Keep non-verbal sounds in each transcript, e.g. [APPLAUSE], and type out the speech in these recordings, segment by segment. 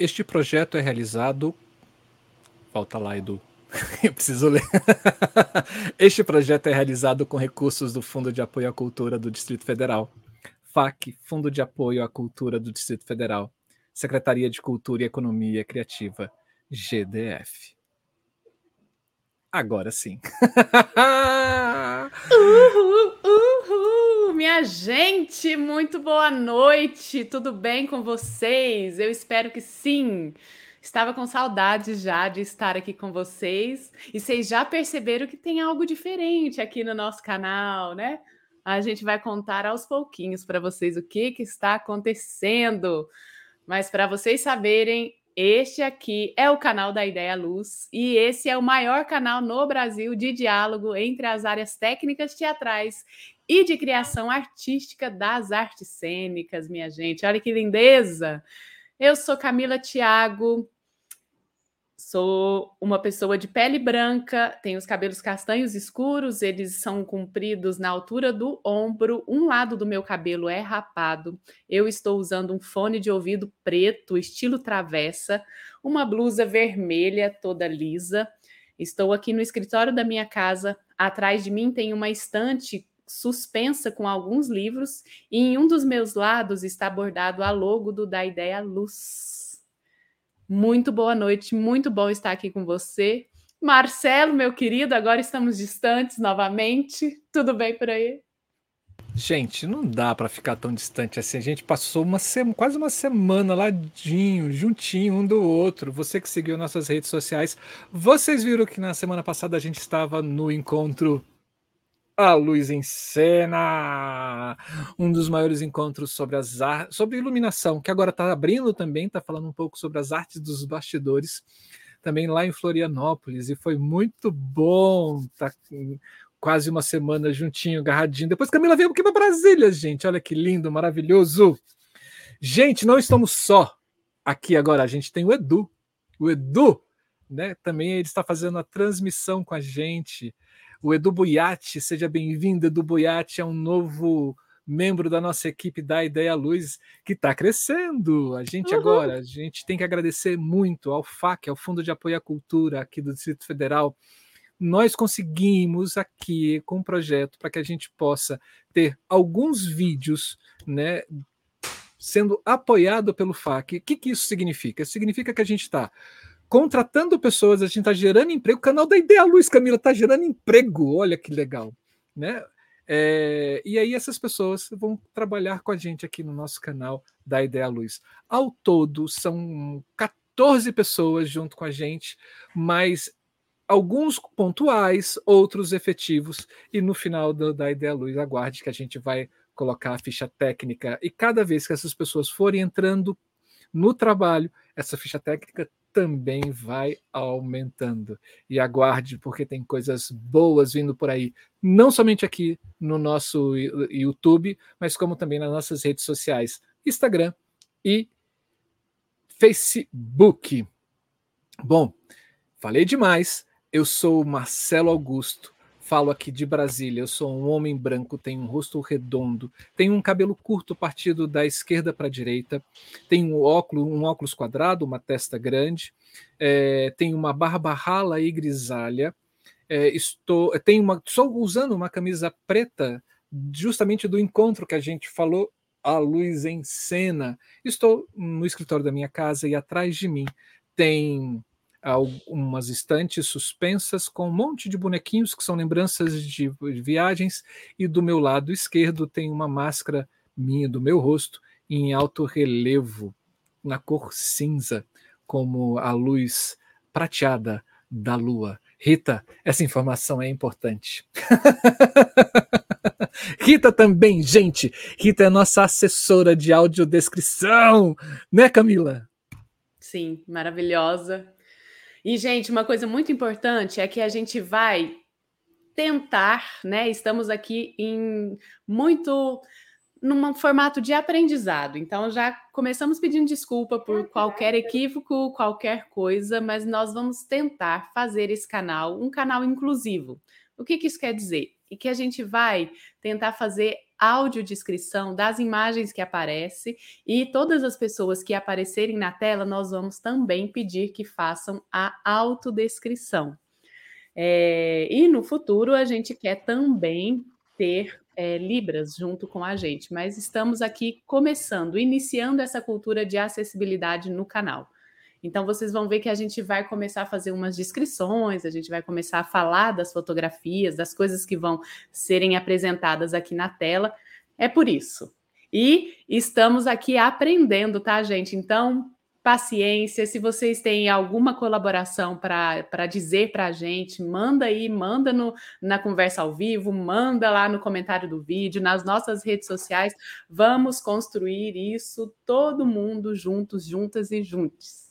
Este projeto é realizado. Volta lá, Edu. [LAUGHS] Eu preciso ler. [LAUGHS] Este projeto é realizado com recursos do Fundo de Apoio à Cultura do Distrito Federal. FAC, Fundo de Apoio à Cultura do Distrito Federal. Secretaria de Cultura e Economia Criativa, GDF. Agora sim. [LAUGHS] uhul, minha gente, muito boa noite. Tudo bem com vocês? Eu espero que sim. Estava com saudade já de estar aqui com vocês. E vocês já perceberam que tem algo diferente aqui no nosso canal, né? A gente vai contar aos pouquinhos para vocês o que, que está acontecendo. Mas para vocês saberem, este aqui é o canal da Ideia Luz e esse é o maior canal no Brasil de diálogo entre as áreas técnicas teatrais e de criação artística das artes cênicas, minha gente. Olha que lindeza! Eu sou Camila Thiago, Sou uma pessoa de pele branca, tenho os cabelos castanhos escuros, eles são compridos na altura do ombro, um lado do meu cabelo é rapado. Eu estou usando um fone de ouvido preto, estilo travessa, uma blusa vermelha toda lisa. Estou aqui no escritório da minha casa. Atrás de mim tem uma estante suspensa com alguns livros e em um dos meus lados está bordado a logo do Da Ideia Luz. Muito boa noite, muito bom estar aqui com você. Marcelo, meu querido, agora estamos distantes novamente. Tudo bem por aí? Gente, não dá para ficar tão distante assim. A gente passou uma quase uma semana ladinho, juntinho um do outro. Você que seguiu nossas redes sociais, vocês viram que na semana passada a gente estava no encontro a Luz em Cena, um dos maiores encontros sobre as sobre iluminação, que agora está abrindo também, está falando um pouco sobre as artes dos bastidores, também lá em Florianópolis, e foi muito bom tá quase uma semana juntinho, agarradinho. Depois Camila veio aqui para Brasília, gente. Olha que lindo, maravilhoso. Gente, não estamos só aqui agora, a gente tem o Edu. O Edu, né? Também ele está fazendo a transmissão com a gente o Edu Buiati, seja bem-vindo. Edu Buiati é um novo membro da nossa equipe da Ideia Luz que está crescendo. A gente uhum. agora, a gente tem que agradecer muito ao FAC, ao Fundo de Apoio à Cultura aqui do Distrito Federal. Nós conseguimos aqui com um projeto para que a gente possa ter alguns vídeos, né, sendo apoiado pelo FAC. O que, que isso significa? Significa que a gente está contratando pessoas, a gente está gerando emprego. O canal da Ideia Luz, Camila, está gerando emprego. Olha que legal, né? É, e aí essas pessoas vão trabalhar com a gente aqui no nosso canal da Ideia Luz. Ao todo, são 14 pessoas junto com a gente, mas alguns pontuais, outros efetivos, e no final do, da Ideia Luz, aguarde que a gente vai colocar a ficha técnica. E cada vez que essas pessoas forem entrando no trabalho, essa ficha técnica também vai aumentando. E aguarde, porque tem coisas boas vindo por aí, não somente aqui no nosso YouTube, mas como também nas nossas redes sociais, Instagram e Facebook. Bom, falei demais. Eu sou Marcelo Augusto falo aqui de Brasília. Eu sou um homem branco, tenho um rosto redondo, tenho um cabelo curto partido da esquerda para a direita, tenho um óculos, um óculos quadrado, uma testa grande, é, tenho uma barba rala e grisalha. É, estou, tenho uma, estou usando uma camisa preta, justamente do encontro que a gente falou, a luz em cena. Estou no escritório da minha casa e atrás de mim tem algumas estantes suspensas com um monte de bonequinhos que são lembranças de viagens, e do meu lado esquerdo tem uma máscara minha do meu rosto em alto relevo, na cor cinza, como a luz prateada da lua. Rita, essa informação é importante. [LAUGHS] Rita também, gente. Rita é nossa assessora de audiodescrição, né, Camila? Sim, maravilhosa. E, gente, uma coisa muito importante é que a gente vai tentar, né? Estamos aqui em muito num formato de aprendizado. Então já começamos pedindo desculpa por qualquer equívoco, qualquer coisa, mas nós vamos tentar fazer esse canal um canal inclusivo. O que, que isso quer dizer? E que a gente vai tentar fazer audiodescrição das imagens que aparecem e todas as pessoas que aparecerem na tela, nós vamos também pedir que façam a autodescrição. É, e no futuro a gente quer também ter é, Libras junto com a gente, mas estamos aqui começando, iniciando essa cultura de acessibilidade no canal. Então vocês vão ver que a gente vai começar a fazer umas descrições, a gente vai começar a falar das fotografias, das coisas que vão serem apresentadas aqui na tela. É por isso. E estamos aqui aprendendo, tá, gente? Então, paciência. Se vocês têm alguma colaboração para dizer para a gente, manda aí, manda no, na conversa ao vivo, manda lá no comentário do vídeo, nas nossas redes sociais. Vamos construir isso todo mundo juntos, juntas e juntos.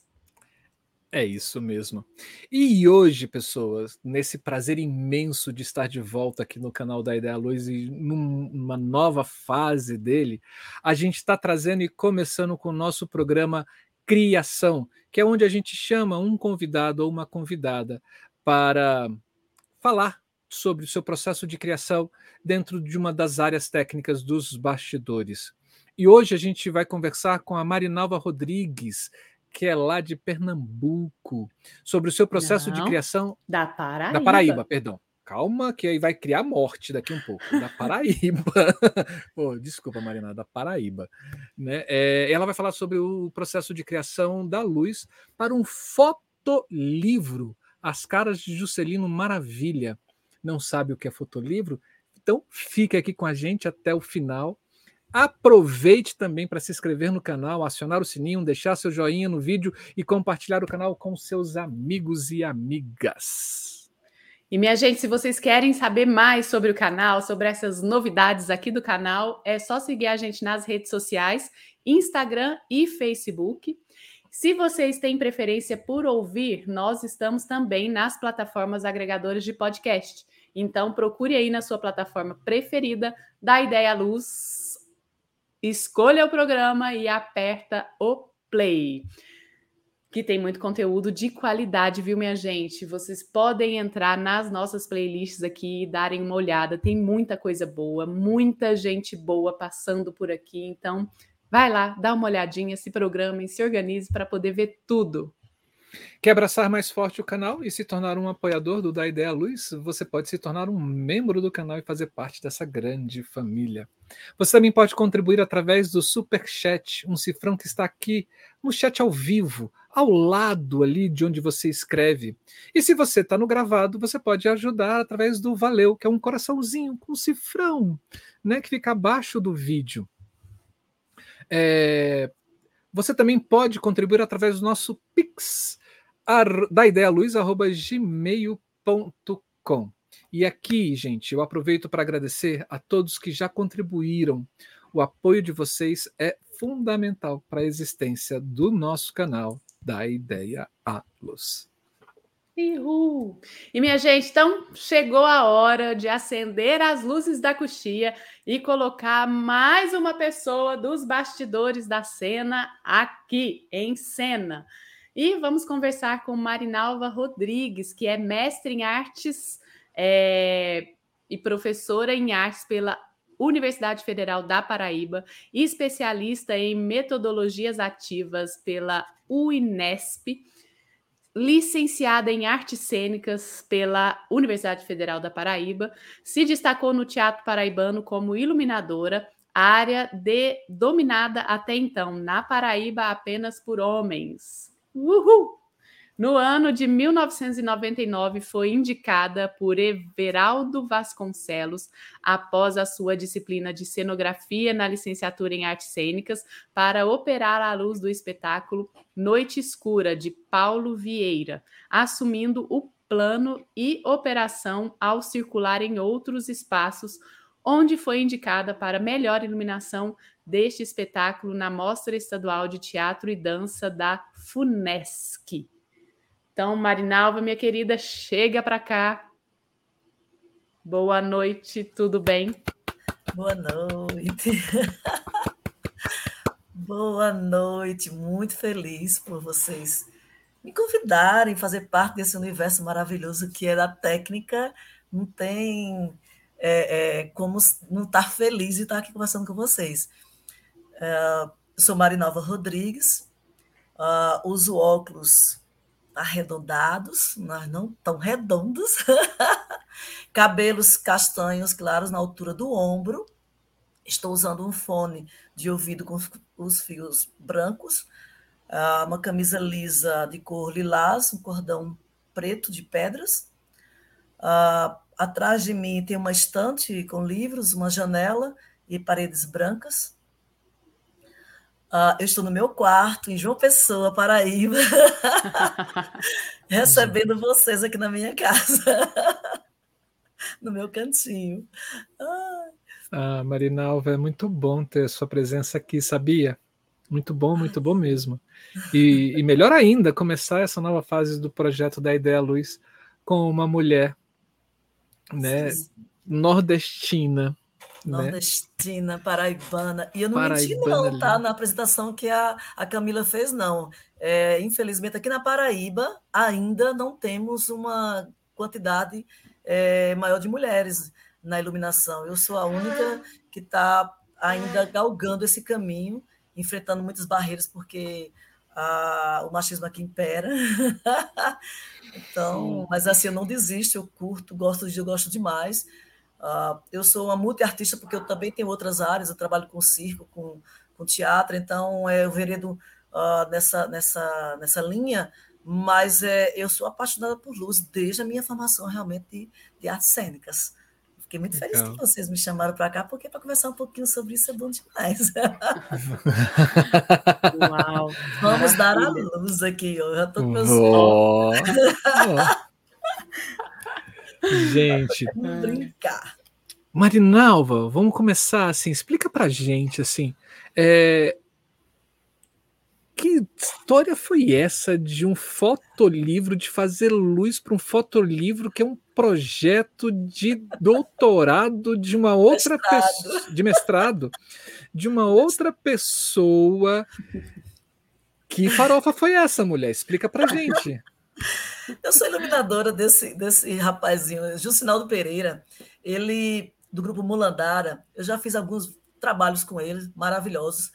É isso mesmo. E hoje, pessoas, nesse prazer imenso de estar de volta aqui no canal da Ideia Luz e numa nova fase dele, a gente está trazendo e começando com o nosso programa Criação, que é onde a gente chama um convidado ou uma convidada para falar sobre o seu processo de criação dentro de uma das áreas técnicas dos bastidores. E hoje a gente vai conversar com a Marinalva Rodrigues, que é lá de Pernambuco, sobre o seu processo Não, de criação. Da Paraíba. Da Paraíba, perdão. Calma, que aí vai criar morte daqui um pouco. Da Paraíba. [LAUGHS] Pô, desculpa, Marina, da Paraíba. Né? É, ela vai falar sobre o processo de criação da luz para um fotolivro. As caras de Juscelino Maravilha. Não sabe o que é fotolivro? Então fique aqui com a gente até o final Aproveite também para se inscrever no canal, acionar o sininho, deixar seu joinha no vídeo e compartilhar o canal com seus amigos e amigas. E minha gente, se vocês querem saber mais sobre o canal, sobre essas novidades aqui do canal, é só seguir a gente nas redes sociais, Instagram e Facebook. Se vocês têm preferência por ouvir, nós estamos também nas plataformas agregadoras de podcast. Então procure aí na sua plataforma preferida, da Ideia Luz, escolha o programa e aperta o play. Que tem muito conteúdo de qualidade, viu, minha gente? Vocês podem entrar nas nossas playlists aqui e darem uma olhada. Tem muita coisa boa, muita gente boa passando por aqui. Então, vai lá, dá uma olhadinha, se programem, se organize para poder ver tudo. Quer abraçar mais forte o canal e se tornar um apoiador do Da Ideia Luz? Você pode se tornar um membro do canal e fazer parte dessa grande família. Você também pode contribuir através do Super Chat, um cifrão que está aqui no chat ao vivo, ao lado ali de onde você escreve. E se você está no gravado, você pode ajudar através do Valeu, que é um coraçãozinho com um cifrão, né, que fica abaixo do vídeo. É, você também pode contribuir através do nosso Pix, da ideialuz.gmail.com. E aqui, gente, eu aproveito para agradecer a todos que já contribuíram. O apoio de vocês é fundamental para a existência do nosso canal da Ideia Luz. E minha gente, então chegou a hora de acender as luzes da coxia e colocar mais uma pessoa dos bastidores da cena aqui em cena. E vamos conversar com Marinalva Rodrigues, que é mestre em artes é, e professora em artes pela Universidade Federal da Paraíba, especialista em metodologias ativas pela UINESP, licenciada em artes cênicas pela Universidade Federal da Paraíba, se destacou no teatro paraibano como iluminadora, área de, dominada até então na Paraíba apenas por homens. Uhul! No ano de 1999, foi indicada por Everaldo Vasconcelos, após a sua disciplina de cenografia na licenciatura em artes cênicas, para operar à luz do espetáculo Noite Escura, de Paulo Vieira, assumindo o plano e operação ao circular em outros espaços, onde foi indicada para melhor iluminação deste espetáculo na Mostra Estadual de Teatro e Dança da FUNESC. Então, Marinalva, minha querida, chega para cá. Boa noite, tudo bem? Boa noite. [LAUGHS] Boa noite, muito feliz por vocês me convidarem, fazer parte desse universo maravilhoso que é da técnica. Não tem é, é, como não estar tá feliz de estar aqui conversando com vocês. Uh, sou Marinalva Rodrigues, uh, uso óculos arredondados, mas não tão redondos, [LAUGHS] cabelos castanhos claros na altura do ombro. Estou usando um fone de ouvido com os fios brancos, uh, uma camisa lisa de cor lilás, um cordão preto de pedras. Uh, atrás de mim tem uma estante com livros, uma janela e paredes brancas. Uh, eu estou no meu quarto, em João Pessoa, Paraíba, [LAUGHS] recebendo vocês aqui na minha casa, [LAUGHS] no meu cantinho. Ah, Marinalva, é muito bom ter sua presença aqui, sabia? Muito bom, muito bom mesmo. E, e melhor ainda, começar essa nova fase do projeto da Ideia Luz com uma mulher né, nordestina. Né? Nordestina, né? paraibana. E eu não paraibana menti, não, tá? Na apresentação que a, a Camila fez, não. É, infelizmente, aqui na Paraíba ainda não temos uma quantidade é, maior de mulheres na iluminação. Eu sou a única que está ainda galgando esse caminho, enfrentando muitas barreiras, porque o machismo aqui impera. [LAUGHS] então, mas assim, eu não desisto, eu curto, gosto de, eu gosto demais. Uh, eu sou uma multiartista porque eu também tenho outras áreas, eu trabalho com circo, com, com teatro, então é, eu veredo uh, nessa, nessa, nessa linha, mas é, eu sou apaixonada por luz desde a minha formação realmente de, de artes cênicas. Fiquei muito feliz que vocês me chamaram para cá, porque para conversar um pouquinho sobre isso é bom demais. [LAUGHS] Uau! Vamos dar a luz aqui, eu já estou pensando. Gente. Vamos brincar. Marinalva, vamos começar assim. Explica pra gente assim. É, que história foi essa de um fotolivro, de fazer luz para um fotolivro que é um projeto de doutorado de uma outra pessoa, de mestrado, de uma outra pessoa. Que farofa foi essa, mulher? Explica pra gente. [LAUGHS] Eu sou iluminadora desse, desse rapazinho, Jucinaldo Pereira, ele, do grupo Mulandara, eu já fiz alguns trabalhos com ele, maravilhosos.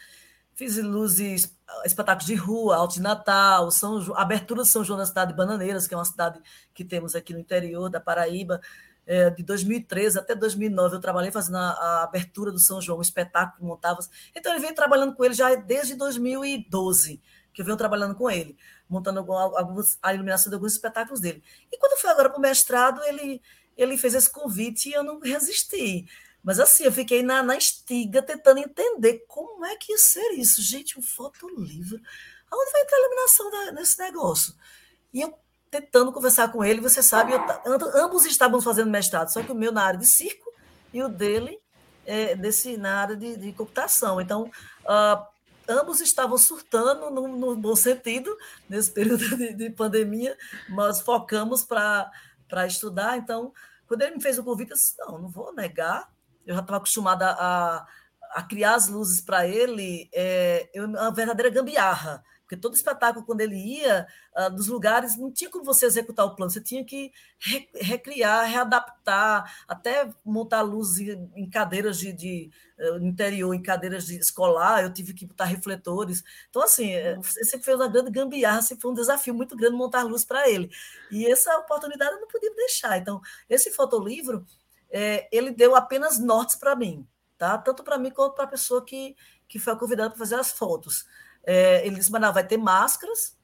Fiz luzes, espetáculos de rua, Alto de Natal, São, abertura de São João na cidade de Bananeiras, que é uma cidade que temos aqui no interior da Paraíba. É, de 2013 até 2009 eu trabalhei fazendo a, a, abertura do São João, um espetáculo que montava. Então ele veio trabalhando com ele já desde 2012, que eu venho trabalhando com ele, montando alguns, a iluminação de alguns espetáculos dele. E quando foi agora para o mestrado, ele, ele fez esse convite e eu não resisti. Mas assim, eu fiquei na, na estiga tentando entender como é que ia ser isso. Gente, um fotolivro. Aonde vai entrar a iluminação da, nesse negócio? E eu tentando conversar com ele, você sabe, eu, ambos estávamos fazendo mestrado, só que o meu na área de circo e o dele é, desse, na área de, de computação. Então, uh, ambos estavam surtando, no, no, bom sentido, nesse período de, de pandemia, nós focamos para estudar. Então, quando ele me fez o convite, eu disse: não, não vou negar, eu já estava acostumada a, a criar as luzes para ele, é, eu, uma verdadeira gambiarra. Porque todo espetáculo, quando ele ia, uh, dos lugares, não tinha como você executar o plano, você tinha que re recriar, readaptar, até montar luzes em cadeiras de, de uh, interior, em cadeiras de escolar, eu tive que botar refletores. Então, assim, é, você sempre fez uma grande gambiarra, sempre foi um desafio muito grande montar luz para ele. E essa oportunidade eu não podia deixar. Então, esse fotolivro é, ele deu apenas nortes para mim, tá? Tanto para mim quanto para a pessoa que, que foi convidada para fazer as fotos. É, ele disse, mas não, vai ter máscaras,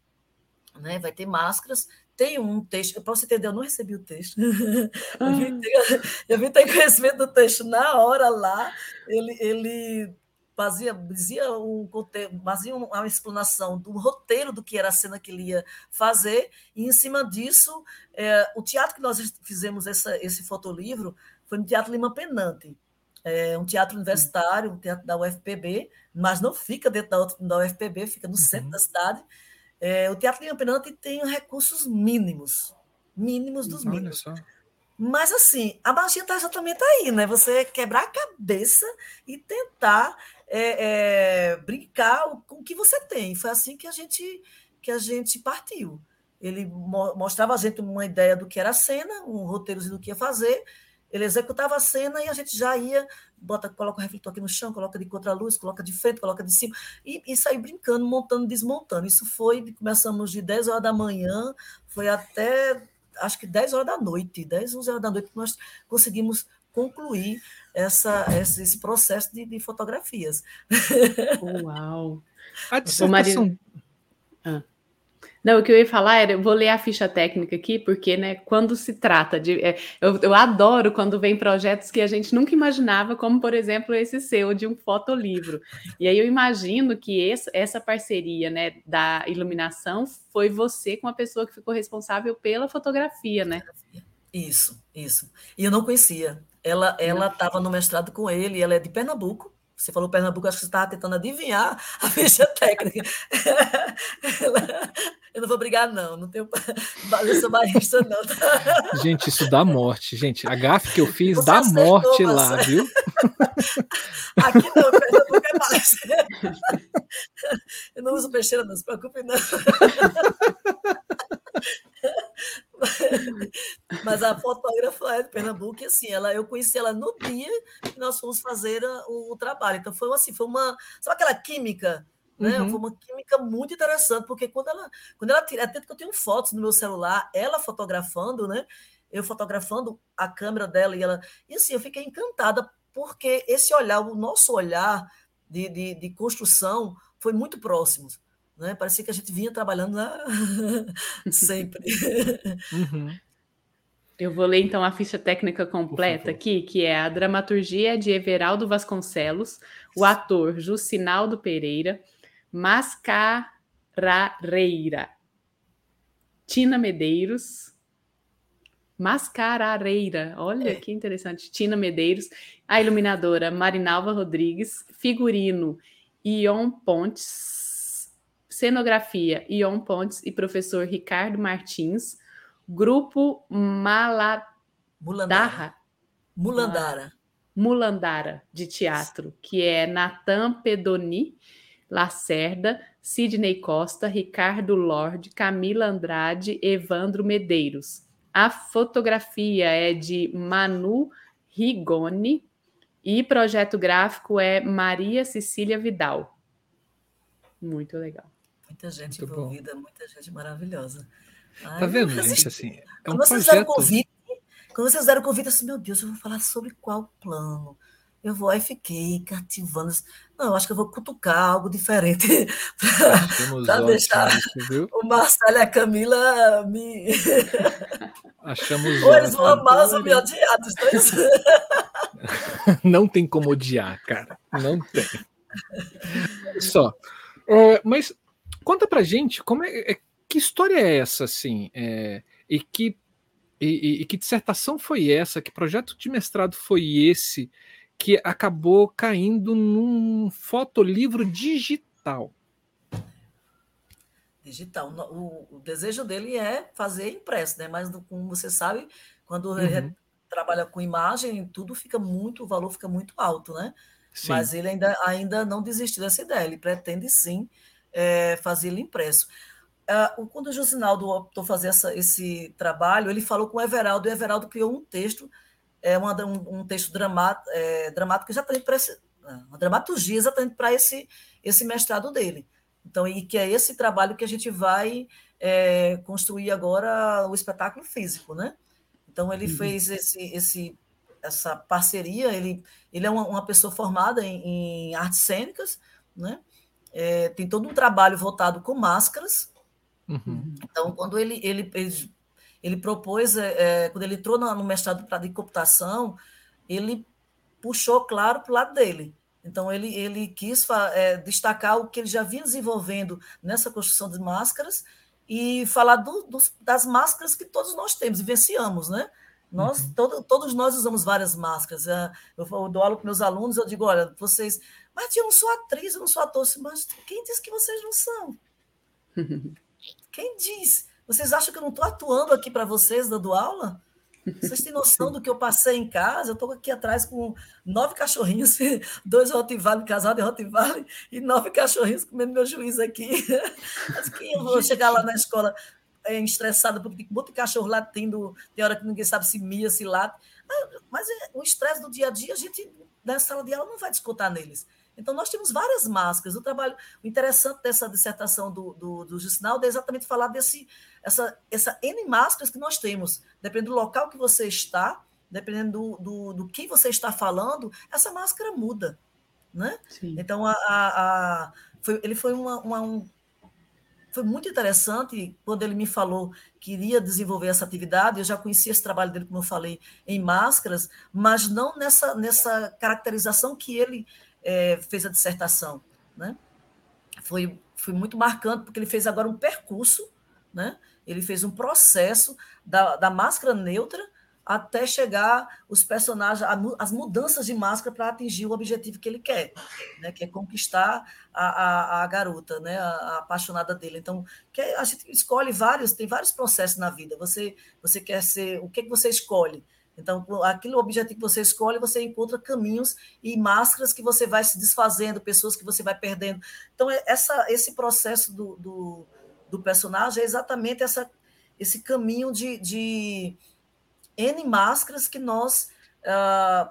né? Vai ter máscaras. Tem um texto, para você entender, eu não recebi o texto. [LAUGHS] ter, eu vim ter conhecimento do texto na hora lá. Ele, ele fazia, dizia um, fazia uma explanação do roteiro do que era a cena que ele ia fazer, e em cima disso, é, o teatro que nós fizemos essa, esse fotolivro foi no Teatro Lima Penante. É um teatro universitário, um teatro da UFPB, mas não fica dentro da, da UFPB, fica no centro uhum. da cidade. É, o Teatro Lima Penante tem recursos mínimos, mínimos dos Olha mínimos. Só. Mas assim, a magia está exatamente aí, né? Você quebrar a cabeça e tentar é, é, brincar com o que você tem. Foi assim que a gente que a gente partiu. Ele mo mostrava a gente uma ideia do que era a cena, um roteirozinho do que ia fazer, Ele executava a cena e a gente já ia, bota, coloca o refletor aqui no chão, coloca de contra-luz, coloca de frente, coloca de cima, e, e sair brincando, montando, desmontando. Isso foi, começamos de 10 horas da manhã, foi até acho que 10 horas da noite, 10, 11 horas da noite, que nós conseguimos concluir essa, esse processo de, de fotografias. Uau! A dissertação... Ah. Não, o que eu ia falar era, eu vou ler a ficha técnica aqui, porque, né, quando se trata de. É, eu, eu adoro quando vem projetos que a gente nunca imaginava, como, por exemplo, esse seu, de um fotolivro. E aí eu imagino que esse, essa parceria, né, da iluminação foi você com a pessoa que ficou responsável pela fotografia, né? Isso, isso. E eu não conhecia. Ela estava no mestrado com ele, ela é de Pernambuco, você falou Pernambuco, acho que você estava tentando adivinhar a ficha técnica. [LAUGHS] Eu não vou brigar, não. Não tenho. [LAUGHS] Eu sou barista, não. Gente, isso dá morte. Gente, a gafe que eu fiz você dá acertou, morte mas... lá, viu? [LAUGHS] Aqui não, Pernambuco é mais. Eu não uso peixeira, não se preocupe, não. [LAUGHS] Mas a fotógrafa é de Pernambuco, e assim, ela, eu conheci ela no dia que nós fomos fazer o, o trabalho. Então foi assim, foi uma. Sabe aquela química? Né? Uhum. Foi uma química muito interessante, porque quando ela, quando ela tira, até que eu tenho fotos no meu celular, ela fotografando, né? Eu fotografando a câmera dela e ela. E assim, eu fiquei encantada, porque esse olhar, o nosso olhar de, de, de construção foi muito próximo. Né? Parecia que a gente vinha trabalhando lá [LAUGHS] sempre. Uhum. Eu vou ler então a ficha técnica completa aqui, que é a dramaturgia de Everaldo Vasconcelos, o ator Jucinaldo Pereira, Mascarareira, Tina Medeiros, Mascarareira, olha é. que interessante, Tina Medeiros, a iluminadora Marinalva Rodrigues, figurino Ion Pontes, cenografia Ion Pontes e professor Ricardo Martins, grupo Maladarra. Mulandara. Mulandara. Mulandara de teatro, que é Natan Pedoni Lacerda, Sidney Costa, Ricardo Lorde, Camila Andrade, Evandro Medeiros. A fotografia é de Manu Rigoni e projeto gráfico é Maria Cecília Vidal. Muito legal. Muita gente Muito envolvida, bom. muita gente maravilhosa. Ai, tá vendo, gente? Assim, é um quando vocês projeto... convite, quando vocês deram o convite, assim, meu Deus, eu vou falar sobre qual plano? Eu vou, aí fiquei cativando. Não, eu acho que eu vou cutucar algo diferente [LAUGHS] para deixar o Marcelo e a Camila me. [LAUGHS] Achamos Ou eles vão amar ou me odiar, dos dois. [LAUGHS] Não tem como odiar, cara. Não tem. Só. É, mas Conta pra gente como é, é que história é essa, assim, é, e que e, e, que dissertação foi essa, que projeto de mestrado foi esse que acabou caindo num fotolivro digital? Digital. O, o desejo dele é fazer impresso, né? Mas como você sabe, quando uhum. trabalha com imagem, tudo fica muito, o valor fica muito alto, né? Sim. Mas ele ainda, ainda não desistiu dessa ideia. Ele pretende sim é, fazê-lo impresso. Uh, quando o Josinaldo optou fazer essa, esse trabalho, ele falou com o Everaldo, e o Everaldo criou um texto, é, uma, um, um, texto dramático, é, dramático exatamente para esse, uma dramaturgia exatamente para esse, esse mestrado dele. Então, e que é esse trabalho que a gente vai é, construir agora o espetáculo físico, né? Então, ele uhum. fez esse, esse, essa parceria, ele, ele é uma, uma pessoa formada em, em artes cênicas, né? É, tem todo um trabalho voltado com máscaras. Uhum. Então, quando ele, ele, ele, ele propôs, é, é quando ele entrou no, mestrado de computação, ele puxou, claro, para o lado dele. Então, ele, ele quis é, destacar o que ele já vinha desenvolvendo nessa construção de máscaras e falar do, das máscaras que todos nós temos, e vivenciamos, né? Nós, uhum. todo, todos nós usamos várias máscaras. É, eu, eu dou aula para meus alunos, eu digo, olha, vocês mas eu não sou atriz, eu não sou ator. Mas quem disse que vocês não são? [LAUGHS] Quem diz? Vocês acham que eu não estou atuando aqui para vocês, dando aula? Vocês têm noção do que eu passei em casa? Eu estou aqui atrás com nove cachorrinhos, [LAUGHS] dois Rottweiler, casado de Rottweiler, e nove cachorrinhos comendo meu juiz aqui. [LAUGHS] Mas que eu vou chegar lá na escola é, estressada porque tem um monte de cachorro latindo, tem hora que ninguém sabe se mia, se late. Mas é, o estresse do dia a dia, a gente, na sala de aula, não vai descontar neles. Então, nós temos várias máscaras. O trabalho, o interessante dessa dissertação do, do, do é exatamente falar desse, essa, essa N máscaras que nós temos. Dependendo do local que você está, dependendo do, do, do que você está falando, essa máscara muda. Né? Então, a, a, a, foi, ele foi uma, uma, um, foi muito interessante quando ele me falou que iria desenvolver essa atividade. Eu já conhecia esse trabalho dele, como eu falei, em máscaras, mas não nessa, nessa caracterização que ele é, fez a dissertação. Né? Foi, foi muito marcante, porque ele fez agora um percurso, né? ele fez um processo da, da máscara neutra até chegar os personagens, as mudanças de máscara para atingir o objetivo que ele quer, né? que é conquistar a, a, a garota, né? A, a, apaixonada dele. Então, que a gente escolhe vários, tem vários processos na vida. Você, você quer ser, o que, que você escolhe? Então, aquele objetivo que você escolhe, você encontra caminhos e máscaras que você vai se desfazendo, pessoas que você vai perdendo. Então, é, essa, esse processo do, do, do personagem é exatamente essa, esse caminho de, de N máscaras que nós uh,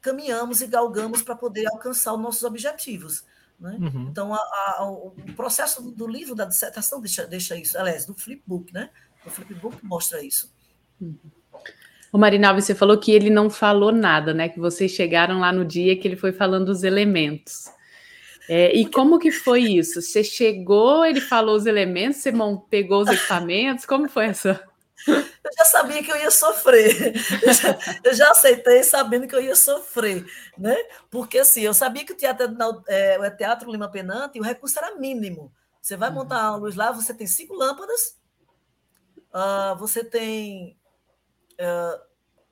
caminhamos e galgamos para poder alcançar os nossos objetivos. Né? Uhum. Então, a, a, o processo do livro da dissertação deixa, deixa isso, aliás, do flipbook, né? O flipbook mostra isso. Uhum. O Marinaldo, você falou que ele não falou nada, né? Que vocês chegaram lá no dia que ele foi falando dos elementos. É, e como que foi isso? Você chegou, ele falou os elementos, você pegou os equipamentos, como foi essa? Eu já sabia que eu ia sofrer. Eu já, eu já, aceitei sabendo que eu ia sofrer, né? Porque assim, eu sabia que o teatro, é, o teatro Lima Penante, o recurso era mínimo. Você vai montar a luz lá, você tem cinco lâmpadas, uh, você tem uh,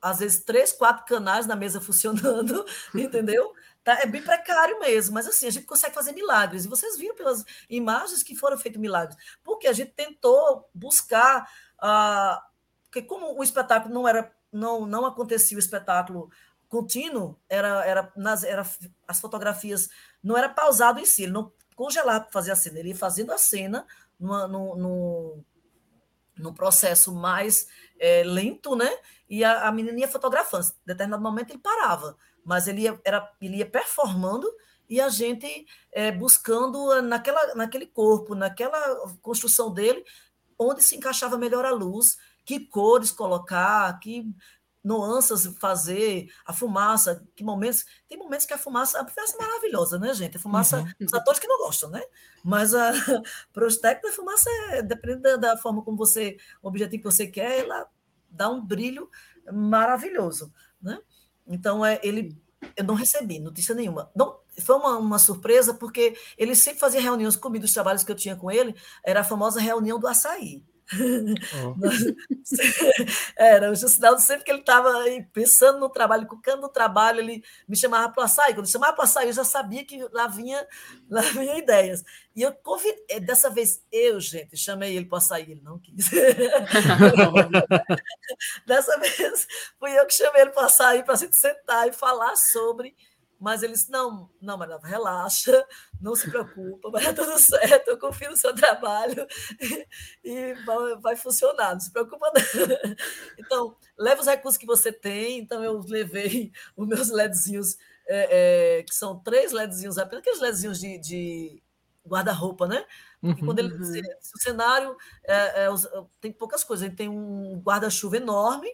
às vezes três, quatro canais na mesa funcionando, [LAUGHS] entendeu? Tá, é bem precário mesmo, mas assim, a gente consegue fazer milagres. E vocês viram pelas imagens que foram feitos milagres. Porque a gente tentou buscar ah, porque como o espetáculo não era, não, não acontecia o espetáculo contínuo, era, era, nas, era as fotografias não era pausado em si, ele não congelava para fazer a cena, ele ia fazendo a cena numa, no, no processo mais é, lento, né? E a, a menina ia fotografando. Em determinado momento ele parava, mas ele ia, era, ele ia performando e a gente é, buscando naquela, naquele corpo, naquela construção dele, onde se encaixava melhor a luz, que cores colocar, que nuances fazer, a fumaça, que momentos. Tem momentos que a fumaça, a fumaça é maravilhosa, né, gente? A fumaça, uhum. os atores que não gostam, né? Mas [LAUGHS] para os técnicos, a fumaça, é, dependendo da, da, forma como você, o objetivo que você quer, ela dá um brilho maravilhoso, né? Então, é, ele, eu não recebi notícia nenhuma. Não, foi uma, uma surpresa, porque ele sempre fazia reuniões comigo, os trabalhos que eu tinha com ele, era a famosa reunião do açaí. Oh. [LAUGHS] Era, o Justinaldo, sempre que ele estava pensando no trabalho, cucando no trabalho, ele me chamava para o açaí. Quando chamava para o açaí, eu já sabia que lá vinha, lá vinha ideias. E eu convidei, é, dessa vez eu, gente, chamei ele para o açaí, ele não quis. [LAUGHS] dessa vez fui eu que chamei ele para o açaí para gente sentar e falar sobre mas eles, não, não, Maria, relaxa, não se preocupa, vai dar tudo [LAUGHS] certo, eu confio no seu trabalho e vai, vai funcionar, não se preocupa não. [LAUGHS] Então, leva os recursos que você tem, então eu levei os meus LEDzinhos, é, é, que são três LEDzinhos apenas, aqueles LEDzinhos de, de guarda-roupa, né? Porque quando ele, uhum. o cenário é, é tem poucas coisas, ele tem um guarda-chuva enorme,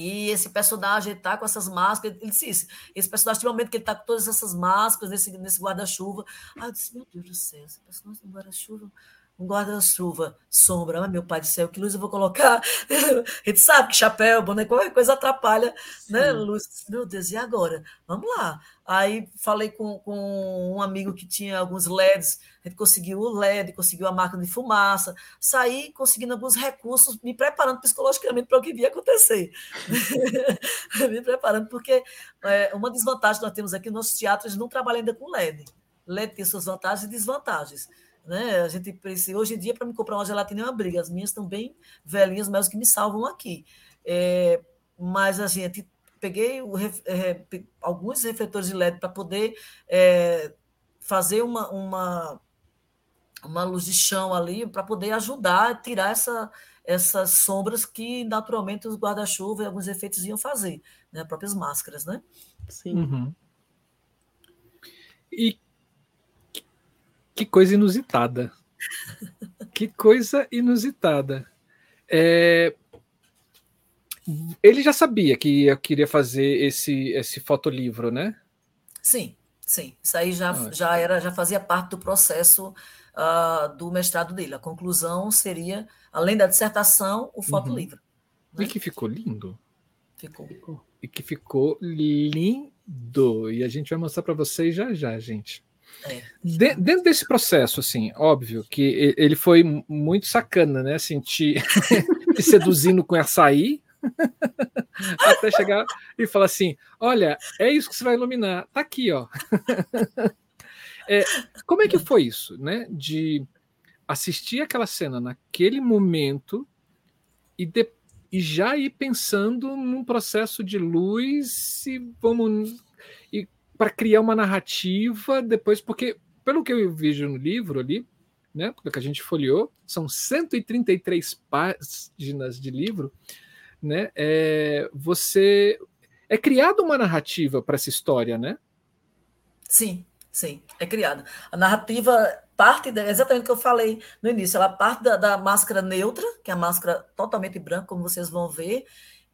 e esse personagem está com essas máscaras. Ele disse Esse personagem tem um momento que ele está com todas essas máscaras nesse, nesse guarda-chuva. Aí eu disse: Meu Deus do céu, esse personagem tem um guarda-chuva um guarda-chuva, sombra, meu pai do céu, que luz eu vou colocar? [LAUGHS] A gente sabe que chapéu, boné, qualquer coisa atrapalha, né? Luz. Meu Deus, e agora? Vamos lá. Aí falei com, com um amigo que tinha alguns LEDs, a gente conseguiu o LED, conseguiu a máquina de fumaça, saí conseguindo alguns recursos, me preparando psicologicamente para o que ia acontecer. [LAUGHS] me preparando, porque é, uma desvantagem que nós temos aqui, nossos teatros não trabalham ainda com LED. LED tem suas vantagens e desvantagens. Né? A gente precisa, hoje em dia, para me comprar uma gelatina é uma briga. As minhas estão bem velhinhas, mas que me salvam aqui. É, mas a gente peguei o, é, alguns refletores de LED para poder é, fazer uma, uma, uma luz de chão ali, para poder ajudar a tirar essa, essas sombras que naturalmente os guarda-chuva e alguns efeitos iam fazer, né? próprias máscaras, né? Sim. Uhum. E que coisa inusitada. que coisa inusitada. É... Ele já sabia que eu queria fazer esse, esse fotolivro, né? Sim, sim. Isso aí já, ah. já, era, já fazia parte do processo uh, do mestrado dele. A conclusão seria, além da dissertação, o fotolivro. Uhum. Né? E que ficou lindo. Ficou. E que ficou lindo. E a gente vai mostrar para vocês já já, gente. É. De, dentro desse processo, assim, óbvio que ele foi muito sacana, né? Assim, te, [LAUGHS] te seduzindo com açaí, [LAUGHS] até chegar e falar assim: olha, é isso que você vai iluminar, tá aqui, ó. [LAUGHS] É, como é que foi isso, né? De assistir aquela cena naquele momento e, de, e já ir pensando num processo de luz e vamos para criar uma narrativa depois, porque pelo que eu vejo no livro ali, né, que a gente folheou, são 133 páginas de livro, né? É, você é criada uma narrativa para essa história, né? Sim. Sim, é criada. A narrativa parte, de, exatamente o que eu falei no início, ela parte da, da, máscara neutra, que é a máscara totalmente branca, como vocês vão ver,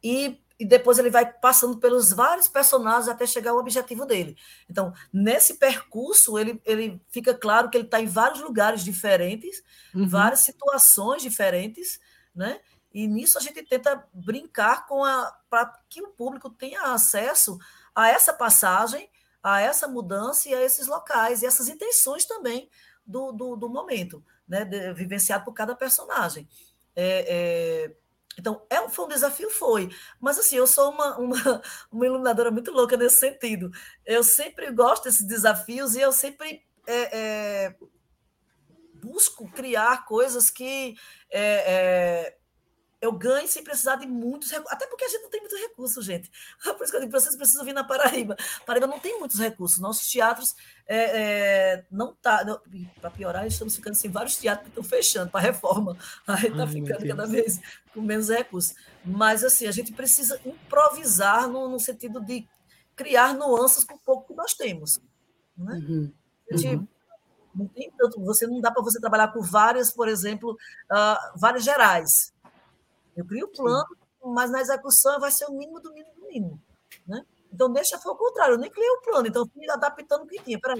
e, e depois ele vai passando pelos vários personagens até chegar ao objetivo dele. Então, nesse percurso, ele, ele fica claro que ele está em vários lugares diferentes, uhum. várias situações diferentes, né? E nisso a gente tenta brincar com a. para que o público tenha acesso a essa passagem a essa mudança e a esses locais e essas intenções também do, do, do momento, né, de, vivenciado por cada personagem. É, é, então, é, foi um desafio? Foi. Mas, assim, eu sou uma, uma, [LAUGHS] uma iluminadora muito louca nesse sentido. Eu sempre gosto desses desafios e eu sempre é, é busco criar coisas que é, é, eu ganho sem precisar de muitos recursos. Até porque a gente não tem muitos recursos, gente. [LAUGHS] Por isso que eu digo, vocês precisam vir na Paraíba. Paraíba não tem muitos recursos. Nossos teatros é, é, não tá. Para piorar, estamos ficando sem vários teatros que estão fechando para reforma. [LAUGHS] Aí está ficando cada vez com menos recursos. Mas assim, a gente precisa improvisar no, no sentido de criar nuances com o pouco que nós temos. Né? Uhum. A gente, uhum. Não tem tanto, você não dá para você trabalhar com várias, por exemplo, uh, várias gerais eu crio o plano, mas na execução vai ser o mínimo do mínimo do mínimo. Né? Então, deixa foi o contrário, eu nem criei o plano, então fui adaptando o que tinha. Peraí,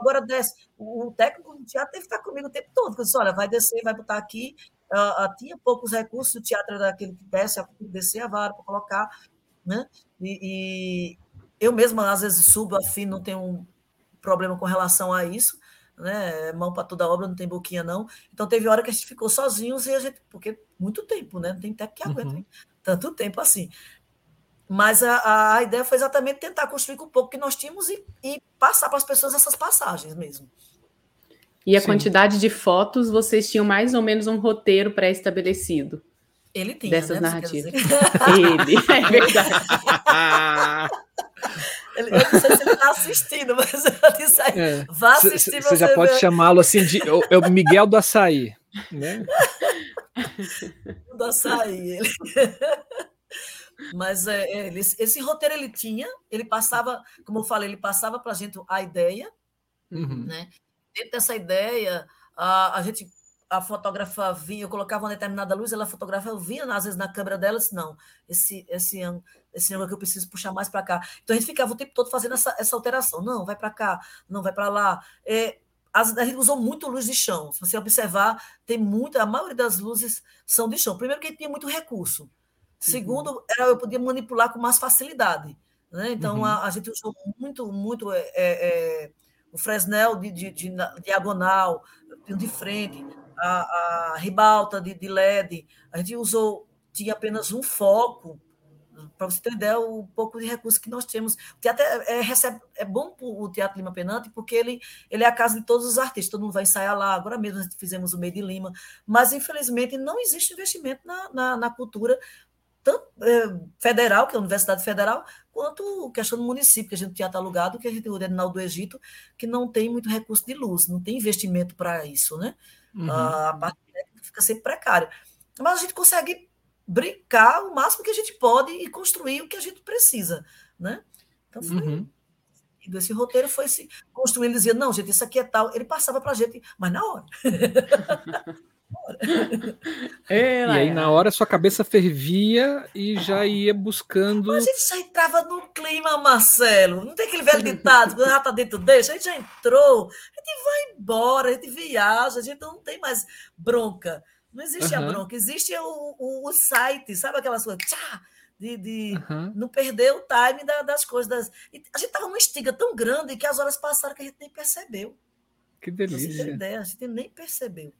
agora desce. O, técnico do teatro teve que estar comigo o tempo todo, porque eu disse, olha, vai descer, vai botar aqui. Uh, uh, tinha poucos recursos, o teatro era aquele que desce, descer a vara para colocar. Né? E, e, eu mesma, às vezes, subo, afino, não tenho um problema com relação a isso né? Mão para toda obra, não tem boquinha, não. Então teve hora que a gente ficou sozinhos e a gente. Porque muito tempo, né? Não tem técnico que aguenta uhum. tanto tempo assim. Mas a, a ideia foi exatamente tentar construir com o pouco que nós tínhamos e, e passar para as pessoas essas passagens mesmo. E a Sim. quantidade de fotos, vocês tinham mais ou menos um roteiro pré-estabelecido? Ele tinha, dessas né? narrativas. [LAUGHS] Ele, é verdade. [LAUGHS] [LAUGHS] Eu não sei se ele está assistindo, [LAUGHS] mas eu disse aí, é. vá assistir. Você já pode chamá-lo assim de é o Miguel do Açaí. Né? do Açaí. Ele... [LAUGHS] Mas é, é esse, esse, roteiro ele tinha, ele passava, como eu falei, ele passava para a gente a ideia, uhum. né? Dentro dessa ideia, a, a gente a fotógrafa vinha, eu colocava uma determinada luz, ela fotografava, eu via às vezes na câmera dela, disse, não, esse, esse ângulo, esse ângulo que eu preciso puxar mais para cá. Então a gente ficava o tempo todo fazendo essa, essa alteração. Não, vai para cá, não, vai para lá. É, a gente usou muito luz de chão. Se você observar, tem muita, a maioria das luzes são de chão. Primeiro, que tinha muito recurso. Segundo, uhum. era, eu podia manipular com mais facilidade. Né? Então, uhum. a, a, gente usou muito, muito é, é, é o Fresnel de, de, de, de diagonal, de frente a, a ribalta de, de LED, a gente usou, tinha apenas um foco, para você ter ideia, o pouco de recursos que nós temos. O teatro é, é, recebe, é bom o Teatro Lima Penante, porque ele, ele é a casa de todos os artistas, todo mundo vai ensaiar lá, agora mesmo nós fizemos o Meio de Lima, mas infelizmente não existe investimento na, na, na cultura, tanto é, federal, que é a Universidade Federal, quanto questão do município, que a gente teatro alugado, que a gente tem o do Egito, que não tem muito recurso de luz, não tem investimento para isso, né? Uhum. A parte técnica fica sempre precária. mas a gente consegue brincar o máximo que a gente pode e construir o que a gente precisa, né? Então foi uhum. esse roteiro foi se construindo, dizia, não, gente, isso aqui é tal. Ele passava para a gente, mas na hora. [LAUGHS] e aí, na hora, sua cabeça fervia e já ia buscando. Mas a gente já entrava no clima, Marcelo. Não tem aquele velho ditado, quando já tá dentro deixa, a gente já entrou, a gente vai embora, a gente viaja, a gente não tem mais bronca. Não existe uhum. a bronca, existe o, o, o, site, sabe aquelas coisas? Tchá, de, de uhum. não perder o time da, das coisas. Das... a gente tava numa estiga tão grande que as horas passaram que a gente nem percebeu. Que delícia. Ideia, a gente nem percebeu.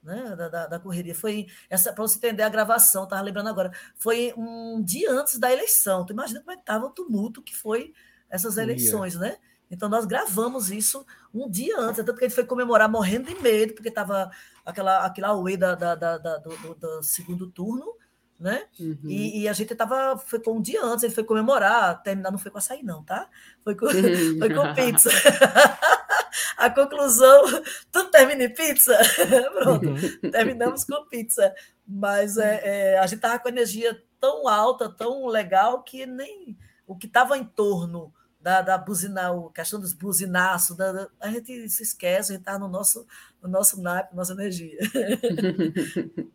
Né, da, da, da correria. Foi essa para você entender a gravação, estava lembrando agora. Foi um dia antes da eleição. Tu imagina como é estava o tumulto que foi essas eleições, né? Então nós gravamos isso um dia antes, tanto que a gente foi comemorar morrendo de medo, porque estava aquela aquela auê da, da, da, da do, do, segundo turno, né? Uhum. E, e, a gente tava foi com um dia antes, ele foi comemorar, terminar não foi com açaí não, tá? Foi com, [LAUGHS] foi com pizza. [LAUGHS] a conclusão, tudo termina em pizza? [LAUGHS] Pronto, terminamos com pizza. Mas é, é, a gente estava com energia tão alta, tão legal, que nem o que estava em torno da, da buzina, a questão dos buzinaços, da, a gente se esquece, a gente está no nosso, no nosso naipe, nossa energia. [LAUGHS]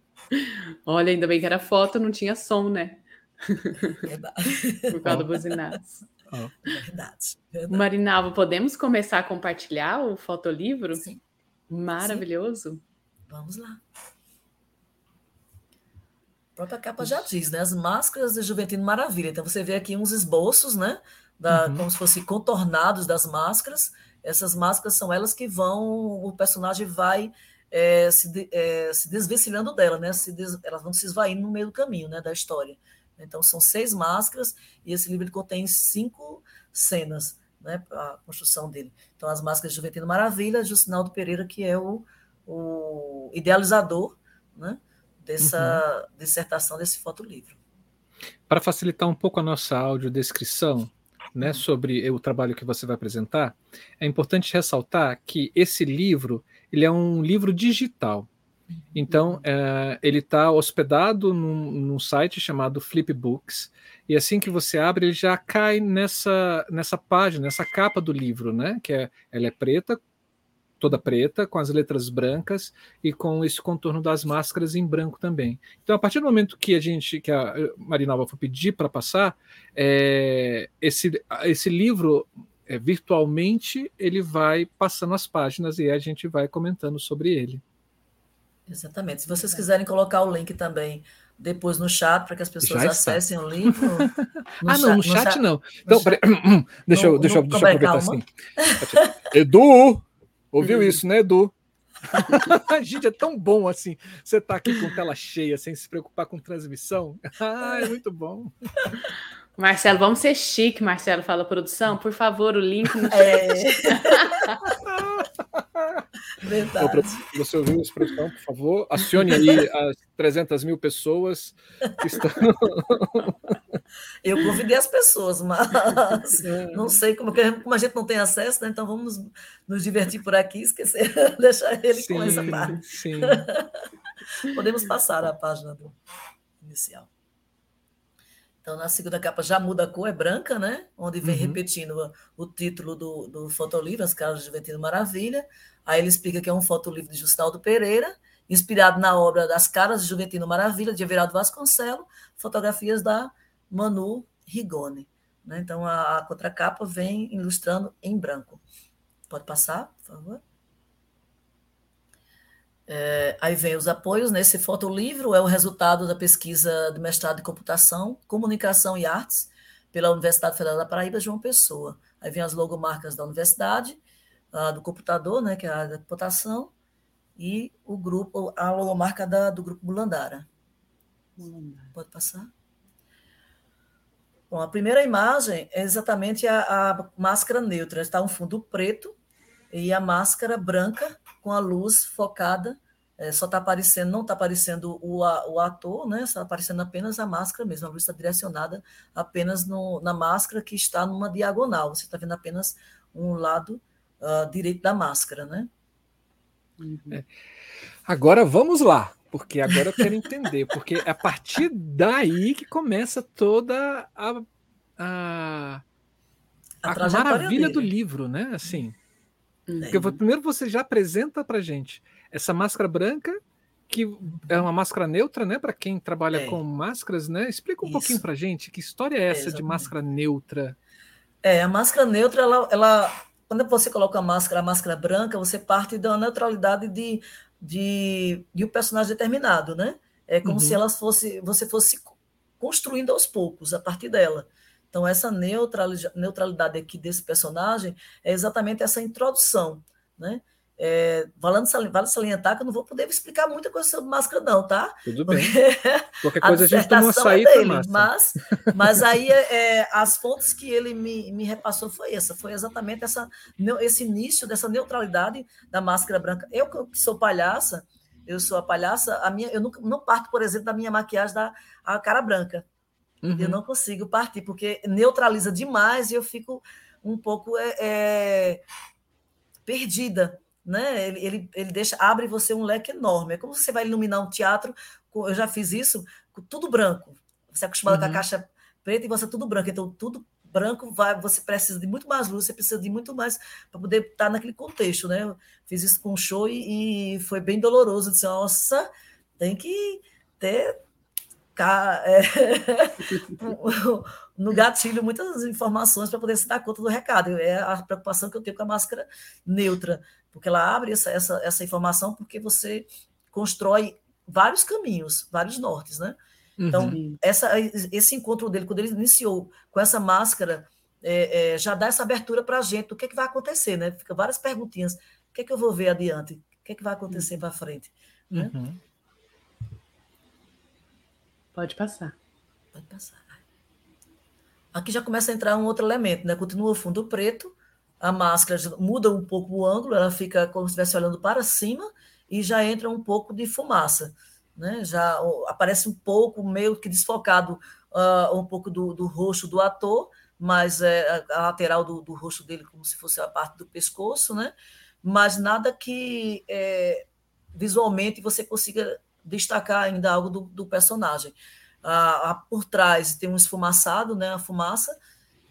Olha, ainda bem que era foto, não tinha som, né? Verdade. Por causa do buzinaço. Oh. Verdade, verdade. Marinalva, podemos começar a compartilhar o fotolivro? Sim. Maravilhoso. Sim. Vamos lá. A própria capa já diz, né? As máscaras de Juventino Maravilha. Então você vê aqui uns esboços, né? Da, uhum. Como se fossem contornados das máscaras. Essas máscaras são elas que vão, o personagem vai é, se, é, se desvencilhando dela, né? Se des, elas vão se esvaindo no meio do caminho, né? Da história. Então, são seis máscaras e esse livro contém cinco cenas, né, a construção dele. Então, as máscaras de Juventino Maravilha, Justinaldo Pereira, que é o, o idealizador né, dessa uhum. dissertação, desse fotolivro. Para facilitar um pouco a nossa audiodescrição, né, uhum. sobre o trabalho que você vai apresentar, é importante ressaltar que esse livro ele é um livro digital. Então, é, ele está hospedado num, num, site chamado Flipbooks, e assim que você abre, ele já cai nessa, nessa página, nessa capa do livro, né? Que é, ela é preta, toda preta, com as letras brancas e com esse contorno das máscaras em branco também. Então, a partir do momento que a gente, que a Marinalva foi pedir para passar, é, esse, esse livro é, virtualmente ele vai passando as páginas e a gente vai comentando sobre ele. Exatamente. Se vocês quiserem colocar o link também depois no chat para que as pessoas acessem o livro. [LAUGHS] ah, não, no chat, chat não. Então, chat, [CLEARS THROAT] deixa, no, eu, deixa, no, deixa eu aproveitar calma. assim. [LAUGHS] Edu! Ouviu hum. isso, né, Edu? [LAUGHS] Gente, é tão bom assim. Você tá aqui com tela cheia, sem se preocupar com transmissão. [LAUGHS] Ah, é muito bom. Marcelo, vamos ser chique, Marcelo, fala produção. Por favor, o link no chat. É. [LAUGHS] [LAUGHS] Verdade. Você ouviu essa produção, por favor? Acione aí as 300 mil pessoas que estão. [LAUGHS] Eu convidei as pessoas, mas é. não sei como, como a gente não tem acesso, né? então vamos nos, nos divertir por aqui, esquecer, [LAUGHS] deixar ele sim, com essa parte. Sim. Podemos passar a página do inicial. Então, na segunda capa já muda a cor, é branca, né? Onde vem uhum. repetindo o, título do, do fotolivro, As Caras de Juventino Maravilha. Aí ele explica que é um fotolivro de Justaldo Pereira, inspirado na obra Das Caras de Juventino Maravilha, de Everaldo Vasconcelos, fotografias da Manu Rigoni. Né? Então, a, a contracapa vem ilustrando em branco. Pode passar, por favor? É, aí vem os apoios, nesse né? fotolivro é o resultado da pesquisa do mestrado em computação, comunicação e artes pela Universidade Federal da Paraíba, João Pessoa. Aí vem as logomarcas da universidade, do computador, né, que é a da computação, e o grupo, a logomarca da, do grupo Bulandara. Pode passar? Bom, a primeira imagem é exatamente a, a máscara neutra. Está um fundo preto e a máscara branca com a luz focada. É, só está aparecendo, não está aparecendo o, o ator, né? Está aparecendo apenas a máscara mesmo. A luz está direcionada apenas no, na máscara que está numa diagonal. Você está vendo apenas um lado uh, direito da máscara, né? Uhum. É. Agora vamos lá. porque agora eu quero entender, porque é a partir daí que começa toda a, a, a, a maravilha dele. do livro, né? Assim, é. porque primeiro você já apresenta para gente essa máscara branca que é uma máscara neutra, né? Para quem trabalha é. com máscaras, né? Explica um Isso. pouquinho para gente que história é essa é, de máscara neutra? É, a máscara neutra, ela, ela, quando você coloca a máscara, a máscara branca, você parte da neutralidade de, de, de um personagem determinado, né? É como uhum. se ela fosse, você fosse construindo aos poucos a partir dela. Então, essa neutralidade aqui desse personagem é exatamente essa introdução, né? É, vale salientar que eu não vou poder explicar muita coisa sobre máscara, não, tá? Tudo bem. [LAUGHS] Qualquer coisa a, a gente toma açaí é dele, mas, [LAUGHS] mas aí é, é, as fontes que ele me, me repassou foi essa, foi exatamente essa, esse início dessa neutralidade da máscara branca. Eu que sou palhaça, eu sou a palhaça, a minha, eu não, não parto, por exemplo, da minha maquiagem da a cara branca. Uhum. Eu não consigo partir, porque neutraliza demais e eu fico um pouco é, é perdida né? Ele, ele, ele deixa, abre você um leque enorme. É como você vai iluminar um teatro, eu já fiz isso, com tudo branco. Você é acostumado uhum. com a uhum. caixa preta e você é tudo branco. Então, tudo branco vai, você precisa de muito mais luz, você precisa de muito mais para poder estar naquele contexto, né? Eu fiz isso com um show e, e foi bem doloroso. Eu disse, nossa, tem que ter [LAUGHS] no gatilho muitas informações para poder se dar conta do recado. É a preocupação que eu tenho com a máscara neutra porque ela abre essa, essa, essa informação porque você constrói vários caminhos, vários nortes, né? Então, uhum. essa, esse encontro dele, quando ele iniciou com essa máscara, é, é, já dá essa abertura para a gente, o que, é que vai acontecer, né? Fica várias perguntinhas. O que é que eu vou ver adiante? O que é que vai acontecer uhum. para frente? Né? Uhum. Pode passar. Pode passar. Aqui já começa a entrar um outro elemento, né? Continua o fundo preto, a máscara muda um pouco o ângulo, ela fica como se estivesse olhando para cima e já entra um pouco de fumaça. Né? Já aparece um pouco, meio que desfocado, uh, um pouco do, do rosto do ator, mas é a lateral do, do rosto dele como se fosse a parte do pescoço, né? mas nada que é, visualmente você consiga destacar ainda algo do, do personagem. Ah, ah por trás tem um esfumaçado, né, a fumaça,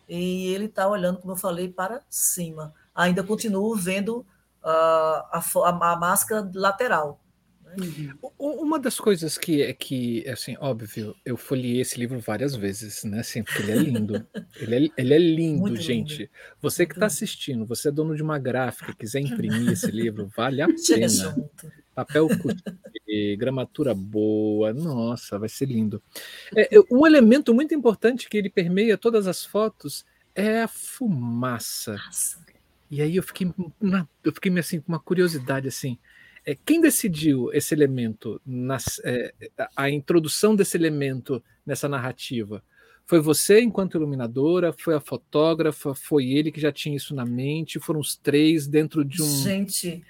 e ele está olhando, como eu falei, para cima. Ainda continuo vendo a, a, a, máscara lateral. Né? Uhum. Uma das coisas que é que, assim, óbvio, eu folhei esse livro várias vezes, né? Assim, porque ele é lindo. ele, é, ele é lindo, Muito gente. Lindo. Você que está assistindo, você é dono de uma gráfica, quiser imprimir esse livro, vale a [LAUGHS] pena. Papel curtir, gramatura boa, nossa, vai ser lindo. É, um elemento muito importante que ele permeia todas as fotos é a fumaça. Nossa. E aí eu fiquei, eu fiquei assim, com uma curiosidade assim. É, quem decidiu esse elemento, nas, é, a introdução desse elemento nessa narrativa? Foi você enquanto iluminadora? Foi a fotógrafa? Foi ele que já tinha isso na mente? Foram os três dentro de um. Gente,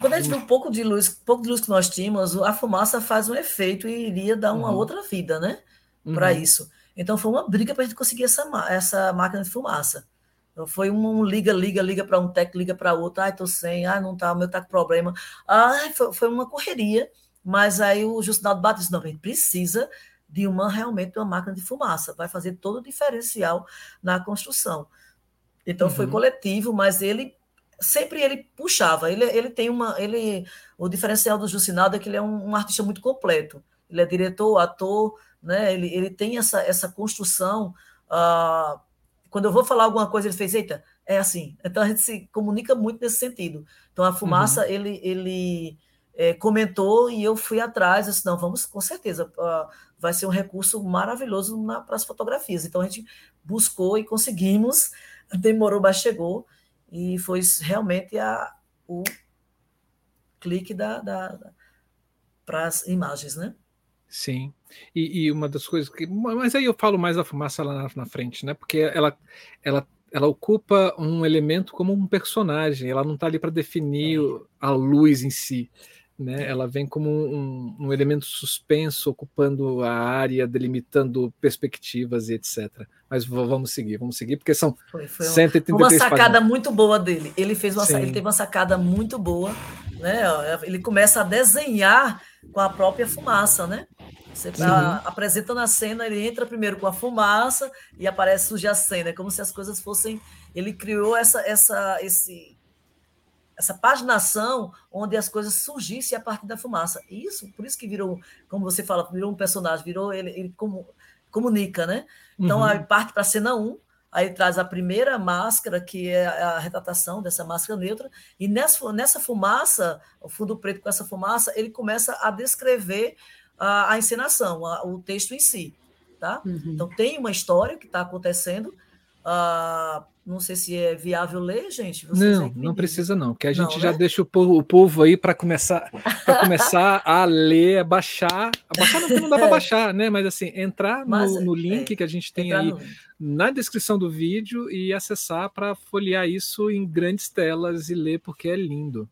quando a gente vê um pouco de luz, pouco de luz que nós tínhamos, a fumaça faz um efeito e iria dar uma uhum. outra vida, né? Para uhum. isso. Então foi uma briga para a gente conseguir essa, essa máquina de fumaça. Então, foi um liga, liga, liga para um técnico, liga para outro. Ai, tô sem, ai, não tá, o meu tá com problema. Ai, foi, foi uma correria. Mas aí o Justinaldo bateu disse: não, a gente precisa de uma realmente uma máquina de fumaça, vai fazer todo o diferencial na construção. Então uhum. foi coletivo, mas ele sempre ele puxava. Ele, ele tem uma. Ele, o diferencial do Jucinaldo é que ele é um, um, artista muito completo. Ele é diretor, ator, né? ele, ele tem essa, essa construção. Uh, quando eu vou falar alguma coisa, ele fez, eita, é assim. Então a gente se comunica muito nesse sentido. Então a fumaça, uhum. ele, ele é, comentou e eu fui atrás, eu disse, não, vamos, com certeza, uh, vai ser um recurso maravilhoso para as fotografias. Então a gente buscou e conseguimos, [LAUGHS] demorou, mas chegou e foi realmente a, o clique da, da, da para as imagens, né? Sim. E, e, uma das coisas que. Mas aí eu falo mais da fumaça lá na, na, frente, né? Porque ela, ela, ela ocupa um elemento como um personagem, ela não está ali para definir é. a luz em si né? Ela vem como um, um, elemento suspenso, ocupando a área, delimitando perspectivas e etc. Mas vamos seguir, vamos seguir, porque são foi, foi uma, 133 uma sacada páginas. muito boa dele. Ele fez uma, ele teve uma sacada muito boa, né? Ele começa a desenhar com a própria fumaça, né? Você tá apresenta na cena, ele entra primeiro com a fumaça e aparece surge a cena, é como se as coisas fossem. Ele criou essa, essa, esse, essa paginação onde as coisas surgissem a partir da fumaça. Isso, por isso que virou, como você fala, virou um personagem, virou ele, ele como, comunica, né? Então, uhum. aí parte para a cena 1, aí traz a primeira máscara, que é a retratação dessa máscara neutra, e nessa, nessa fumaça, o fundo preto com essa fumaça, ele começa a descrever a, a encenação, a, o texto em si. Tá? Uhum. Então, tem uma história que está acontecendo. Uh, não sei se é viável ler, gente. Vocês não, não precisa não, que a gente não, já né? deixa o povo, o povo aí para começar para começar a ler, a baixar, a baixar não, não dá para [LAUGHS] é. baixar, né? Mas assim, entrar Mas, no, no, link é, que a gente tem aí no... na descrição do vídeo e acessar para folhear isso em grandes telas e ler porque é lindo.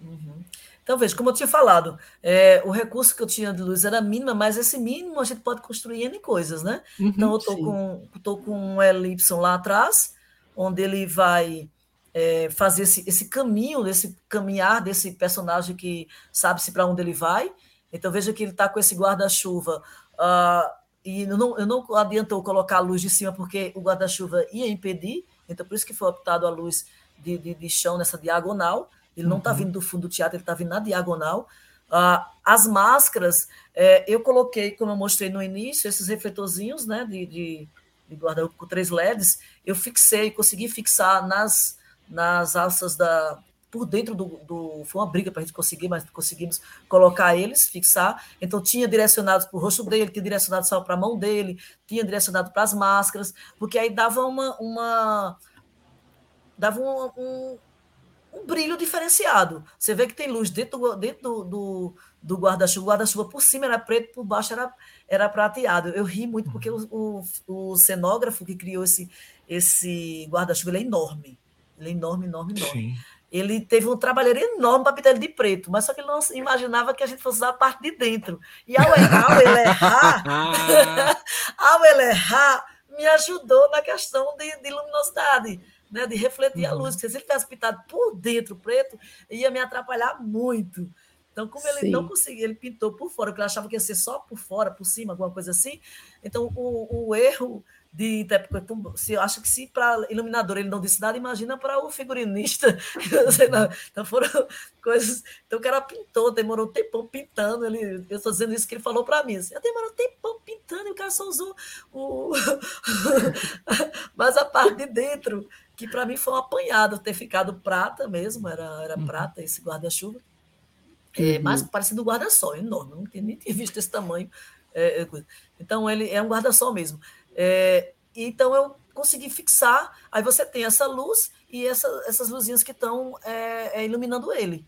Uhum. Então, veja, como eu tinha falado, é, o recurso que eu tinha de luz era mínimo, mas esse mínimo a gente pode construir N coisas, né? Uhum, então, eu estou com, tô com um LY lá atrás, onde ele vai é, fazer esse, esse caminho, esse caminhar desse personagem que sabe-se para onde ele vai. Então, veja que ele está com esse guarda-chuva. Uh, e não, eu não adiantou colocar a luz de cima, porque o guarda-chuva ia impedir. Então, por isso que foi optado a luz de, de, de chão nessa diagonal. Ele não está uhum. vindo do fundo do teatro, ele está vindo na diagonal. Uh, as máscaras, é, eu coloquei, como eu mostrei no início, esses refletorzinhos né, de, de, de guarda-roupa com três LEDs. Eu fixei, consegui fixar nas, nas alças da. Por dentro do, do Foi uma briga para a gente conseguir, mas conseguimos colocar eles, fixar. Então, tinha direcionado para o rosto dele, tinha direcionado só para a mão dele, tinha direcionado para as máscaras, porque aí dava uma. uma dava um, um um brilho diferenciado. Você vê que tem luz dentro do, dentro do, do, do guarda-chuva. O guarda-chuva por cima era preto, por baixo era, era prateado. Eu ri muito porque o, o, o cenógrafo que criou esse, esse guarda-chuva é enorme. Ele é enorme, enorme, enorme. Sim. Ele teve um trabalheiro enorme para pintar ele de preto, mas só que ele não imaginava que a gente fosse usar a parte de dentro. E ao errar, ao ele errar, [LAUGHS] ao ele errar, me ajudou na questão de, de luminosidade né, de refletir uhum. a luz. Porque se ele tivesse pintado por dentro preto, ia me atrapalhar muito. Então, como ele Sim. não conseguia, ele pintou por fora, porque ele achava que ia ser só por fora, por cima, alguma coisa assim. Então, o, o erro de se eu acho que se para iluminador ele não disse nada, imagina para o figurinista. [LAUGHS] então foram coisas. Então o cara pintou, demorou um tempão pintando. Ele, eu estou dizendo isso que ele falou para mim. Assim, eu demorou um tempão pintando e o cara só usou o. [LAUGHS] Mas a parte de dentro que para mim foi um apanhado ter ficado prata mesmo, era, era uhum. prata esse guarda-chuva. É, uhum. Mas parecido guarda-sol, enorme, não tinha, nem tinha visto esse tamanho. É, é então, ele é um guarda-sol mesmo. É, então, eu consegui fixar, aí você tem essa luz e essa, essas luzinhas que estão é, é, iluminando ele.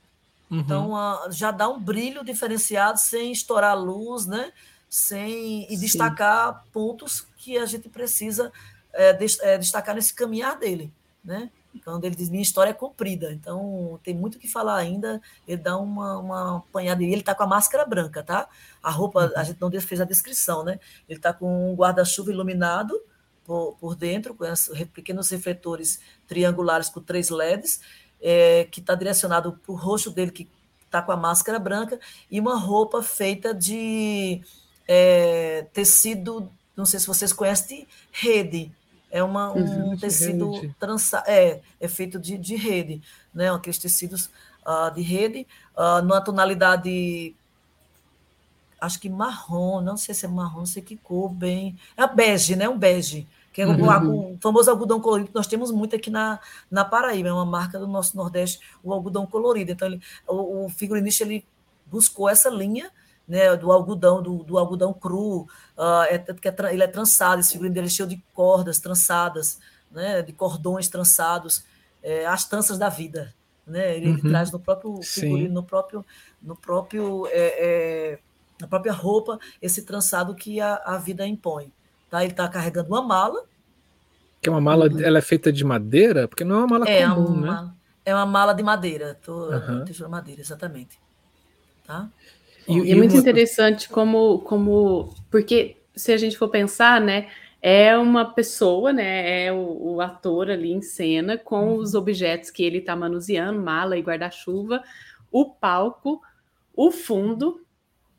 Uhum. Então, a, já dá um brilho diferenciado sem estourar a luz, né? Sem, e Sim. destacar pontos que a gente precisa é, destacar nesse caminhar dele, né? Quando ele diz minha história é comprida, então tem muito o que falar ainda. Ele dá uma, uma apanhada e ele está com a máscara branca, tá? A roupa, a gente não fez a descrição, né? Ele está com um guarda-chuva iluminado por, por dentro, com pequenos refletores triangulares com três LEDs, é, que está direcionado para o rosto dele, que está com a máscara branca, e uma roupa feita de é, tecido, não sei se vocês conhecem, de rede é uma, um uhum, tecido trança, é, é feito de, de rede, né? Aqueles tecidos uh, de rede, uh, numa tonalidade acho que marrom, não sei se é marrom, não sei que cor bem. É bege, né? Um bege, que é uhum. o, famoso algodão colorido que nós temos muito aqui na, na Paraíba, é uma marca do nosso Nordeste, o algodão colorido. Então, ele, o, o figurinista ele buscou essa linha né, do algodão, do, do algodão cru, uh, é, que é, ele é trançado, esse figurino dele é cheio de cordas trançadas, né, de cordões trançados, é, as tranças da vida, né, ele, uhum. ele traz no próprio figurino, Sim. no próprio, no próprio, é, é, na própria roupa, esse trançado que a, a vida impõe, tá? Ele está carregando uma mala, que é uma mala, uhum. ela é feita de madeira, porque não é uma mala é comum, uma, né? É uma mala de madeira, tô, uhum. de madeira, exatamente, tá? E, e é muito interessante como, como, porque se a gente for pensar, né, é uma pessoa, né, é o, o ator ali em cena com uhum. os objetos que ele está manuseando, mala e guarda-chuva, o palco, o fundo,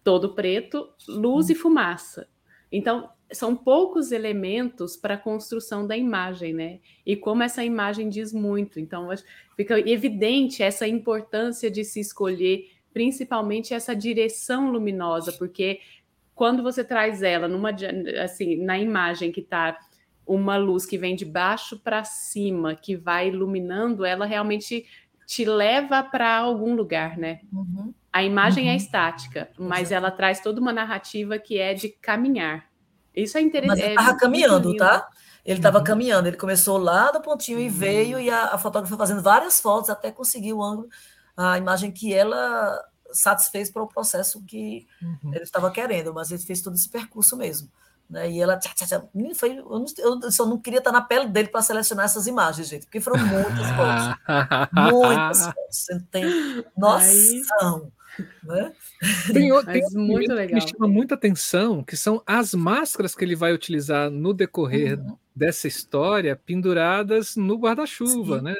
todo preto, luz e fumaça. Então, são poucos elementos para a construção da imagem, né? E como essa imagem diz muito. Então, fica evidente essa importância de se escolher, principalmente essa direção luminosa, porque quando você traz ela numa assim, na imagem que está uma luz que vem de baixo para cima, que vai iluminando, ela realmente te leva para algum lugar, né? Uhum. A imagem é uhum. é estática, mas ela traz toda uma narrativa que é de caminhar. Isso é interessante. Mas ele estava é caminhando, tá? Ele estava uhum. caminhando, ele começou lá do pontinho e veio, e a, a fotógrafa fazendo várias fotos até conseguir o ângulo, a imagem que ela satisfez para o processo que uhum. ele estava querendo, mas ele fez todo esse percurso mesmo. Né? E ela tchá, tchá, tchá, foi, eu, não, eu só não queria estar na pele dele para selecionar essas imagens, gente, porque foram muitas fotos. [LAUGHS] muitas fotos. Você não tem noção. Né? Tem, tem muito legal. que me chama muita atenção, que são as máscaras que ele vai utilizar no decorrer uhum. dessa história, penduradas no guarda-chuva, né?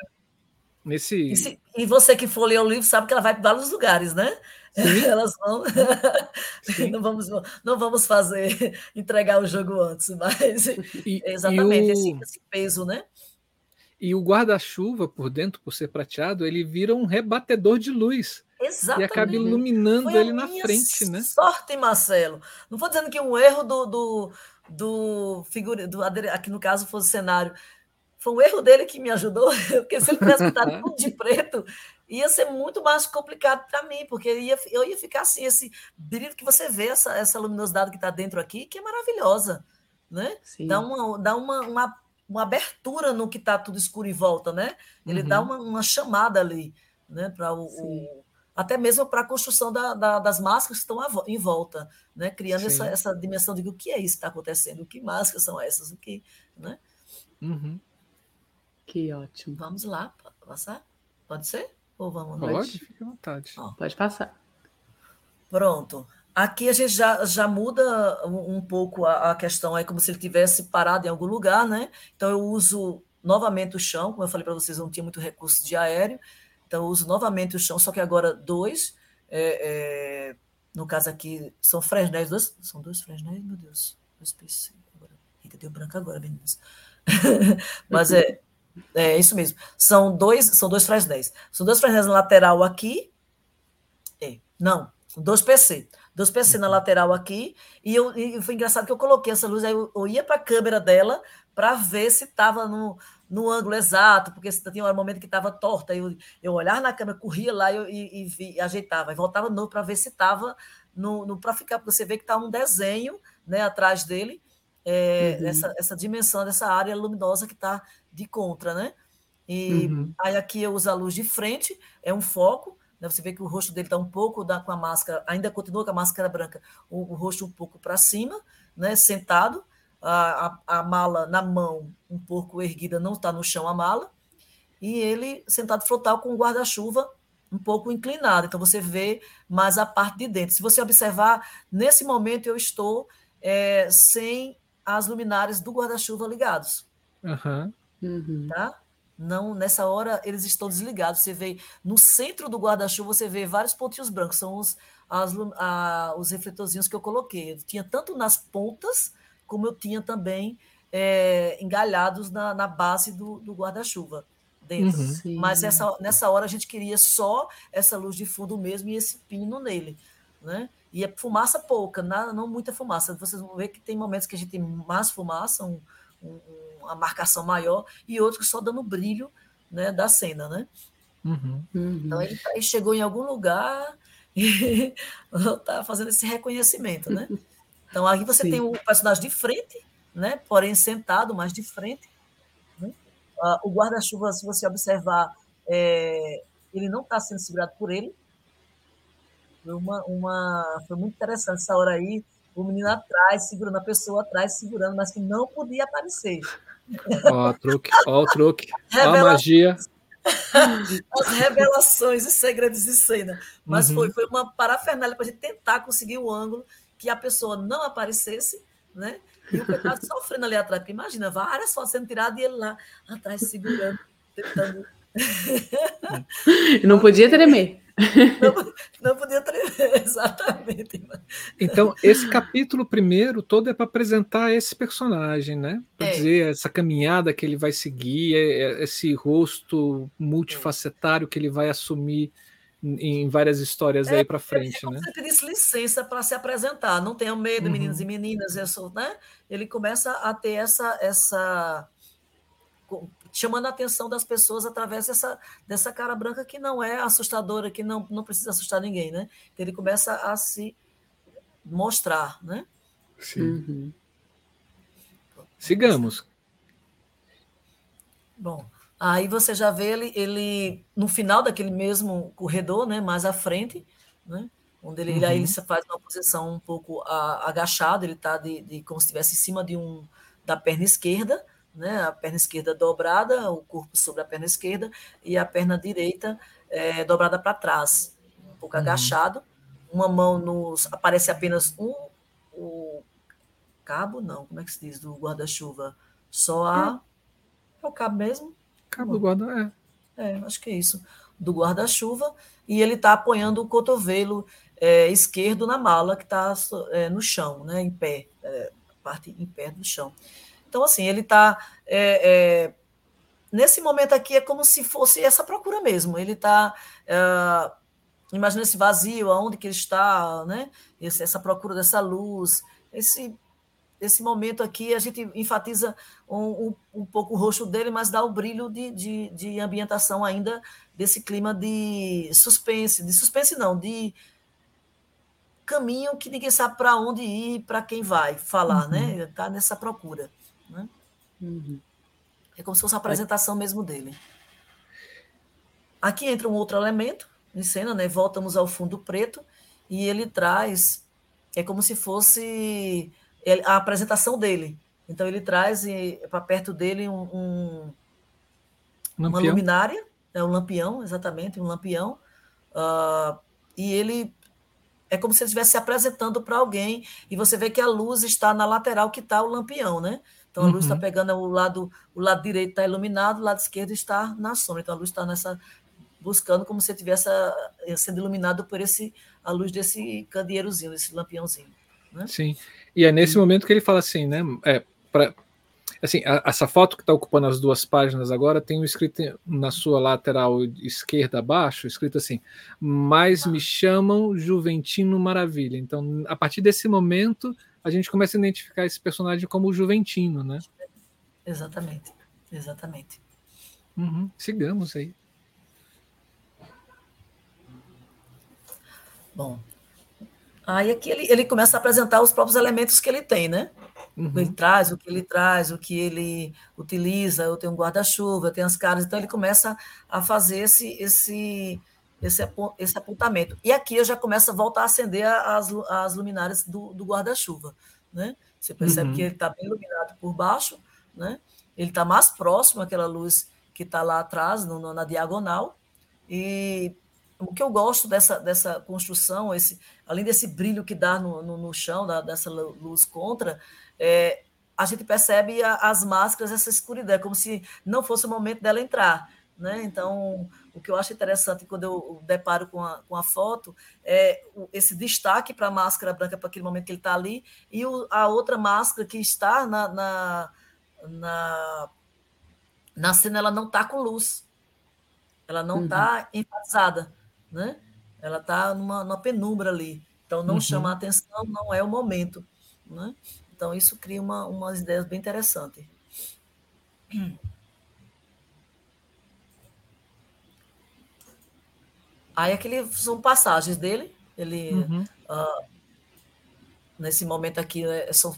Nesse... E, se, e, você que for ler o livro sabe que ela vai para vários lugares, né? Sim. [LAUGHS] Elas vão. [LAUGHS] não, vamos, não vamos fazer [LAUGHS] entregar o jogo antes, mas e, exatamente e o... esse, esse peso, né? E o guarda-chuva por dentro, por ser prateado, ele vira um rebatedor de luz. Exatamente. E acaba iluminando ele na frente, né? Sorte, Marcelo. Não vou dizendo que um erro do, do, do figurino, do, aqui no caso fosse o cenário, foi um erro dele que me ajudou, [LAUGHS] porque se ele tivesse pintado [LAUGHS] tudo de preto, ia ser muito mais complicado para mim, porque eu ia, eu ia ficar assim, esse brilho que você vê, essa, essa luminosidade que está dentro aqui, que é maravilhosa. Né? Sim. Dá, uma, dá uma, uma, uma abertura no que está tudo escuro em volta, né? Ele uhum. dá uma, uma chamada ali, né? Para o, o, até mesmo para a construção da, da, das máscaras que estão em volta, né? Criando essa, essa dimensão de o que é isso que está acontecendo, o que máscaras são essas, o que, né? Uhum. Que ótimo. Vamos lá, passar? Pode ser? Ou vamos? Pode, fique à vontade. Ó. Pode passar. Pronto. Aqui a gente já, já muda um, um pouco a, a, questão, é como se ele tivesse parado em algum lugar, né? Então eu uso novamente o chão, como eu falei para vocês, não tinha muito recurso de aéreo, então eu uso novamente o chão, só que agora dois, é, é, no caso aqui são fresnéis, dois, são dois fresnéis, meu Deus, dois PC, agora, eita, deu branco agora, meninas. [LAUGHS] Mas é, é isso mesmo. São dois, são dois Fresnéis. São dois Fresnéis na lateral aqui. É, não, dois PC. Dois PC na uhum. lateral aqui. E, eu, e foi engraçado que eu coloquei essa luz, aí eu, eu ia para a câmera dela para ver se estava no, no ângulo exato, porque tinha um momento que estava torta. Eu, eu olhava na câmera, corria lá e, e, e, vi, ajeitava. E voltava de novo para ver se estava no, no para ficar, porque você vê que está um desenho né, atrás dele. É, uhum. essa, essa dimensão dessa área luminosa que está de contra, né? E uhum. aí aqui eu uso a luz de frente, é um foco, né? Você vê que o rosto dele está um pouco da, com a máscara, ainda continua com a máscara branca, o, o rosto um pouco para cima, né? Sentado, a, a, a, mala na mão um pouco erguida, não está no chão a mala, e ele sentado frontal com o guarda-chuva um pouco inclinado. Então você vê mais a parte de dentro. Se você observar, nesse momento eu estou é, sem as luminárias do guarda-chuva ligados. Uhum. Uhum. Tá? Não, nessa hora eles estão desligados. Você vê no centro do guarda-chuva, você vê vários pontinhos brancos, são os, as, a, os refletorzinhos que eu coloquei. Eu tinha tanto nas pontas, como eu tinha também é, engalhados na, na base do, do guarda-chuva dentro. Uhum. Mas essa, nessa hora a gente queria só essa luz de fundo mesmo e esse pino nele. Né? E é fumaça pouca, não, não muita fumaça. Vocês vão ver que tem momentos que a gente tem mais fumaça, um, um, uma marcação maior, e outros só dando brilho né, da cena, né? Uhum. Então ele, ele, chegou em algum lugar [LAUGHS] e está fazendo esse reconhecimento, né? Então aí você Sim. tem o personagem de frente, né? Porém sentado, mas de frente. Né? Uh, o guarda-chuva, se você observar, é, ele não está sendo segurado por ele. Foi, uma, uma, foi muito interessante essa hora aí o menino atrás, segurando a pessoa atrás, segurando, mas que não podia aparecer. Ó, o truque, ó o truque, ó a magia. As revelações e segredos de cena. Mas uhum. foi, foi uma parafernália para a gente tentar conseguir o ângulo que a pessoa não aparecesse, né? E o coitado sofrendo ali atrás, porque imagina, várias fotos sendo tiradas e ele lá atrás segurando, tentando [LAUGHS] não podia tremer. Não, [LAUGHS] não podia tremer, [LAUGHS] exatamente. Então, esse capítulo primeiro todo é para apresentar esse personagem, né? Para é. dizer essa caminhada que ele vai seguir, é, é, esse rosto multifacetário que ele vai assumir em várias histórias é, aí para frente, né? Ele pedisse licença para se apresentar, não tenham medo, uhum. meninos e meninas, eu sou, né? Ele começa a ter essa essa chamando a atenção das pessoas através dessa, dessa cara branca que não é assustadora, que não, não precisa assustar ninguém, né? Então, ele começa a se mostrar, né? Sim. Uhum. Sigamos. Bom, aí você já vê ele, ele no final daquele mesmo corredor, né, mais à frente, né, onde ele, uhum. aí ele faz uma posição um pouco agachado, ele está de, de, como se estivesse em cima de um da perna esquerda, né? a perna esquerda dobrada, o corpo sobre a perna esquerda, e a perna direita é, dobrada para trás, um pouco uhum. agachado. Uma mão nos. Aparece apenas um. O cabo, não, como é que se diz? Do guarda-chuva. Só a. É. é o cabo mesmo? Cabo do guarda, é. É, acho que é isso. Do guarda-chuva, e ele está apoiando o cotovelo é, esquerdo na mala que está é, no chão, né, em pé, é, parte em pé do chão. Então, assim, ele está. É, é, nesse momento aqui é como se fosse essa procura mesmo. Ele está. É, imagina esse vazio, aonde que ele está, né? Esse, essa procura dessa luz, esse esse momento aqui a gente enfatiza um, um, um, pouco o rosto dele, mas dá o brilho de, de, de, ambientação ainda desse clima de suspense, de suspense não, de caminho que ninguém sabe para onde ir, para quem vai falar, né? uhum. né? Está nessa procura. Né? Uhum. É como se fosse a apresentação mesmo dele. Aqui entra um outro elemento em cena, né? Voltamos ao fundo preto e ele traz, é como se fosse a apresentação dele. Então ele traz para perto dele um, um uma luminária, é um lampião, exatamente, um lampião. Uh, e ele é como se ele estivesse se apresentando para alguém e você vê que a luz está na lateral que está o lampião, né? Então a luz está uhum. pegando o lado, o lado direito está iluminado, o lado esquerdo está na sombra. Então a luz está nessa buscando como se estivesse eh, sendo iluminado por esse a luz desse candeeirozinho, desse lampiãozinho. Né? Sim. E é nesse momento que ele fala assim, né? É, pra, assim, a, essa foto que está ocupando as duas páginas agora tem um escrito na sua lateral esquerda abaixo, escrito assim: "Mas me chamam Juventino Maravilha". Então, a partir desse momento a gente começa a identificar esse personagem como o Juventino, né? Exatamente, exatamente. Uhum, sigamos aí. Bom, aí aqui ele, ele começa a apresentar os próprios elementos que ele tem, né? Uhum. Ele traz o que ele traz, o que ele utiliza. Eu tenho um guarda-chuva, eu tenho as caras. Então ele começa a fazer esse, esse, esse, esse apontamento. E aqui eu já começo a voltar a acender as, as luminárias do, do guarda-chuva. Né? Você percebe uhum. que ele está bem iluminado por baixo, né? ele está mais próximo àquela luz que está lá atrás, no, na diagonal. E o que eu gosto dessa, dessa construção, esse, além desse brilho que dá no, no, no chão, da, dessa luz contra, é, a gente percebe a, as máscaras, essa escuridão, é como se não fosse o momento dela entrar. Né? Então, o que eu acho interessante quando eu deparo com a, com a foto é esse destaque para a máscara branca, para aquele momento que ele está ali, e o, a outra máscara que está na, na, na, na cena, ela não está com luz, ela não está uhum. enfatizada, né? ela está numa, numa, penumbra ali, então não uhum. chama a atenção, não é o momento. Né? Então, isso cria uma, umas ideias bem interessantes. Aí aquele são passagens dele. Ele uhum. uh, nesse momento aqui né, são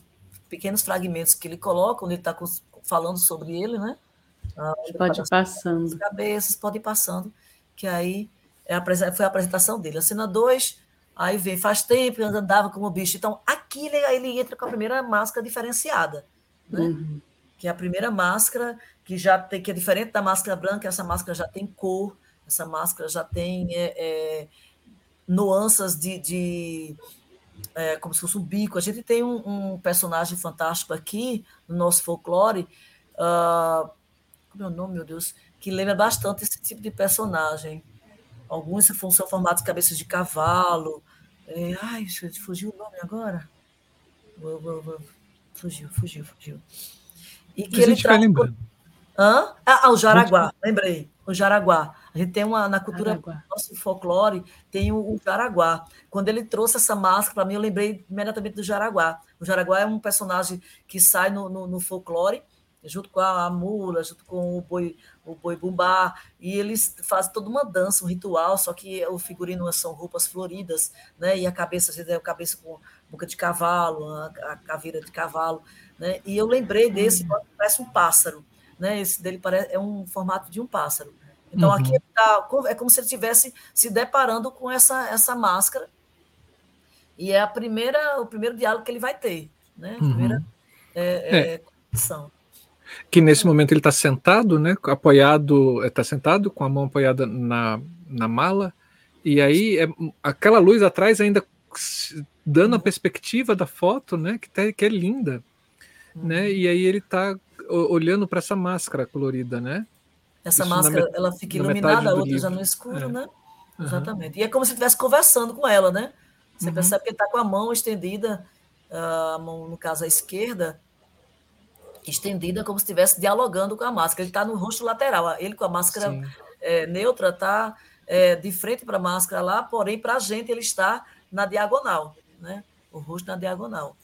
pequenos fragmentos que ele coloca, onde ele está falando sobre ele, né? Uh, pode ir passando. Cabeças, pode ir passando. Que aí é a, foi a apresentação dele. A cena 2, aí vem, faz tempo, andava como bicho. Então, aqui ele, ele entra com a primeira máscara diferenciada, né? Uhum. Que é a primeira máscara que já tem, que é diferente da máscara branca, essa máscara já tem cor, essa máscara já tem é, é, nuances de, de é, como se fosse um bico. A gente tem um, um, personagem fantástico aqui no nosso folclore. Uh, como é o nome, meu Deus? que lembra bastante esse tipo de personagem. Alguns são formados de cabeças de cavalo. É, ai, fugiu o nome agora? Fugiu, fugiu, fugiu. E que a ele traz. Hã? Ah, ah, o Jaraguá, lembrei. O Jaraguá. A gente tem uma, na cultura Jaraguá. nosso folclore, tem o, o, Jaraguá. Quando ele trouxe essa máscara, para mim, eu lembrei imediatamente do Jaraguá. O Jaraguá é um personagem que sai no, no, no folclore, junto com a, mula, junto com o boi, o boi bumbá, e eles fazem toda uma dança, um ritual, só que o figurino são roupas floridas, né? E a cabeça, às vezes, é a cabeça com boca de cavalo, a, a caveira de cavalo, né? E eu lembrei desse, uhum. parece um pássaro, né? Esse dele parece, é um formato de um pássaro. Então, uhum. aqui tá, é como se ele estivesse se deparando com essa, essa máscara. E é a primeira, o primeiro diálogo que ele vai ter. Né? A primeira uhum. é, é, é. Que nesse momento ele está sentado, né? Apoiado, está sentado com a mão apoiada na, na mala, e aí é, aquela luz atrás ainda dando a uhum. perspectiva da foto, né? Que, tá, que é linda. Né? Uhum. E aí ele está olhando para essa máscara colorida, né? Essa Isso máscara, ela fica iluminada, a outra livro. já no escuro, é. né? Uhum. Exatamente. E é como se estivesse conversando com ela, né? Você uhum. percebe que ele está com a mão estendida, a mão, no caso, à esquerda, estendida como se estivesse dialogando com a máscara. Ele está no rosto lateral. Ele com a máscara é, neutra está é, de frente para a máscara lá, porém, para a gente, ele está na diagonal, né? O rosto na diagonal.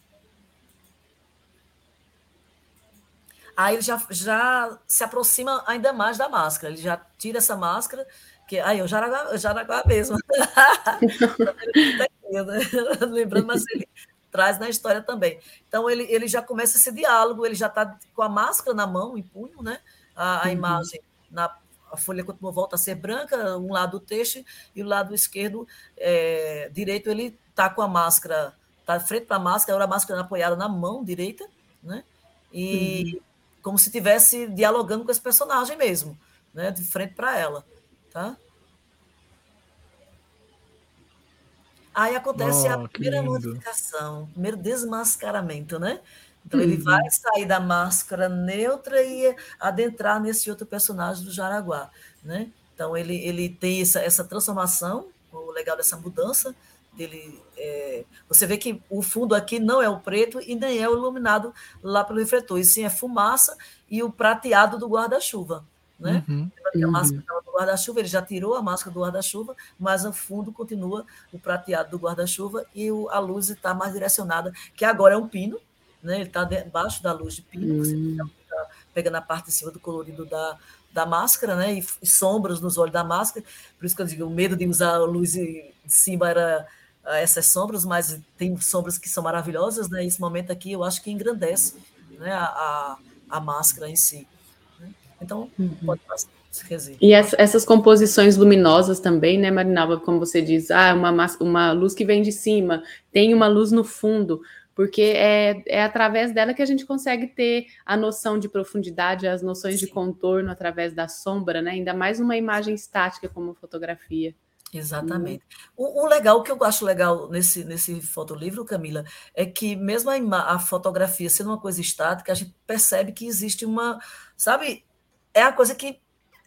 Aí ele já, já se aproxima ainda mais da máscara. Ele já tira essa máscara, que aí o Jaraguá, Jaraguá mesmo. Lembrando, mas ele traz na história também. Então ele, ele já começa esse diálogo, ele já está com a máscara na mão, em punho, né? A, a uhum. imagem na a folha continua volta a ser branca, um lado o texto e o lado esquerdo, é, direito, ele está com a máscara, está frente para a máscara, agora a máscara apoiada na mão direita, né? E uhum como se estivesse dialogando com esse personagem mesmo, né, de frente para ela, tá? Aí acontece oh, a primeira modificação, o primeiro desmascaramento, né? Então uhum. ele vai sair da máscara neutra e adentrar nesse outro personagem do Jaraguá, né? Então ele, ele tem essa, essa transformação, o legal dessa mudança, dele. É, você vê que o fundo aqui não é o preto e nem é o iluminado lá pelo refletor, e sim é fumaça e o prateado do guarda-chuva. Né? Uhum, a máscara uhum. do guarda-chuva, ele já tirou a máscara do guarda-chuva, mas o fundo continua o prateado do guarda-chuva e o, a luz está mais direcionada, que agora é um pino, né? ele está debaixo da luz de pino, uhum. você está pegando a parte de cima do colorido da, da máscara, né? E, e, sombras nos olhos da máscara. Por isso que eu digo, o medo de usar a luz de cima era essas sombras, mas tem sombras que são maravilhosas, né? Esse momento aqui eu acho que engrandece né? a, a, a máscara em si. Né? Então, uhum. pode passar. E essas composições luminosas também, né, Marinalva? Como você diz, ah, uma, uma luz que vem de cima, tem uma luz no fundo, porque é, é através dela que a gente consegue ter a noção de profundidade, as noções Sim. de contorno através da sombra, né? Ainda mais uma imagem estática como fotografia. Exatamente. Hum. O, o, legal, o que eu acho legal nesse, nesse fotolivro, Camila, é que mesmo a, a, fotografia sendo uma coisa estática, a gente percebe que existe uma, sabe, é a coisa que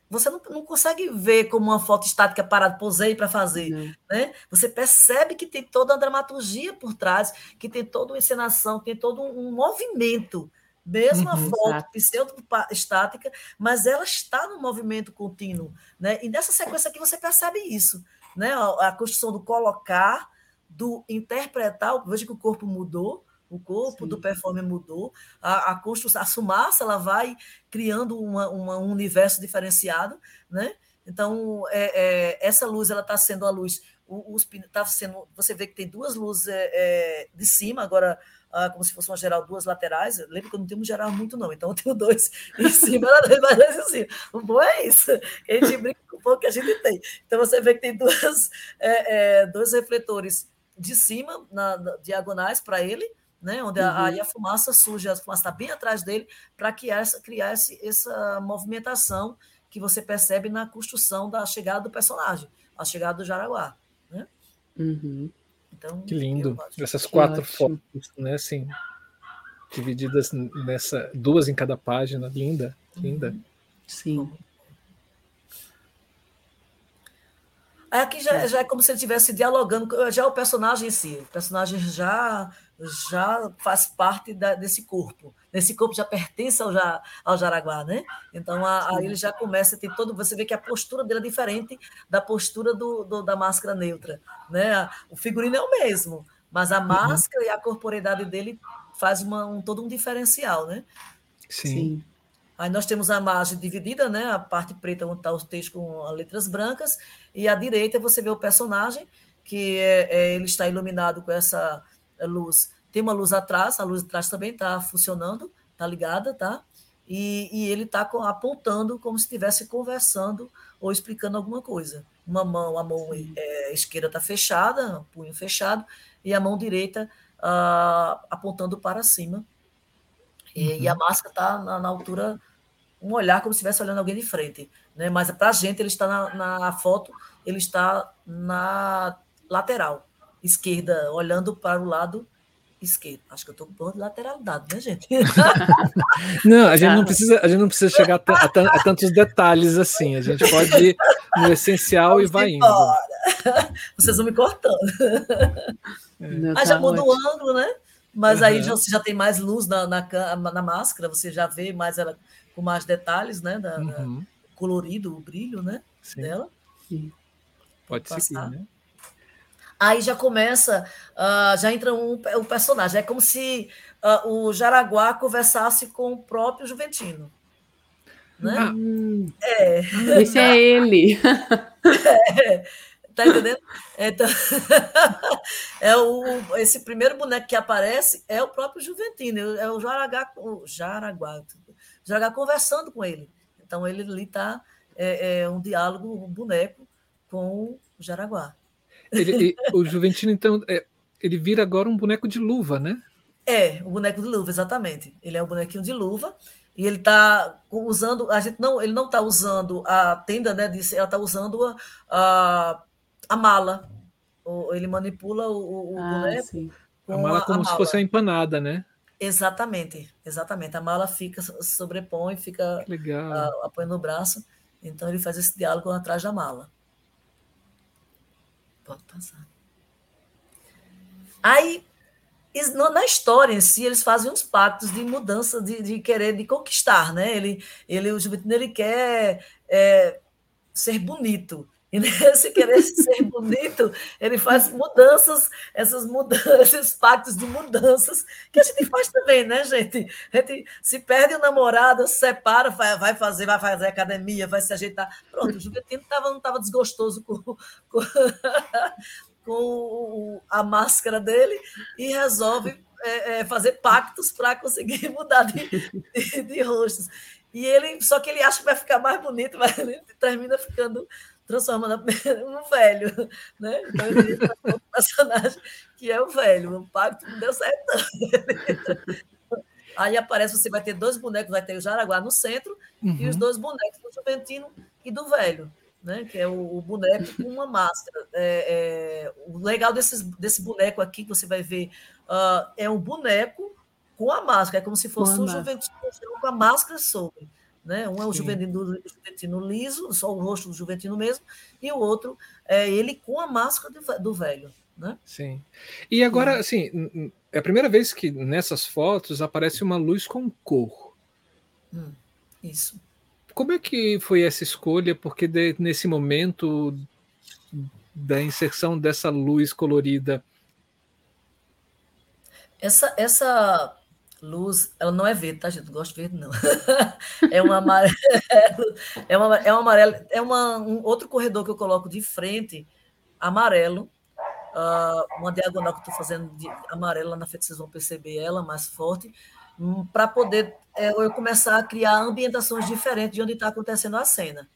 você não, não consegue ver como uma foto estática parada, posei para fazer, uhum. né? Você percebe que tem toda a dramaturgia por trás, que tem toda uma encenação, tem todo um, um movimento, mesmo a uhum, foto pseudo-estática, mas ela está no movimento contínuo, né? E nessa sequência aqui você percebe isso né? a, construção do colocar, do interpretar, veja que o corpo mudou, o corpo Sim. do performer mudou, a, a construção, a fumaça ela vai criando uma, uma, um universo diferenciado, né? Então é, é, essa luz ela está sendo a luz, os, tá sendo, você vê que tem duas luzes é, é de cima agora ah, como se fosse uma geral, duas laterais. Lembra que eu não tenho um geral muito, não. Então eu tenho dois [LAUGHS] em cima [LAUGHS] em cima. O bom é isso. A gente brinca com o pouco que a gente tem. Então você vê que tem duas, é, é, dois refletores de cima, na, na diagonais para ele, né? Onde uhum. a, aí a fumaça surge, a fumaça está bem atrás dele, para criar, essa, criar esse, essa movimentação que você percebe na construção da chegada do personagem, a chegada do Jaraguá. Né? Uhum. Então, que lindo. Essas que quatro ótimo. fotos, né, assim, divididas nessa duas em cada página, linda, uhum. linda. Sim. Aqui já, é. já é como se ele estivesse dialogando, já é o personagem em si, o personagem já já faz parte da, desse corpo. Esse corpo já pertence ao, já, ao Jaraguá, né? Então aí ele já começa, tem todo. Você vê que a postura dele é diferente da postura do, do da máscara neutra. Né? O figurino é o mesmo, mas a uhum. máscara uhum. e a corporeidade dele faz uma, um, todo um diferencial, né? Sim. Sim. Aí nós temos a margem dividida, né? A parte preta onde está os textos com as letras brancas, e à direita você vê o personagem, que é, é, ele está iluminado com essa luz. Tem uma luz atrás, a luz atrás também está funcionando, está ligada, tá? E, e ele está apontando como se estivesse conversando ou explicando alguma coisa. Uma mão, a mão é, esquerda está fechada, punho fechado, e a mão direita ah, apontando para cima. E, uhum. e a máscara está na, na, altura, um olhar como se estivesse olhando alguém de frente. Né? Mas para a gente, ele está na, na foto, ele está na lateral esquerda, olhando para o lado esquerdo. Acho que eu estou com de lateralidade, né, gente? [LAUGHS] não, a gente não precisa, a gente não precisa chegar a, a, a tantos detalhes assim. A gente pode ir no essencial Vamos e vai indo. [LAUGHS] Vocês vão me cortando. É. Já tá muda o ângulo, né? Mas uhum. aí já, você já tem mais luz na, na, na, máscara, você já vê mais ela com mais detalhes, né? Da, uhum. da colorido, o brilho, né? Sim. Dela. Sim. Pode ser né? Aí já começa, uh, já entra um, o personagem. É como se uh, o Jaraguá conversasse com o próprio Juventino. Né? Ah, é. [LAUGHS] Esse é ele. É. [LAUGHS] Tá entendendo? Então, [LAUGHS] é o, esse primeiro boneco que aparece é o próprio Juventino, é o Jaraguá, o Jaraguá, Jaraguá conversando com ele. Então ele ali está é, é, um diálogo, um boneco com o Jaraguá. Ele, o Juventino, então, é, ele vira agora um boneco de luva, né? É, o boneco de luva, exatamente. Ele é um bonequinho de luva e ele está usando. A gente não, ele não está usando a tenda, né? Disse, ela está usando a, a a mala. Ele manipula o, o ah, boneco. Sim. a mala como a se mala. fosse a empanada, né? Exatamente, exatamente. A mala fica, sobrepõe, fica Legal. apoiando no braço. Então ele faz esse diálogo atrás da mala. Pode passar. Aí, na história em si, eles fazem uns pactos de mudança, de, de querer, de conquistar, né? Ele, ele, o Juventino, ele quer é, ser bonito. [LAUGHS] E nesse querer ser bonito, ele faz mudanças, essas mudanças, [LAUGHS] esses pactos de mudanças, que a gente faz também, né, gente? A gente se perde o namorado, se separa, vai fazer, vai fazer academia, vai se ajeitar. Pronto, o Juventino tava, não estava desgostoso com, com, [LAUGHS] com, a máscara dele e resolve é, é, fazer pactos para conseguir mudar de, de, de rostos. E ele, só que ele acha que vai ficar mais bonito, mas ele termina ficando transforma no [LAUGHS] velho, né? Então ele um personagem que é o velho, o pacto não deu certo. Aí aparece, você vai ter dois bonecos, vai ter o Jaraguá no centro uhum. e os uhum. dois bonecos do Juventino e do velho, né? Que é o, o boneco com uma máscara. É, é, o legal desses, desse boneco aqui que você vai ver uh, é um boneco com a máscara, é como se fosse um Juventino com a máscara sobre. Né? Um é o Juventino, Juventino, liso, só o rosto do Juventino mesmo, e o outro é ele com a máscara do, do velho. Né? Sim. E agora, assim, é a primeira vez que nessas fotos aparece uma luz com cor. Hum, isso. Como é que foi essa escolha? Porque de, nesse momento da inserção dessa luz colorida. Essa, essa luz, ela não é verde, tá, gente? Não gosto de verde, não. [LAUGHS] é um amarelo, [LAUGHS] é uma, é um amarelo, é uma, um outro corredor que eu coloco de frente, amarelo, uh, uma diagonal que eu estou fazendo de amarelo lá na frente, vocês vão perceber ela mais forte, um, para poder é, eu começar a criar ambientações diferentes de onde está acontecendo a cena,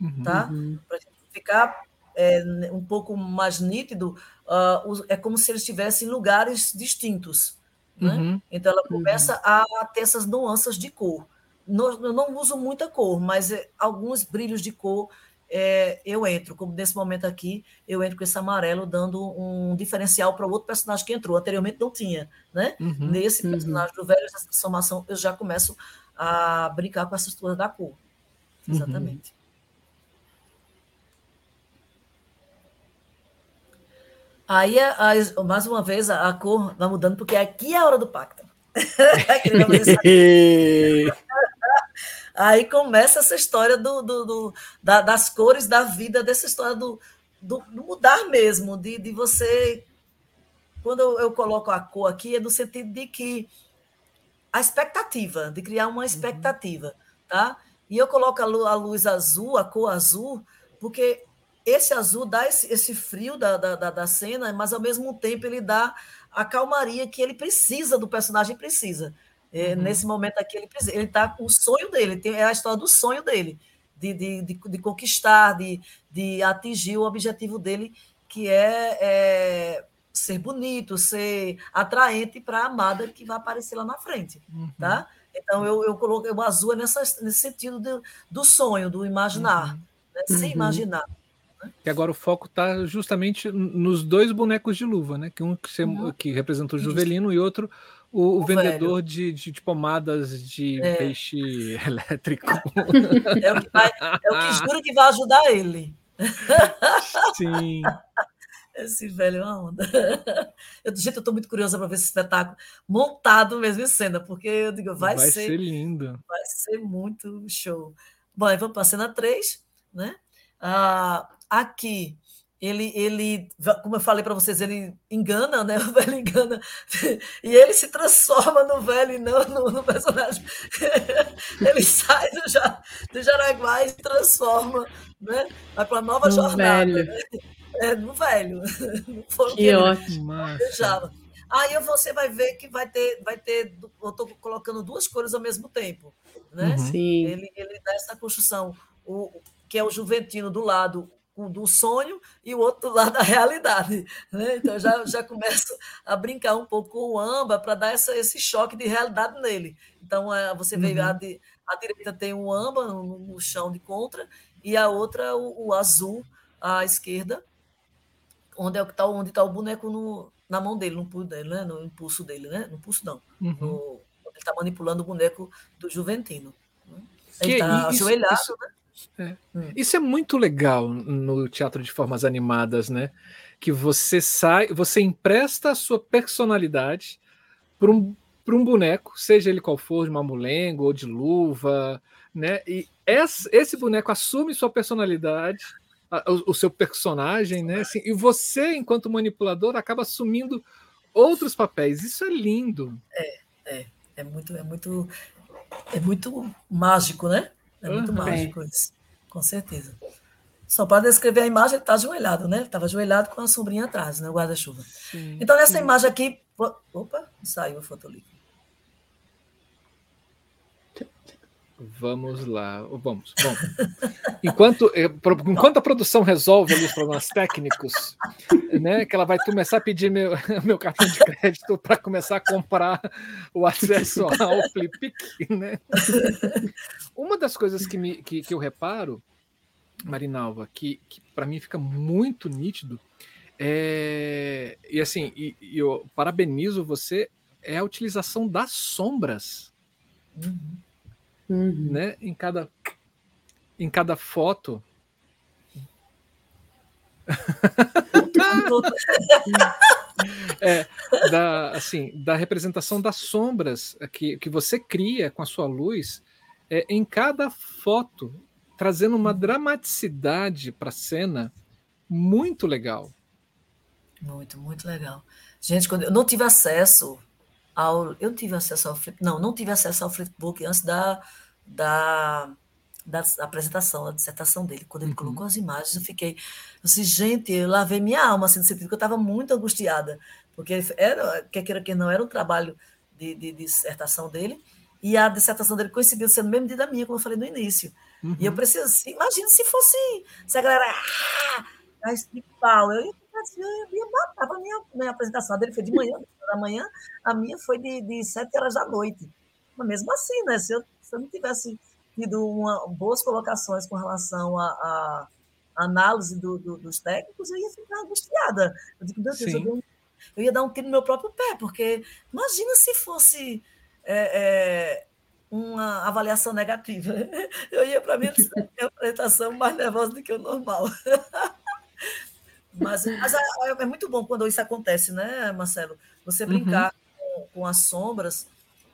uhum. tá? Uhum. Para ficar é, um pouco mais nítido, uh, é como se eles estivessem em lugares distintos. Né? Uhum. Então ela começa uhum. a ter essas nuances de cor. Não, eu não uso muita cor, mas é, alguns brilhos de cor é, eu entro, como nesse momento aqui, eu entro com esse amarelo, dando um diferencial para o outro personagem que entrou. Anteriormente não tinha, né? Uhum. Nesse uhum. personagem do velho, essa transformação, eu já começo a brincar com essa estrutura da cor. Uhum. Exatamente. Aí, mais uma vez, a cor vai mudando, porque aqui é a hora do pacto. [LAUGHS] [LAUGHS] Aí começa essa história do, do, do da, das cores da vida, dessa história do, do, do mudar mesmo, de, de você. Quando eu, eu, coloco a cor aqui, é no sentido de que a expectativa, de criar uma uhum. expectativa, tá? E eu coloco a luz, a luz azul, a cor azul, porque esse azul dá esse, esse frio da, da, da, cena, mas ao mesmo tempo ele dá a calmaria que ele precisa, do personagem precisa. É, uhum. Nesse momento aqui, ele ele está com o sonho dele, tem, é a história do sonho dele, de, de, de, de, conquistar, de, de atingir o objetivo dele, que é, é ser bonito, ser atraente para a amada que vai aparecer lá na frente. Uhum. Tá? Então, eu, eu coloquei o azul é nessa, nesse sentido do, do sonho, do imaginar, uhum. né? se uhum. imaginar. Que agora o foco está justamente nos dois bonecos de luva, né? Que um que, uhum. que representa o Juvelino e outro o, o, o vendedor de, de, de, pomadas de é. peixe [LAUGHS] elétrico. É o, que vai, é o que juro que vai ajudar ele. Sim. Esse velho é uma onda. Eu, gente, eu estou muito curiosa para ver esse espetáculo montado mesmo em cena, porque eu digo, vai, vai ser, ser lindo. Vai ser muito show. Bom, vamos para a cena 3, né? Ah, aqui ele, ele, como eu falei para vocês, ele engana, né? [LAUGHS] O velho engana. E ele se transforma no velho e não no, no personagem. [LAUGHS] Ele sai do, do Jaraguá e se transforma, né? Vai para a nova no jornada. Velho. Né? É, no velho. [LAUGHS] Foi que, que ótimo. Aí você vai ver que vai ter, vai ter. Eu estou colocando duas cores ao mesmo tempo. Né? Uhum. Sim. Ele, ele dá essa construção. O, que é o Juventino do lado do sonho e o outro lado da realidade. Né? Então já, já começo a brincar um pouco com o amba para dar essa, esse choque de realidade nele. Então é, você vê uhum. a, de, a direita tem o amba no, no, chão de contra e a outra o, o azul à esquerda, onde é está onde está o boneco no, na mão dele, no pulso dele, né? no impulso dele, né? No pulso não. Uhum. No, ele está manipulando o boneco do Juventino. Né? Ele está ajoelhado, isso, né? É. Hum. Isso é muito legal no teatro de formas animadas, né? Que você sai, você empresta a sua personalidade para um, um boneco, seja ele qual for, de mamulengo ou de luva, né? E esse, esse boneco assume sua personalidade, a, o, o, seu personagem, né? Assim, e você, enquanto manipulador, acaba assumindo outros papéis. Isso é lindo. É, é, é muito, é muito, é muito mágico, né? É muito uhum. mágico isso, com certeza. Só para descrever a imagem, ele está ajoelhado, né? Ele estava ajoelhado com a sombrinha atrás, né? O guarda-chuva. Então, nessa sim. imagem aqui. Opa, saiu o fotolivro. Vamos lá, vamos. Bom, enquanto, eh, enquanto a produção resolve os problemas técnicos, né, que ela vai começar a pedir meu, [LAUGHS] meu cartão de crédito para começar a comprar o acesso ao Flippic, né? Uma das coisas que, me, que, que eu reparo, Marinalva, que, que para mim fica muito nítido, é, e assim, e, e eu parabenizo você, é a utilização das sombras. Uhum uhum. né? Em cada, em cada foto. [LAUGHS] é, da, assim, da representação das sombras que, que você cria com a sua luz é, em cada foto, trazendo uma dramaticidade para a cena muito legal. Muito, muito legal. Gente, quando eu não tive acesso ao. Eu tive acesso ao flip, não, não tive acesso ao flipbook antes da, da, da apresentação, da dissertação dele. Quando ele uhum. colocou as imagens, eu fiquei. Eu disse, gente, eu lavei minha alma, assim, no sentido que eu estava muito angustiada, porque era, quer queira que não, era um trabalho de, de, de, dissertação dele, e a dissertação dele coincidiu sendo mesmo dia da minha, como eu falei no início. Uhum. E eu uhum. preciso, assim, imagina se fosse, se a galera, ah, de pau, eu ia eu ia matar a minha, minha apresentação. A dele foi de manhã, da manhã, a minha foi de, de 7 horas da noite. Mas mesmo assim, né? Se eu, se eu não tivesse tido uma, boas colocações com relação à análise do, do, dos técnicos, eu ia ficar angustiada. Eu digo, meu Deus, eu, um, eu, ia dar um tiro no meu próprio pé, porque imagina se fosse é, é, uma avaliação negativa. [LAUGHS] Eu ia para a minha [LAUGHS] apresentação mais nervosa do que o normal. [LAUGHS] Mas, mas é, muito bom quando isso acontece, né, Marcelo? Você uhum. brincar uhum. com, com, as sombras.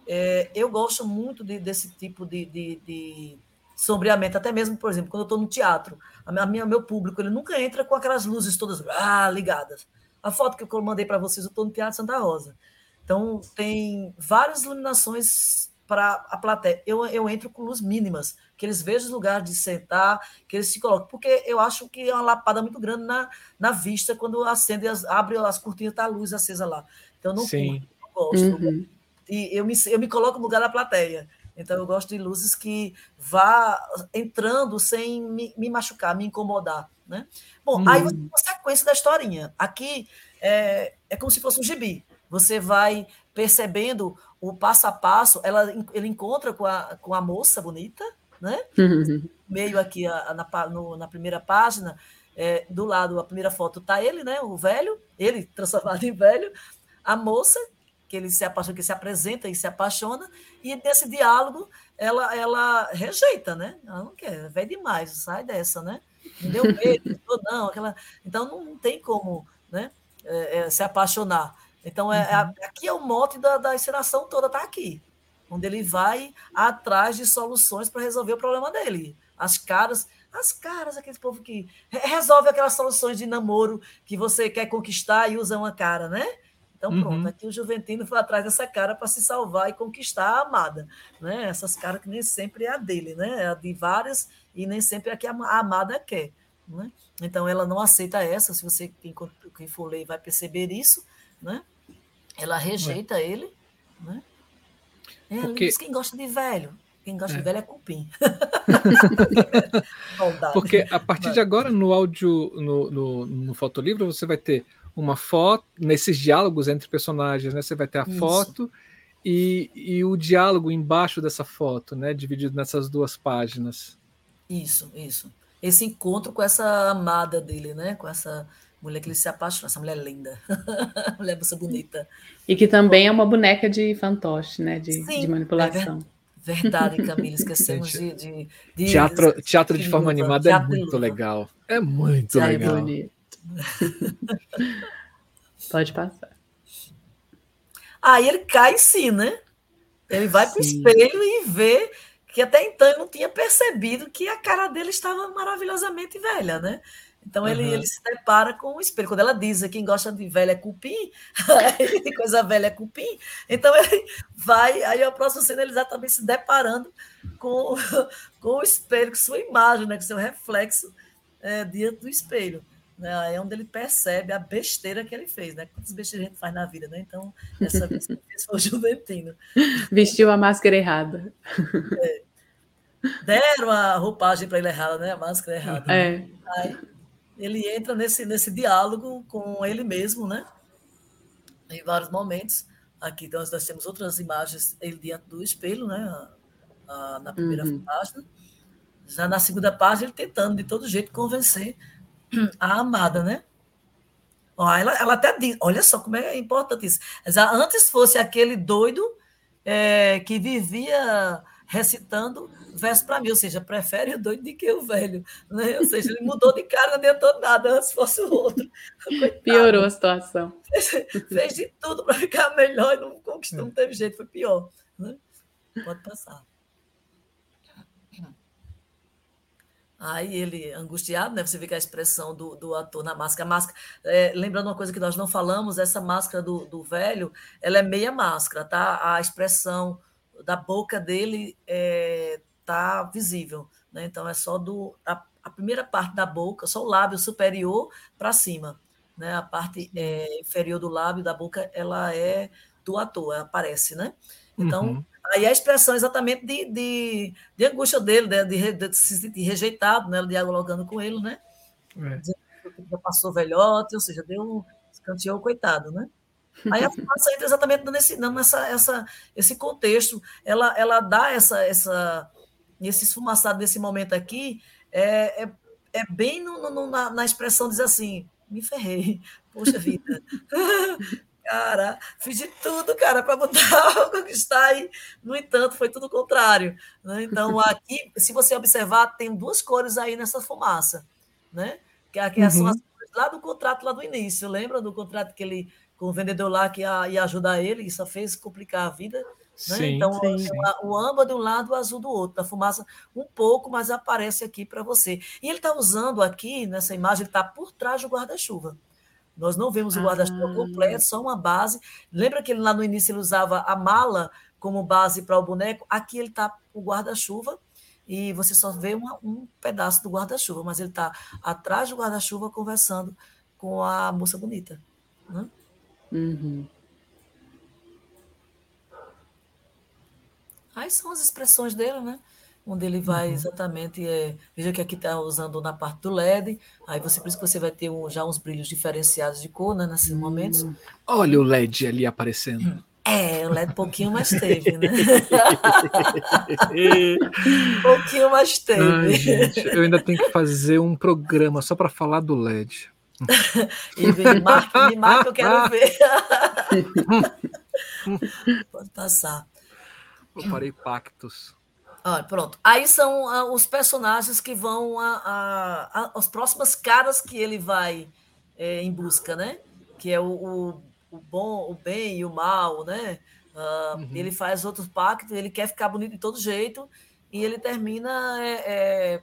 É, eu gosto muito de, desse tipo de, de, de, sombreamento, até mesmo, por exemplo, quando eu estou no teatro, a minha, meu público ele nunca entra com aquelas luzes todas ah, ligadas. A foto que eu mandei para vocês, eu estou no Teatro Santa Rosa. Então, tem várias iluminações para a plateia. Eu, eu entro com luz mínimas, que eles vejam os lugares de sentar, que eles se colocam, porque eu acho que é uma lapada muito grande na, na vista quando acende, as, abre as cortinas, está a luz acesa lá. Então, não, Sim. Curto, não gosto. Uhum. E eu me, eu me coloco no lugar da plateia. Então, eu gosto de luzes que vá entrando sem me, me machucar, me incomodar. Né? Bom, uhum. aí você tem uma sequência da historinha. Aqui é, é como se fosse um gibi. Você vai percebendo o passo a passo. Ela, ele encontra com a, com a moça bonita, né? Uhum. [LAUGHS] Meio aqui a, na, no, na primeira página, é, do lado, a primeira foto tá ele, né? O velho, ele [LAUGHS] transformado em velho, a moça que ele se apaixona, que se apresenta e se apaixona, e nesse diálogo ela, ela rejeita, né? Ela não quer, é velho demais, sai dessa, né? Não deu medo, [LAUGHS] não, aquela. Então não, não tem como né, é, é, se apaixonar. Então, é, é uhum. aqui é o mote da, da encenação toda, está aqui. Onde ele vai atrás de soluções para resolver o problema dele. As caras, as caras, aquele povo que resolve aquelas soluções de namoro que você quer conquistar e usa uma cara, né? Então, pronto, uhum. aqui o Juventino foi atrás dessa cara para se salvar e conquistar a amada. Né? Essas caras que nem sempre é a dele, né? É a de várias e nem sempre é a que a amada quer. Né? Então, ela não aceita essa. Se você, quem, quem for ler, vai perceber isso. Né? Ela rejeita é. ele. Né? É, Porque... diz quem gosta de velho. Quem gosta é. de velho é cupim. [LAUGHS] Porque a partir de agora, no áudio, no, no, no fotolivro, você vai ter uma foto, nesses diálogos entre personagens, né? Você vai ter a Isso. foto e, e o diálogo embaixo dessa foto, né? Dividido nessas duas páginas. Isso, isso. Esse encontro com essa amada dele, né? Com essa mulher que ele se apaixona, essa mulher linda, [LAUGHS] mulher moça bonita. E que também é uma boneca de fantoche, né? De, Sim, de manipulação. É verdade, Camila, esquecemos de, de, de, Teatro, teatro de forma animada é muito legal. É muito é legal. É bonito. [LAUGHS] Pode passar. Aí ele cai sim, né? Ele vai para o espelho e vê que até então ele não tinha percebido que a cara dele estava maravilhosamente velha, né? Então ele, uhum. ele se depara com o espelho. Quando ela diz quem gosta de velha é cupim, [LAUGHS] coisa velha é cupim, então ele vai, aí a próxima cena ele já também se deparando com, [LAUGHS] com o espelho, com sua imagem, né, com seu reflexo é, diante do espelho. Né? É onde ele percebe a besteira que ele fez, né? Quantas besteiras a gente faz na vida, né? Então, essa vez que fez foi o Juventino. [LAUGHS] Vestiu a máscara errada. É. Deram a roupagem para ele errada, né? A máscara errada. É. Né? Aí ele entra nesse, nesse diálogo com ele mesmo, né? Em vários momentos. Aqui nós, nós temos outras imagens, ele diante do espelho, né? na primeira uhum. página. Já na segunda página, ele tentando de todo jeito convencer a amada, né? Ó, ela, ela até diz, olha só como é importante isso. Antes fosse aquele doido é, que vivia recitando verso para mim, ou seja, prefere o doido do que o velho. Né? Ou seja, ele mudou de cara, não adiantou nada, antes fosse o outro. Coitado. [LAUGHS] Piorou a situação. Fez, [LAUGHS] fez de tudo para ficar melhor e não conquistou, não teve jeito, foi pior. Né? Pode passar. Aí ele, angustiado, né? Você vê que a expressão do, do ator na máscara. máscara é, lembrando uma coisa que nós não falamos, essa máscara do, do velho, ela é meia máscara, tá? A expressão da boca dele é, tá visível, né? Então é só do a, a primeira parte da boca, só o lábio superior para cima, né? A parte é, inferior do lábio da boca, ela é do ator, aparece, né? Então uhum. Aí a expressão exatamente de, de, de angústia dele, né? de, de, de, se sentir rejeitado, né? dialogando com ele, né? É. Já passou velhote, ou seja, deu um escanteou coitado, né? Aí a [LAUGHS] fumaça entra exatamente nesse, nessa, essa, esse contexto. Ela, ela dá essa, essa, esse esfumaçado nesse momento aqui, é, é, é bem no, no, na, na expressão diz assim, me ferrei, poxa vida. [LAUGHS] Cara, fiz de tudo, cara, para mudar, conquistar, e, no entanto, foi tudo o contrário. Né? Então, aqui, se você observar, tem duas cores aí nessa fumaça, né? Que aqui uhum. são as cores lá do contrato lá do início, lembra do contrato que ele com o vendedor lá que ia, ia ajudar ele, só fez complicar a vida. Né? Sim, então, sim. O, o âmbar de um lado, o azul do outro, da fumaça um pouco, mas aparece aqui para você. E ele está usando aqui, nessa imagem, ele está por trás do guarda-chuva. Nós não vemos o guarda-chuva ah. completo, só uma base. Lembra que ele lá no início ele usava a mala como base para o boneco? Aqui ele está o guarda-chuva e você só vê uma, um pedaço do guarda-chuva, mas ele está atrás do guarda-chuva conversando com a moça bonita. Né? Uhum. Aí são as expressões dele, né? Onde ele vai uhum. exatamente. É, veja que aqui está usando na parte do LED. Aí você, por isso que você vai ter um, já uns brilhos diferenciados de cor, né? Nesses momentos. Hum. Olha o LED ali aparecendo. [CLEARS THROAT] É, o LED pouquinho mais teve, né? [LAUGHS] [LAUGHS] pouquinho mais teve. Ai, gente, eu ainda tenho que fazer um programa só para falar do LED. [LAUGHS] e me marca, me marca, eu quero ver. [LAUGHS] Pode passar. Eu parei pactos. Ah, pronto. Aí são ah, os personagens que vão a, a, a, as próximas caras que ele vai é, em busca, né? Que é o, o, o, bom, o bem e o mal, né? Uh, uhum. Ele faz outros pactos, ele quer ficar bonito de todo jeito e ele termina é, é,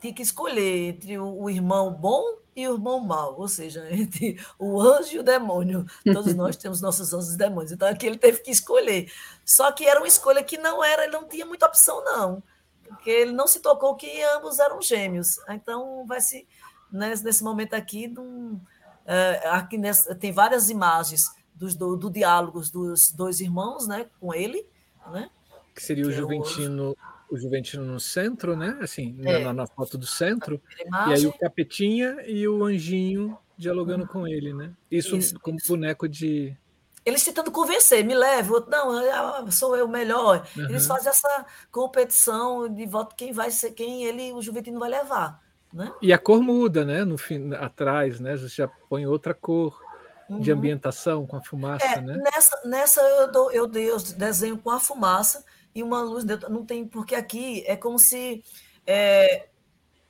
tem que escolher entre o, o irmão bom e o irmão mau, ou seja, [LAUGHS] entre o anjo e o demônio. Todos nós [LAUGHS] temos nossos anjos e demônios. Então aqui ele teve que escolher. Só que era uma escolha que não era, ele não tinha muita opção, não. Porque ele não se tocou que ambos eram gêmeos. Então vai se. Nesse, nesse momento aqui, num, é, aqui nessa, tem várias imagens dos, do, do diálogos dos dois irmãos né, com ele. Né? Que seria que o Juventino. É o o Juventino no centro, né? Assim, é. na, na, foto do centro. E aí o Capetinha e o Anjinho dialogando com ele, né? Isso, isso como isso. boneco de. Eles tentando convencer, me leve, outro, não, ah, sou eu melhor. Uhum. Eles fazem essa competição de voto, quem vai ser quem ele, o Juventino vai levar. Né? E a cor muda, né? No fim, atrás, né? Você já põe outra cor uhum. de ambientação com a fumaça, é, né? Nessa, nessa eu, dou, eu desenho com a fumaça e uma luz dentro. Não tem, porque aqui é como se é,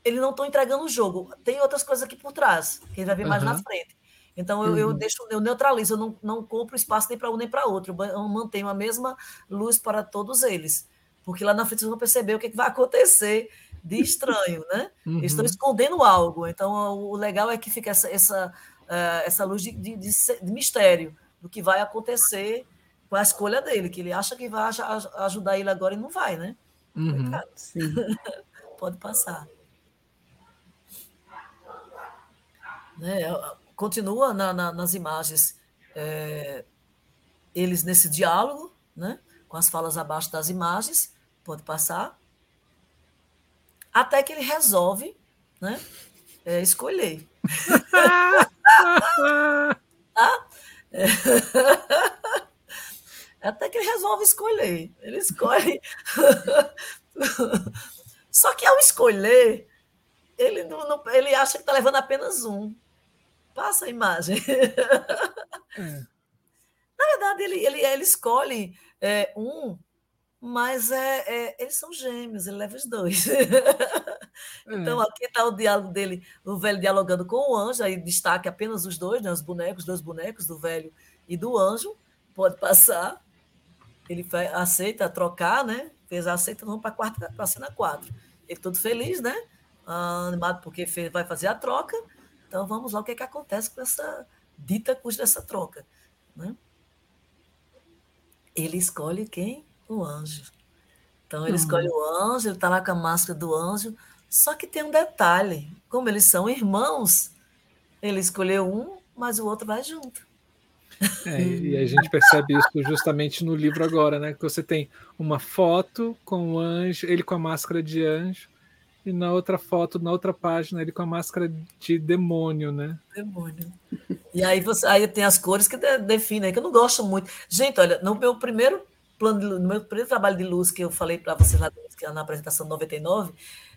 eles não estão entregando o jogo. Tem outras coisas aqui por trás, que a gente vai ver uhum. mais na frente. Então eu, uhum. eu deixo, eu neutralizo, eu não, não compro espaço nem para um nem para outro. Eu mantenho a mesma luz para todos eles. Porque lá na frente vocês vão perceber o que, é que vai acontecer de estranho, né? Uhum. Eles estão escondendo algo. Então o legal é que fica essa, essa, uh, essa luz de, de, de, de mistério do que vai acontecer com a escolha dele, que ele acha que vai ajudar ele agora e não vai, né? Uhum, [LAUGHS] Pode passar. Né? Continua na, na, nas imagens é, eles nesse diálogo, né? com as falas abaixo das imagens, pode passar, até que ele resolve né? É, escolher. [LAUGHS] [LAUGHS] É. Até que ele resolve escolher. Ele escolhe. [LAUGHS] Só que ao escolher, ele, não, não ele acha que está levando apenas um. Passa a imagem. É. [LAUGHS] Na verdade, ele, ele, ele escolhe é, um, mas é, é, eles são gêmeos, ele leva os dois. [LAUGHS] então, é. aqui está o diálogo dele, o velho dialogando com o anjo, aí destaque apenas os dois, né, os bonecos, dois bonecos, do velho e do anjo. Pode passar ele aceita trocar, né? Fez aceita, vamos para a cena 4. Ele todo feliz, né? Ah, animado porque fez, vai fazer a troca. Então vamos lá o que, é que acontece com essa dita cuja dessa troca. Né? Ele escolhe quem? O anjo. Então ele uhum. escolhe o anjo, ele está lá com a máscara do anjo. Só que tem um detalhe: como eles são irmãos, ele escolheu um, mas o outro vai junto. É, e a gente percebe isso justamente no livro agora, né? Que você tem uma foto com o anjo, ele com a máscara de anjo, e na outra foto, na outra página, ele com a máscara de demônio, né? Demônio. E aí você aí tem as cores que definem, que eu não gosto muito. Gente, olha, no meu primeiro plano, no meu primeiro trabalho de luz que eu falei para vocês lá na apresentação 99,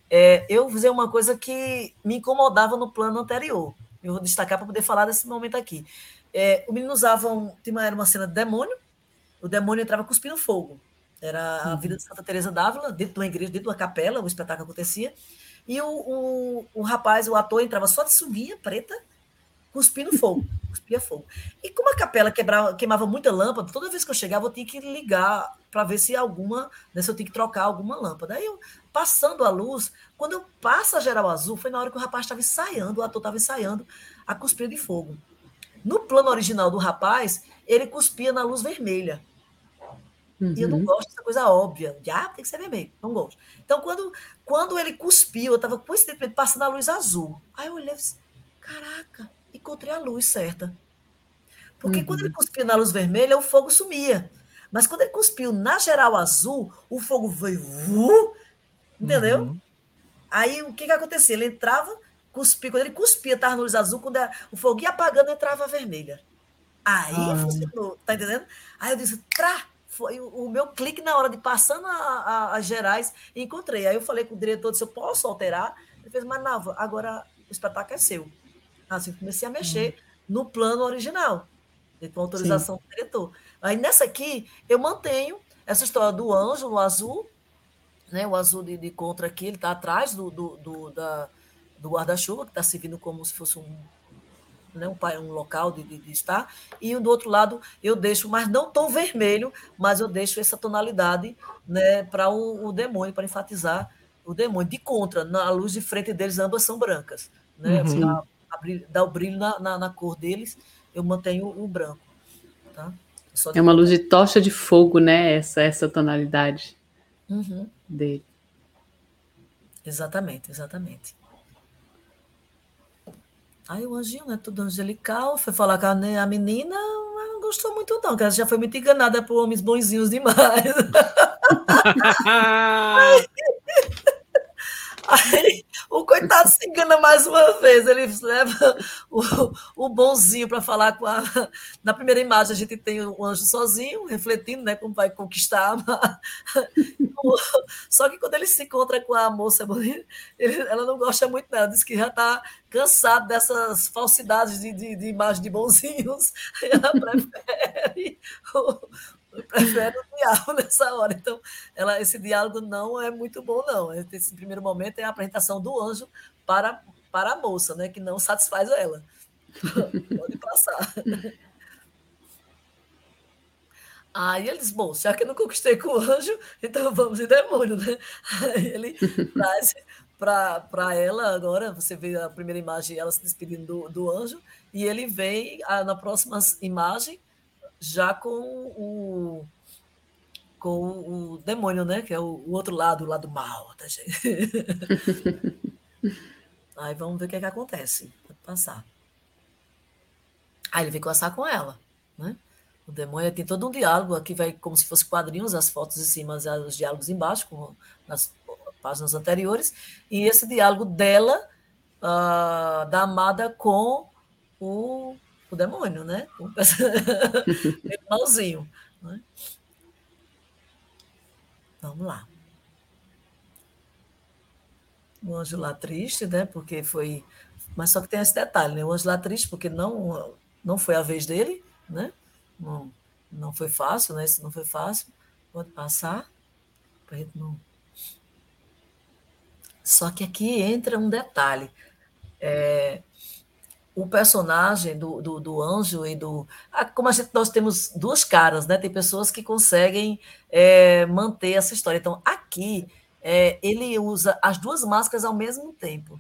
é, eu fiz uma coisa que me incomodava no plano anterior. Eu vou destacar para poder falar desse momento aqui. É, o menino usava, um, uma, era uma cena de demônio, o demônio entrava cuspindo fogo. Era a uhum. vida de Santa Teresa d'Ávila, dentro de uma igreja, dentro de uma capela, o espetáculo acontecia. E o, o, o rapaz, o ator, entrava só de sunguinha preta, cuspindo fogo, [LAUGHS] cuspia fogo. E como a capela quebrava, queimava muita lâmpada, toda vez que eu chegava eu tinha que ligar para ver se alguma, né, se eu tinha que trocar alguma lâmpada. Aí eu, passando a luz, quando eu passo a geral azul, foi na hora que o rapaz estava ensaiando, o ator estava ensaiando a cuspir de fogo. No plano original do rapaz, ele cuspia na luz vermelha. Uhum. E eu não uhum. gosto dessa coisa óbvia. De, ah, tem que ser vermelho. Não gosto. Então, quando, quando ele cuspiu, eu estava coincidentemente passando a luz azul. Aí eu olhei e disse, caraca, encontrei a luz certa. Porque uhum. quando ele uhum. cuspia na luz vermelha, o fogo sumia. Mas quando ele cuspiu na geral azul, o fogo veio. Entendeu? Uhum. Aí o que, que acontecia? Ele entrava, cuspia. Quando ele cuspia, estava na luz azul, quando o fogo ia apagando, entrava a vermelha. Aí ah. funcionou, tá entendendo? Aí eu disse, trá! Foi o, o meu clique na hora de passando as gerais, encontrei. Aí eu falei com o diretor, disse, eu posso alterar? Ele fez, mas Nava, agora o espetáculo é seu. Assim, comecei a mexer hum. no plano original, com autorização Sim. do diretor. Aí nessa aqui, eu mantenho essa história do anjo no azul, né? O azul de, de contra aqui, ele está atrás do, do, do, do guarda-chuva, que está servindo como se fosse um, né, um, um local de, de, de, estar, e do outro lado eu deixo, mas não tão vermelho, mas eu deixo essa tonalidade né, para o, o demônio, para enfatizar o demônio. De contra, na luz de frente deles, ambas são brancas. Né, uhum dá o brilho na, na, na, cor deles, eu mantenho o branco. Tá? É uma luz de tocha de fogo, né? Essa, essa tonalidade uhum. dele. Exatamente, exatamente. Aí o anjinho, né, tudo angelical, foi falar com a, né, a menina, não gostou muito não, que ela já foi muito enganada por homens bonzinhos demais. [LAUGHS] [LAUGHS] aí, aí, o coitado se engana mais uma vez. Ele leva o, o bonzinho para falar com a. Na primeira imagem, a gente tem o anjo sozinho, refletindo, né? Como vai conquistar. [LAUGHS] Só que quando ele se encontra com a moça, ele, ela não gosta muito dela. Diz que já está cansado dessas falsidades de, de, de imagem de bonzinhos. [LAUGHS] Ela prefere prefere o diálogo [LAUGHS] nessa hora. Então, ela, esse diálogo não é muito bom, não. Esse primeiro momento é a apresentação do anjo para, para a moça, né? Que não satisfaz ela. [LAUGHS] Pode passar. Aí ele diz, bom, já que eu não conquistei com o anjo, então vamos em demônio, né? Aí ele [LAUGHS] traz para ela agora, você vê a primeira imagem, ela se despedindo do, do anjo, e ele vem a, na próxima imagem, já com o com o demônio, né? Que é o, o outro lado, o lado mal da gente. [LAUGHS] Aí vamos ver o que, é que acontece. Pode passar. Aí ele vem conversar com ela, né? O demônio tem todo um diálogo, aqui vai como se fosse quadrinhos, as fotos em cima, os diálogos embaixo, como nas páginas anteriores, e esse diálogo dela, uh, da amada com o o demônio, né? O [LAUGHS] malzinho. Né? Vamos lá. O anjo lá triste, né? Porque foi. Mas só que tem esse detalhe, né? O anjo lá triste, porque não, não foi a vez dele, né? Não, não foi fácil, né? Isso não foi fácil. Pode passar. Para gente não. Só que aqui entra um detalhe. É, o personagem do, do, do, anjo e do. Ah, como a gente, nós temos duas caras, né? Tem pessoas que conseguem é, manter essa história. Então, aqui, é, ele usa as duas máscaras ao mesmo tempo.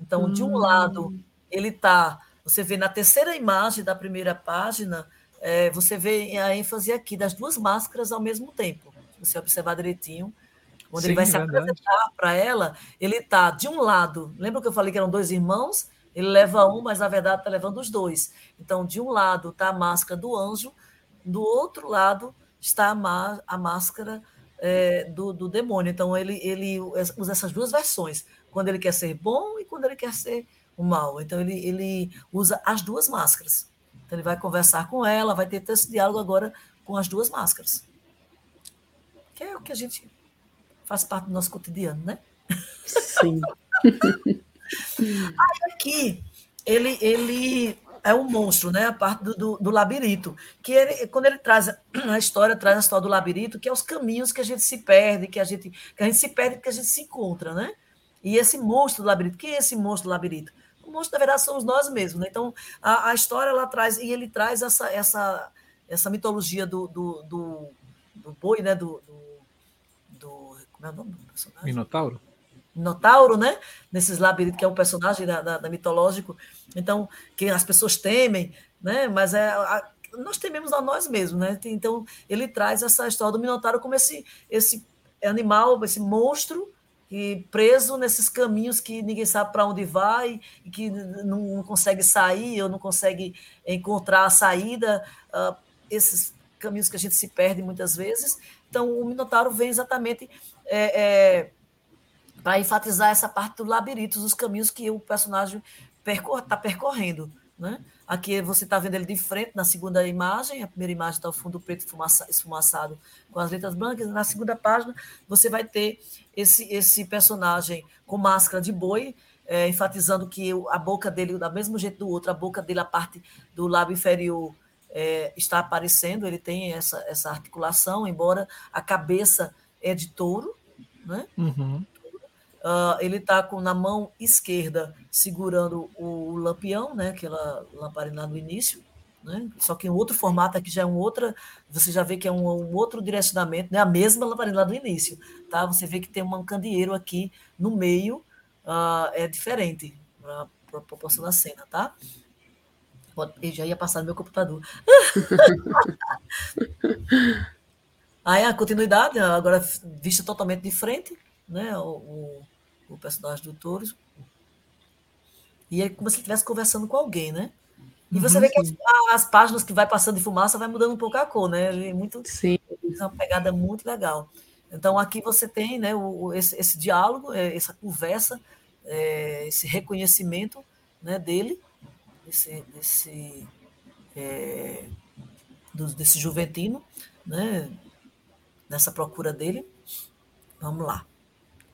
Então, hum. de um lado, hum. ele está. Você vê na terceira imagem da primeira página, é, você vê a ênfase aqui das duas máscaras ao mesmo tempo. Se você observar direitinho, quando Sim, ele vai se apresentar para ela, ele está, de um lado, lembra que eu falei que eram dois irmãos? Ele leva um, mas na verdade está levando os dois. Então, de um lado está a máscara do anjo, do outro lado está a, a máscara é, do, do, demônio. Então, ele, ele usa essas duas versões, quando ele quer ser bom e quando ele quer ser o mal. Então, ele, ele usa as duas máscaras. Então, ele vai conversar com ela, vai ter esse diálogo agora com as duas máscaras. Que é o que a gente faz parte do nosso cotidiano, né? Sim. [LAUGHS] Aí aqui, ele, ele é um monstro, né? A parte do, do, labirinto. Que ele, quando ele traz a história, traz a história do labirinto, que é os caminhos que a gente se perde, que a gente, que a gente se perde, que a gente se encontra, né? E esse monstro do labirinto, quem é esse monstro do labirinto? O monstro, na verdade, somos nós mesmos. Né? Então, a, a história ela traz, e ele traz essa, essa, essa mitologia do, do, do, do boi, né? Do, do, do, Como é o nome do personagem? Minotauro? Minotauro, né? Nesses labirintos, que é um personagem da, da, da mitológico. Então, que as pessoas temem, né? Mas é. A, nós tememos a nós mesmos, né? Então, ele traz essa história do Minotauro como esse, esse animal, esse monstro que preso nesses caminhos que ninguém sabe para onde vai e que não consegue sair ou não consegue encontrar a saída, uh, esses caminhos que a gente se perde muitas vezes. Então, o Minotauro vem exatamente é, é, para enfatizar essa parte do labirinto, dos caminhos que o personagem está percor percorrendo. Né? Aqui você está vendo ele de frente na segunda imagem, a primeira imagem está o fundo preto esfumaçado com as letras brancas, na segunda página você vai ter esse, esse personagem com máscara de boi, é, enfatizando que a boca dele, do mesmo jeito do outro, a boca dele, a parte do lábio inferior é, está aparecendo, ele tem essa, essa articulação, embora a cabeça é de touro, né? Uhum. Uh, ele está na mão esquerda segurando o lampião, né, aquela lamparina no início, né, só que em outro formato aqui já é um outra, você já vê que é um, um outro direcionamento, né, a mesma lamparina lá do início, tá? Você vê que tem um candeeiro aqui no meio, uh, é diferente para a proporção da cena, tá? Eu já ia passar no meu computador. [LAUGHS] Aí a continuidade, agora vista totalmente de frente, né? O, o personagem do Touros. E é como se ele estivesse conversando com alguém, né? E você uhum, vê que as, as, páginas que vai passando de fumaça vai mudando um pouco a cor, né? É muito, sim. É uma pegada muito legal. Então aqui você tem né, o, esse, esse diálogo, é, essa conversa, é, esse reconhecimento né, dele, desse, desse, é, do, desse juventino, né, nessa procura dele. Vamos lá.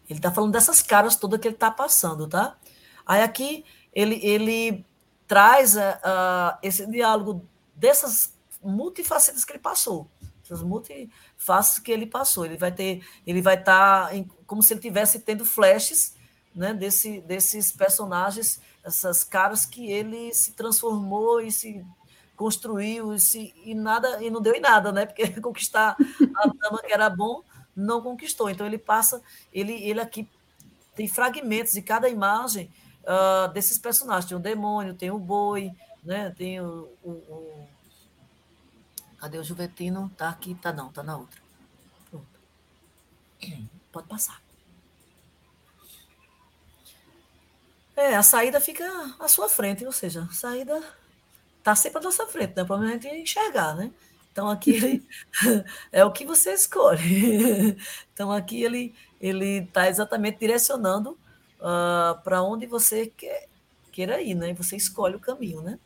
Ele está falando dessas caras todas que ele está passando, tá? Aí aqui ele, ele traz uh, esse diálogo dessas multifacetas que ele passou, essas multifaces que ele passou. Ele vai ter, ele vai estar tá como se ele tivesse tendo flashes, né, desse, desses personagens, essas caras que ele se transformou e se construiu e, se, e nada e não deu em nada, né? Porque [LAUGHS] conquistar a dama que era bom não conquistou. Então ele passa, ele, ele aqui tem fragmentos de cada imagem uh, desses personagens. Tem o demônio, tem o boi, né? Tem o, o, o... Cadê o Juventino? Tá aqui, tá não, tá na outra. Pronto. [CLEARS THROAT] Pode passar. É, a saída fica à sua frente, ou seja, a saída está sempre à nossa frente, né? Para a gente enxergar, né? Então aqui [LAUGHS] é o que você escolhe. [LAUGHS] Então aqui ele ele está exatamente direcionando uh, para onde você quer, queira ir, né? Você escolhe o caminho, né?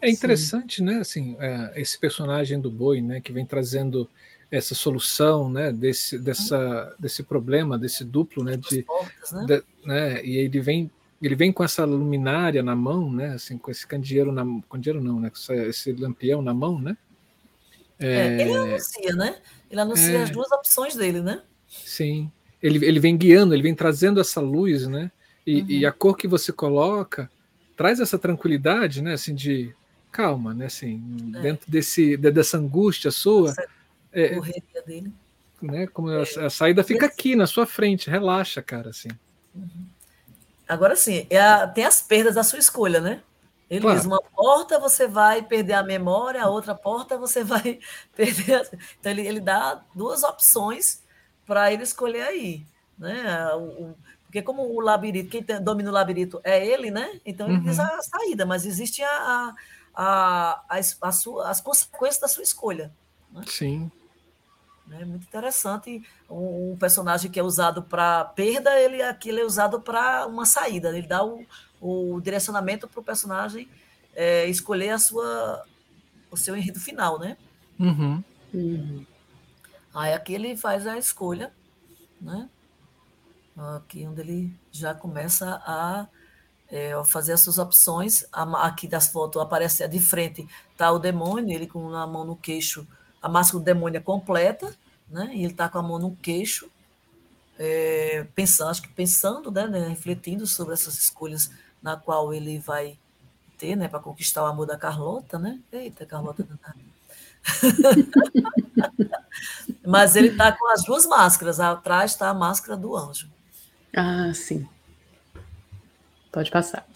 É interessante, Sim. né? Assim, é, esse personagem do boi, né, que vem trazendo essa solução, né, desse dessa desse problema, desse duplo, né, de, portas, né? De, né? E ele vem ele vem com essa luminária na mão, né? Assim, com esse candeeiro na candeeiro não, né? Esse lampião na mão, né? É, ele anuncia, né? Ele anuncia é, as duas opções dele, né? Sim. Ele, ele vem guiando, ele vem trazendo essa luz, né? E, uhum. e, a cor que você coloca traz essa tranquilidade, né? Assim, de calma, né? Assim, é. dentro desse, dessa angústia sua. Essa é, correria dele. Né? Como a, a saída fica aqui na sua frente, relaxa, cara, assim. Uhum. Agora sim, é a, tem as perdas da sua escolha, né? Ele claro. diz: uma porta você vai perder a memória, a outra porta você [LAUGHS] vai perder. A... Então, ele, ele dá duas opções para ele escolher aí. Né? O, o, porque, como o labirinto, quem domina o labirinto é ele, né? Então, ele uhum. diz a saída, mas existe a, a, a, a, sua, as consequências da sua escolha. Né? Sim. É muito interessante. Um, um personagem que é usado para perda, ele aqui ele é usado para uma saída. Ele dá o, o direcionamento para o personagem é, escolher a sua, o seu enredo final, né? Uhum. Uhum. Aí aqui ele faz a escolha, né? Aqui onde ele já começa a é, fazer as suas opções. Aqui das fotos aparece de frente tá o demônio, ele com a mão no queixo, a máscara do demônio é completa, né? E ele está com a mão no queixo, é, pensando, acho que pensando, né, né, refletindo sobre essas escolhas na qual ele vai ter, né, para conquistar o amor da Carlota, né? Eita, Carlota [LAUGHS] Mas ele está com as duas máscaras, atrás está a máscara do anjo. Ah, sim. Pode passar.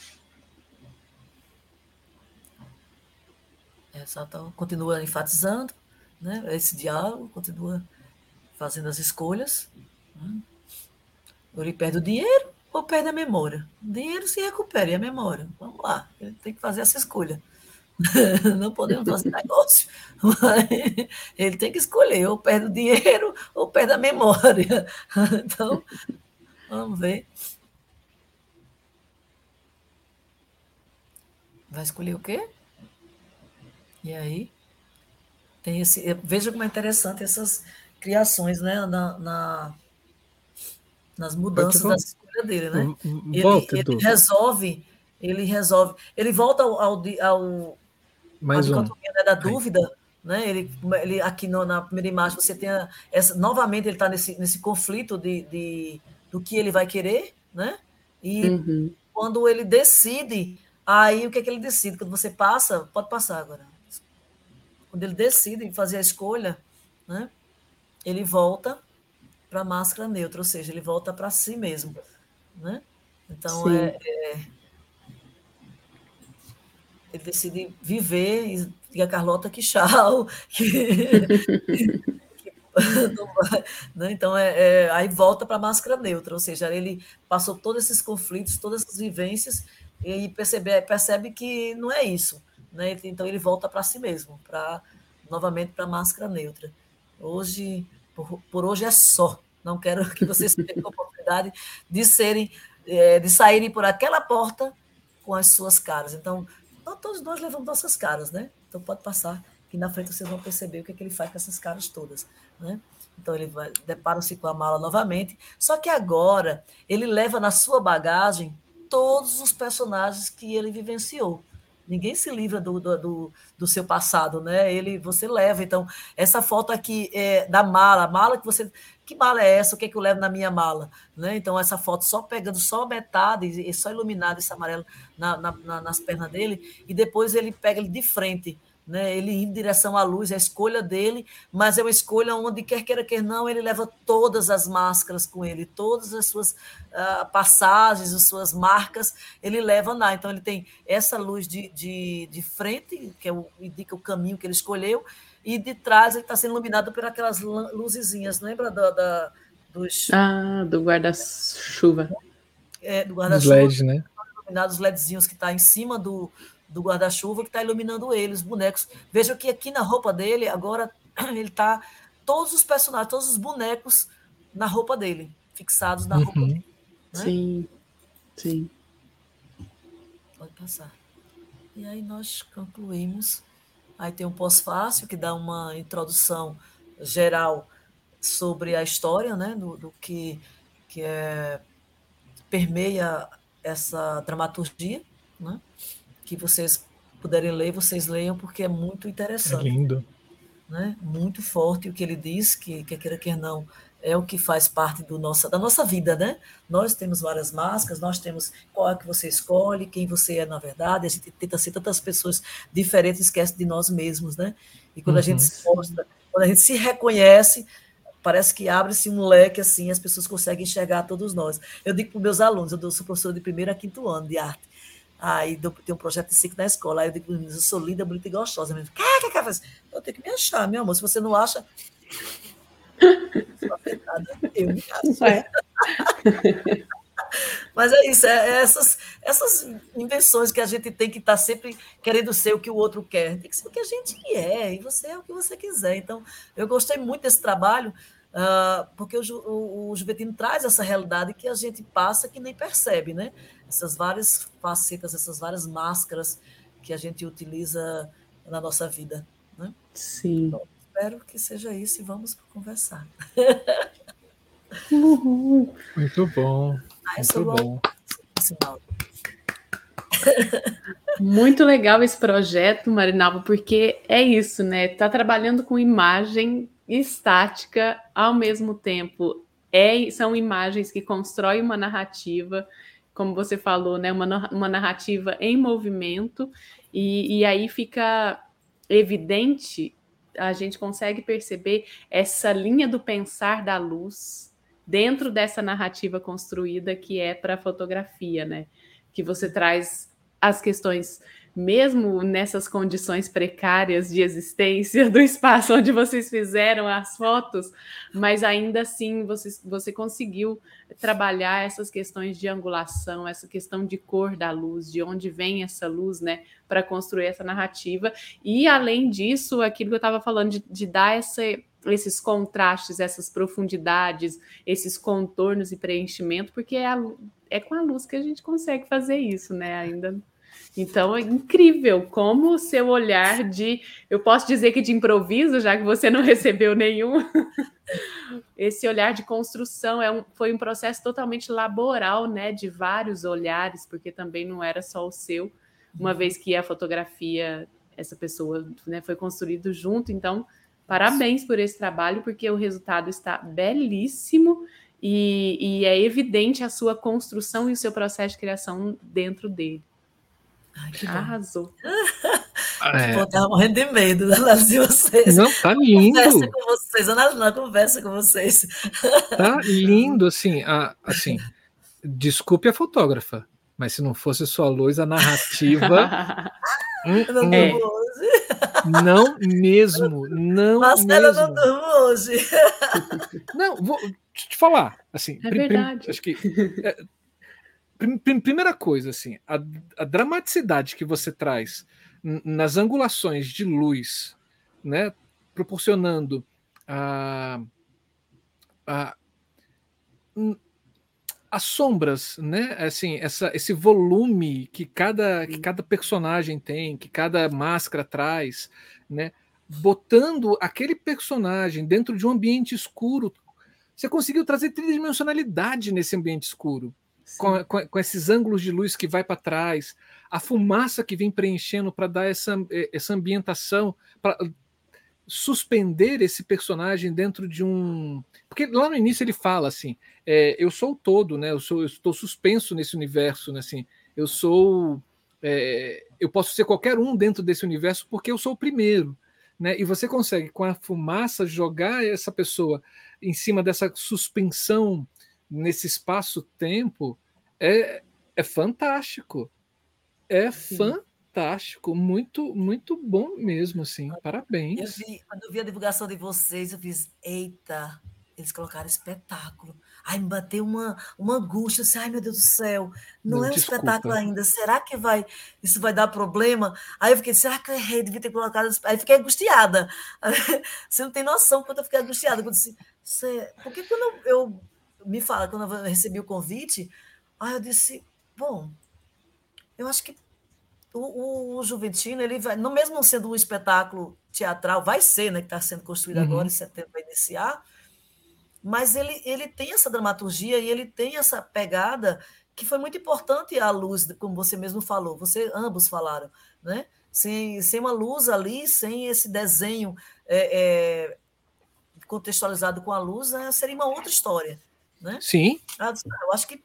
Essa então, continua enfatizando, né? Esse diálogo continua fazendo as escolhas. Né? Ele perde o dinheiro ou perde a memória. O dinheiro se recupera e a memória. Vamos lá, ele tem que fazer essa escolha. [LAUGHS] Não podemos fazer negócio. ele tem que escolher, ou perde o dinheiro ou perde a memória. [LAUGHS] Então, vamos ver. Vai escolher o quê? E aí? Tem esse, veja como é interessante essas criações, né? Na, na nas mudanças da escolha dele, né? Volta, ele, ele resolve, ele resolve, ele volta ao, ao, ao mais um. Né, da dúvida, né? Ele, ele aqui no, na primeira imagem você tem a, essa novamente ele está nesse, nesse conflito de, de, do que ele vai querer, né? E uhum. quando ele decide, aí o que é que ele decide? Quando você passa, pode passar agora. Quando ele decide fazer a escolha, né? Ele volta para a máscara neutra, ou seja, ele volta para si mesmo, né? Então é, é, ele decide viver e diga a Carlota que tchau, [LAUGHS] que, [LAUGHS] né? Então é, é, aí volta para a máscara neutra, ou seja, ele passou todos esses conflitos, todas essas vivências e percebe, percebe que não é isso, né? Então ele volta para si mesmo, para novamente para a máscara neutra. Hoje, por, por hoje é só. Não quero [LAUGHS] que vocês tenham a oportunidade de serem, é, de saírem por aquela porta com as suas caras. Então, todos nós levamos nossas caras, né? Então pode passar, que na frente vocês vão perceber o que, é que ele faz com essas caras todas, né? Então ele depara-se com a mala novamente. Só que agora ele leva na sua bagagem todos os personagens que ele vivenciou. Ninguém se livra do, do, do, seu passado, né? Ele, você leva. Então, essa foto aqui é da mala, a mala que você. Que mala é essa? O que, é que eu levo na minha mala? Né? Então, essa foto só pegando só metade, e só iluminado esse amarelo na, na, na, nas pernas dele, e depois ele pega ele de frente né? Ele ir em direção à luz, é a escolha dele, mas é uma escolha onde, quer queira, quer não, ele leva todas as máscaras com ele, todas as suas uh, passagens, as suas marcas, ele leva lá. Então, ele tem essa luz de, de, de frente, que é o, indica o caminho que ele escolheu, e de trás ele está sendo iluminado por aquelas luzezinhas, lembra da, da dos... Ah, do guarda-chuva. É, do guarda-chuva. LED, né? Iluminados LEDzinhos que está em cima do, do guarda-chuva que está iluminando ele, os bonecos. Veja que aqui na roupa dele, agora, [CLEARS THROAT] ele está. Todos os personagens, todos os bonecos na roupa dele, fixados na uhum. roupa dele. Né? Sim, sim. Pode passar. E aí nós concluímos. Aí tem um pós-fácil que dá uma introdução geral sobre a história, né, do, do que, que é, permeia essa dramaturgia, né? que vocês puderem ler, vocês leiam, porque é muito interessante. É lindo. Né? Muito forte o que ele diz, que quer queira, quer não, é o que faz parte do nossa, da nossa vida, né? Nós temos várias máscaras, nós temos qual é que você escolhe, quem você é na verdade, a gente tenta ser tantas pessoas diferentes, esquece de nós mesmos, né? E quando uhum. a gente se mostra, quando a gente se reconhece, parece que abre-se um leque assim, as pessoas conseguem enxergar todos nós. Eu digo para os meus alunos, eu sou professora de primeiro a quinto ano de arte, Aí tem um projeto de cinco na escola. Aí eu digo, eu sou linda, bonita e gostosa. Que, que, eu tenho que me achar, meu amor. Se você não acha. Eu me. É. Mas é isso, é, essas, essas invenções que a gente tem que estar tá sempre querendo ser o que o outro quer. Tem que ser o que a gente é, e você é o que você quiser. Então, eu gostei muito desse trabalho, uh, porque o, o, o Juventude traz essa realidade que a gente passa que nem percebe, né? essas várias facetas, essas várias máscaras que a gente utiliza na nossa vida. Né? Sim. Então, espero que seja isso e vamos conversar. Uhum. Muito bom. Ah, Muito bom. Muito legal esse projeto, Marinalva, porque é isso, né? Tá trabalhando com imagem estática ao mesmo tempo é, são imagens que constroem uma narrativa, como você falou, né? Uma, uma narrativa em movimento, e, e aí fica evidente, a gente consegue perceber essa linha do pensar da luz dentro dessa narrativa construída que é para a fotografia, né? Que você traz as questões mesmo nessas condições precárias de existência do espaço onde vocês fizeram as fotos, mas ainda assim você, você conseguiu trabalhar essas questões de angulação, essa questão de cor da luz, de onde vem essa luz, né, para construir essa narrativa. E além disso, aquilo que eu estava falando de, de dar essa esses contrastes, essas profundidades, esses contornos e preenchimento, porque é, a, é com a luz que a gente consegue fazer isso, né? Ainda então é incrível como o seu olhar de, eu posso dizer que de improviso, já que você não [LAUGHS] recebeu nenhum. Esse olhar de construção é um, foi um processo totalmente laboral, né, de vários olhares, porque também não era só o seu, uma vez que a fotografia essa pessoa, né, foi construído junto. Então, parabéns por esse trabalho, porque o resultado está belíssimo e, e é evidente a sua construção e o seu processo de criação dentro dele. Ai, que Arrasou. [LAUGHS] É. Pô, tava morrendo de medo [LAUGHS] de vocês. Não, tá lindo. Conversa com vocês, na conversa com vocês. Tá lindo, assim, a, assim. Desculpe a fotógrafa, mas se não fosse sua luz, a narrativa. [LAUGHS] eu não é. hoje. Não mesmo, não Marcela, mesmo. eu não durmo hoje. Não, vou te falar, assim, é verdade. acho que é, primeira coisa, assim, a, a, dramaticidade que você traz nas angulações de luz, né, proporcionando a, a, as sombras, né, assim, essa, esse volume que cada, que cada personagem tem, que cada máscara traz, né, botando aquele personagem dentro de um ambiente escuro, você conseguiu trazer tridimensionalidade nesse ambiente escuro com, com, com, esses ângulos de luz que vai para trás, a fumaça que vem preenchendo para dar essa, essa ambientação, para suspender esse personagem dentro de um. Porque lá no início ele fala assim: é, eu sou o todo, né? Eu sou, eu estou suspenso nesse universo, né? Assim, eu sou. É, eu posso ser qualquer um dentro desse universo porque eu sou o primeiro. Né? E você consegue, com a fumaça, jogar essa pessoa em cima dessa suspensão nesse espaço-tempo é, é fantástico. É Sim. fantástico, muito, muito bom mesmo, assim. Parabéns. Eu vi, quando eu vi a divulgação de vocês, eu fiz, eita, eles colocaram espetáculo. Aí me bateu uma, uma angústia, assim, ai meu Deus do céu, não, não é um desculpa. espetáculo ainda, será que vai, isso vai dar problema? Aí eu fiquei, será que eu errei, devia ter colocado, aí fiquei angustiada, [LAUGHS] você não tem noção quanto eu fiquei angustiada, quando eu disse, porque quando eu me fala, quando eu recebi o convite, aí eu disse, bom, eu acho que o, o, o Juventino, ele vai, não mesmo sendo um espetáculo teatral, vai ser, né, que está sendo construído uhum. agora, em setembro vai iniciar, mas ele, ele tem essa dramaturgia e ele tem essa pegada que foi muito importante à luz, como você mesmo falou, você ambos falaram, né? Sem, sem uma luz ali, sem esse desenho é, é, contextualizado com a luz, né, seria uma outra história. Né? Sim. Ah, eu acho que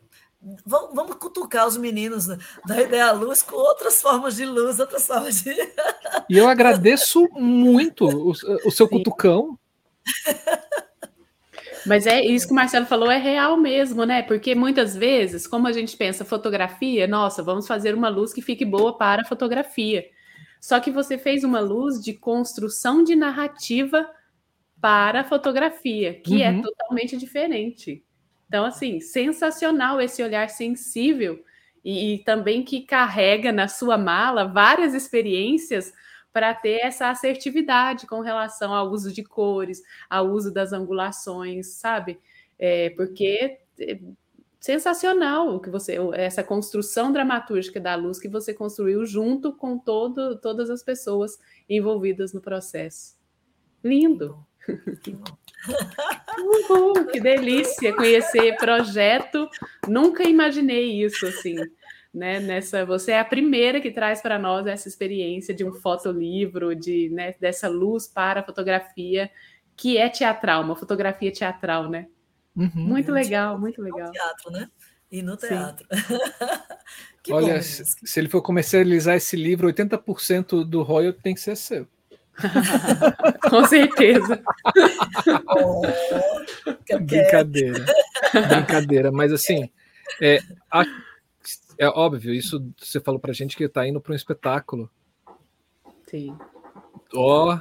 vamos, vamos cutucar os meninos da Ideia Luz com outras formas de luz, outras formas de. [LAUGHS] E eu agradeço muito o, o seu Sim. cutucão. [LAUGHS] Mas é isso que o Marcelo falou, é real mesmo, né? Porque muitas vezes, como a gente pensa fotografia, nossa, vamos fazer uma luz que fique boa para a fotografia. Só que você fez uma luz de construção de narrativa para a fotografia, que é uhum. é totalmente diferente. Então, assim, sensacional esse olhar sensível e, e também que carrega na sua mala várias experiências para ter essa assertividade com relação ao uso de cores, ao uso das angulações, sabe? É, porque é sensacional o que você essa construção dramatúrgica da luz que você construiu junto com todo, todas as pessoas envolvidas no processo. Lindo. Que bom. Uhul, que delícia conhecer projeto. Nunca imaginei isso assim. Né, nessa, você é a primeira que traz para nós essa experiência de um fotolivro, de né, dessa luz para a fotografia, que é teatral, uma fotografia teatral, né? Uhum. Muito legal, muito legal. No teatro, né? E no teatro. [LAUGHS] Olha, bom, se, se, ele for comercializar esse livro, 80% do royalty tem que ser seu. [LAUGHS] Com certeza. oh, [LAUGHS] Brincadeira. Brincadeira, mas assim, é, a, é óbvio, isso você falou pra gente que está indo para um espetáculo. Sim. Ó,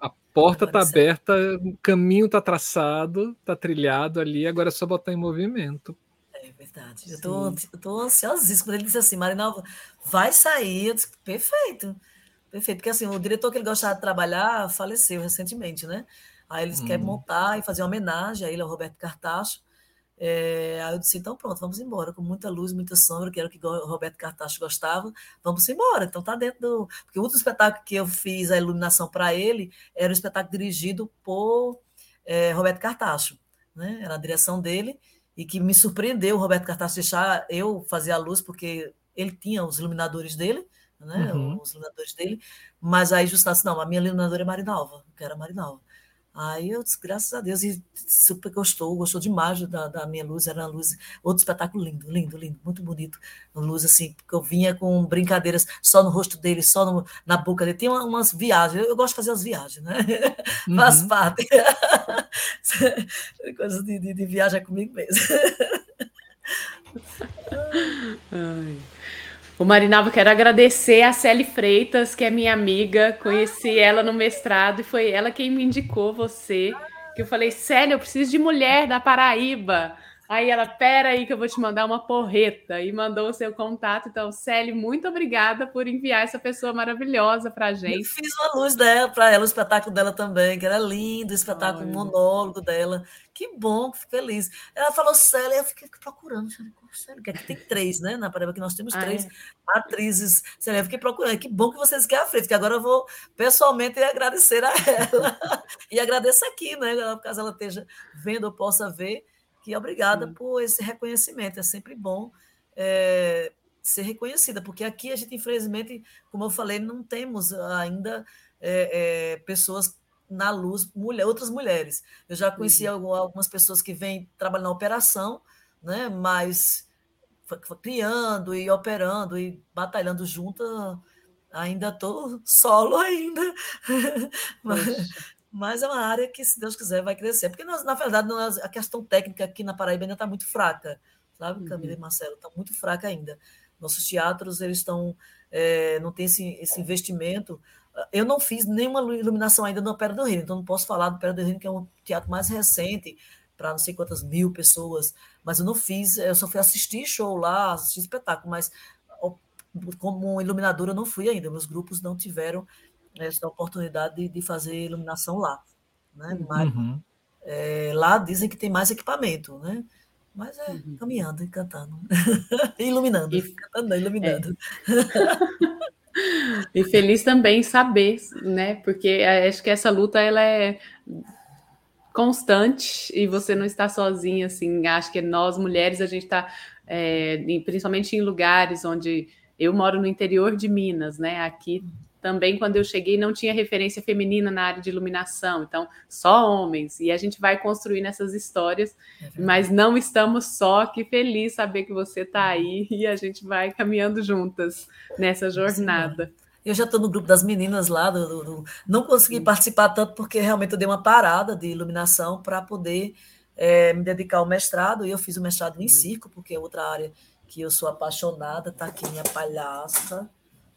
a porta está aberta, o caminho está traçado, está trilhado ali, agora é só botar em movimento. É verdade. Eu tô, eu tô ansiosíssima. Quando ele disse assim, Marinalva, vai sair. Eu disse, perfeito. Perfeito. Porque assim, o diretor que ele gostava de trabalhar faleceu recentemente, né? Aí eles hum. querem montar e fazer uma homenagem a ele, ao Roberto Cartacho. É, aí eu disse, então pronto, vamos embora, com muita luz, muita sombra, que era o que o Roberto Cartacho gostava, vamos embora. Então tá dentro do. Porque o outro espetáculo que eu fiz a iluminação para ele era um espetáculo dirigido por é, Roberto Cartacho, né? Era a direção dele, e que me surpreendeu o Roberto Cartacho deixar eu fazer a luz, porque ele tinha os iluminadores dele, né? Uhum. Os iluminadores dele, mas aí justasse, não, a minha iluminadora é Marinalva, que era Marinalva. Aí eu disse, graças a Deus, e super gostou, gostou demais da, da minha luz, era uma luz, outro espetáculo lindo, lindo, lindo, muito bonito. Uma luz assim, porque eu vinha com brincadeiras só no rosto dele, só no, na boca dele. Tem umas viagens, eu, eu, gosto de fazer as viagens, né? [LAUGHS] Uhum. Faz parte. [LAUGHS] Coisa de, de, de viagem é comigo mesmo. [LAUGHS] Ai. O Marinalva, quero agradecer a Célia Freitas, que é minha amiga. Conheci ela no mestrado e foi ela quem me indicou você. Que eu falei, Célia, eu preciso de mulher da Paraíba. Aí ela, pera aí que eu vou te mandar uma porreta. E mandou o seu contato. Então, Célia, muito obrigada por enviar essa pessoa maravilhosa para a gente. Eu fiz uma luz dela para ela, o espetáculo dela também, que era lindo, o espetáculo Olha. monólogo dela. Que bom, que feliz. Ela falou Célia, eu fiquei procurando. Sério, que aqui tem três, né? Na Paraíba que nós temos ah, três é? atrizes. Sério, eu fiquei procurando. Que bom que vocês querem a frente, que agora eu vou pessoalmente agradecer a ela. [LAUGHS] e agradeço aqui, né? Caso ela esteja vendo ou possa ver que obrigada Sim. por esse reconhecimento. É sempre bom é, ser reconhecida, porque aqui a gente, infelizmente, como eu falei, não temos ainda é, é, pessoas na luz, mulher, outras mulheres. Eu já conheci uhum. algumas pessoas que vêm trabalhar na operação, né, mas criando e operando e batalhando junto, ainda estou solo ainda. [LAUGHS] mas, mas é uma área que, se Deus quiser, vai crescer. Porque, nós, na verdade, nós, a questão técnica aqui na Paraíba ainda está muito fraca, sabe, Camila uhum. e Marcelo? Está muito fraca ainda. Nossos teatros, eles estão, é, não tem esse, esse investimento. Eu não fiz nenhuma iluminação ainda no Opera do Reino, então não posso falar do Opera do Reino, que é um teatro mais recente, para não sei quantas mil pessoas, mas eu não fiz, eu só fui assistir show lá, assistir espetáculo, mas como iluminadora eu não fui ainda, meus grupos não tiveram essa oportunidade de, de fazer iluminação lá. Né? Mas, uhum. é, lá dizem que tem mais equipamento, né? Mas é uhum. caminhando e cantando. [LAUGHS] iluminando. E, cantando, iluminando. É. [LAUGHS] e feliz também saber, né? Porque acho que essa luta ela é constante e você não está sozinha, assim. Acho que nós mulheres a gente está, é, principalmente em lugares onde eu moro no interior de Minas, né? Aqui também quando eu cheguei não tinha referência feminina na área de iluminação, então só homens. E a gente vai construindo essas histórias, é mas não estamos só. Que feliz saber que você está aí e a gente vai caminhando juntas nessa jornada. Sim, eu já estou no grupo das meninas lá, do, do, do... não consegui participar tanto porque realmente eu dei uma parada de iluminação para poder é, me dedicar ao mestrado. E eu fiz o mestrado em circo, porque é outra área que eu sou apaixonada. Está aqui minha palhaça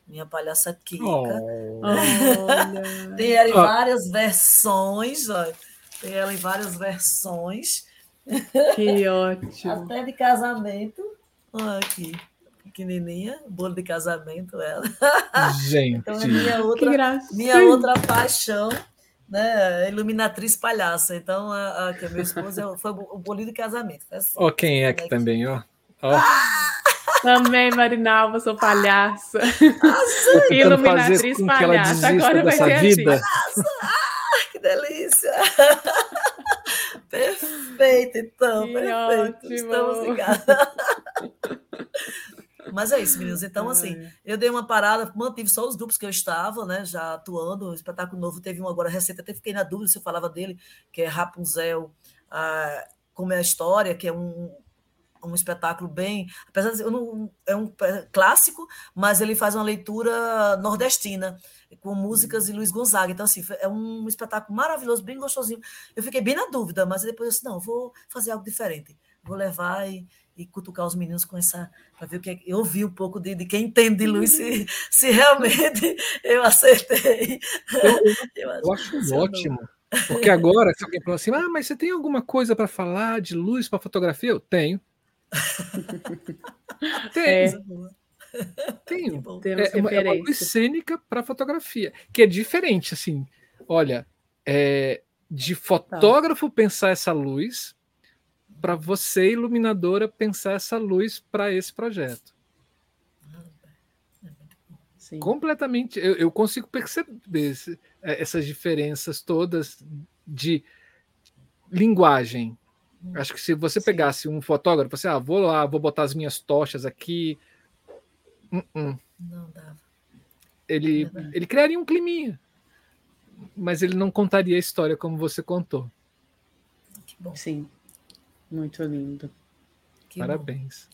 minha palhaça Kika. Oh, [LAUGHS] Tem ela em várias versões, ó. Tem ela em várias versões. Que [LAUGHS] ótimo. Até de casamento. Olha aqui, pequenininha, bolo de casamento ela. Gente. Então é minha outra, minha outra paixão, né? Iluminatriz palhaça. Então a, a que é meu esposo foi o bolinho de casamento. Ó, quem é que também, ó. ó. Ah! Também, Marinalva, sou palhaça. Iluminatriz palhaça. Agora vai ser vida. Assim. Ah, que delícia! [LAUGHS] Perfeito, então, que perfeito. Ótimo. Estamos ligados. [LAUGHS] Mas é isso, meninos. Então, assim, eu dei uma parada, mantive só os grupos que eu estava, né? Já atuando. O espetáculo novo teve um agora recente, até fiquei na dúvida se eu falava dele, que é Rapunzel. Ah, como é a história, que é um, um espetáculo bem. Apesar de não, é um clássico, mas ele faz uma leitura nordestina, com músicas de Luiz Gonzaga. Então, assim, é um espetáculo maravilhoso, bem gostosinho. Eu fiquei bem na dúvida, mas depois eu disse: não, vou fazer algo diferente. Vou levar e, e cutucar os meninos com essa. para ver o que é. Eu ouvi um pouco de, de quem entende de Luiz, se, se realmente [LAUGHS] eu acertei. Eu, eu, [LAUGHS] eu acho ótimo. Porque agora, se alguém falou assim, ah, mas você tem alguma coisa para falar de luz para fotografia? Eu tenho. [LAUGHS] Tenho. É. Tenho. É uma, é uma luz cênica para fotografia, que é diferente, assim. Olha, é, de fotógrafo tá. pensar essa luz para você, iluminadora, pensar essa luz para esse projeto. Sim. Completamente. Eu, eu, consigo perceber esse, é, essas diferenças todas de linguagem, Acho que se você Sim. pegasse um fotógrafo, você, ah, vou lá, vou botar as minhas tochas aqui. Uh -uh. Não dava. Ele, ele criaria um climinha, mas ele não contaria a história como você contou. Que bom. Sim, muito lindo. Que Parabéns.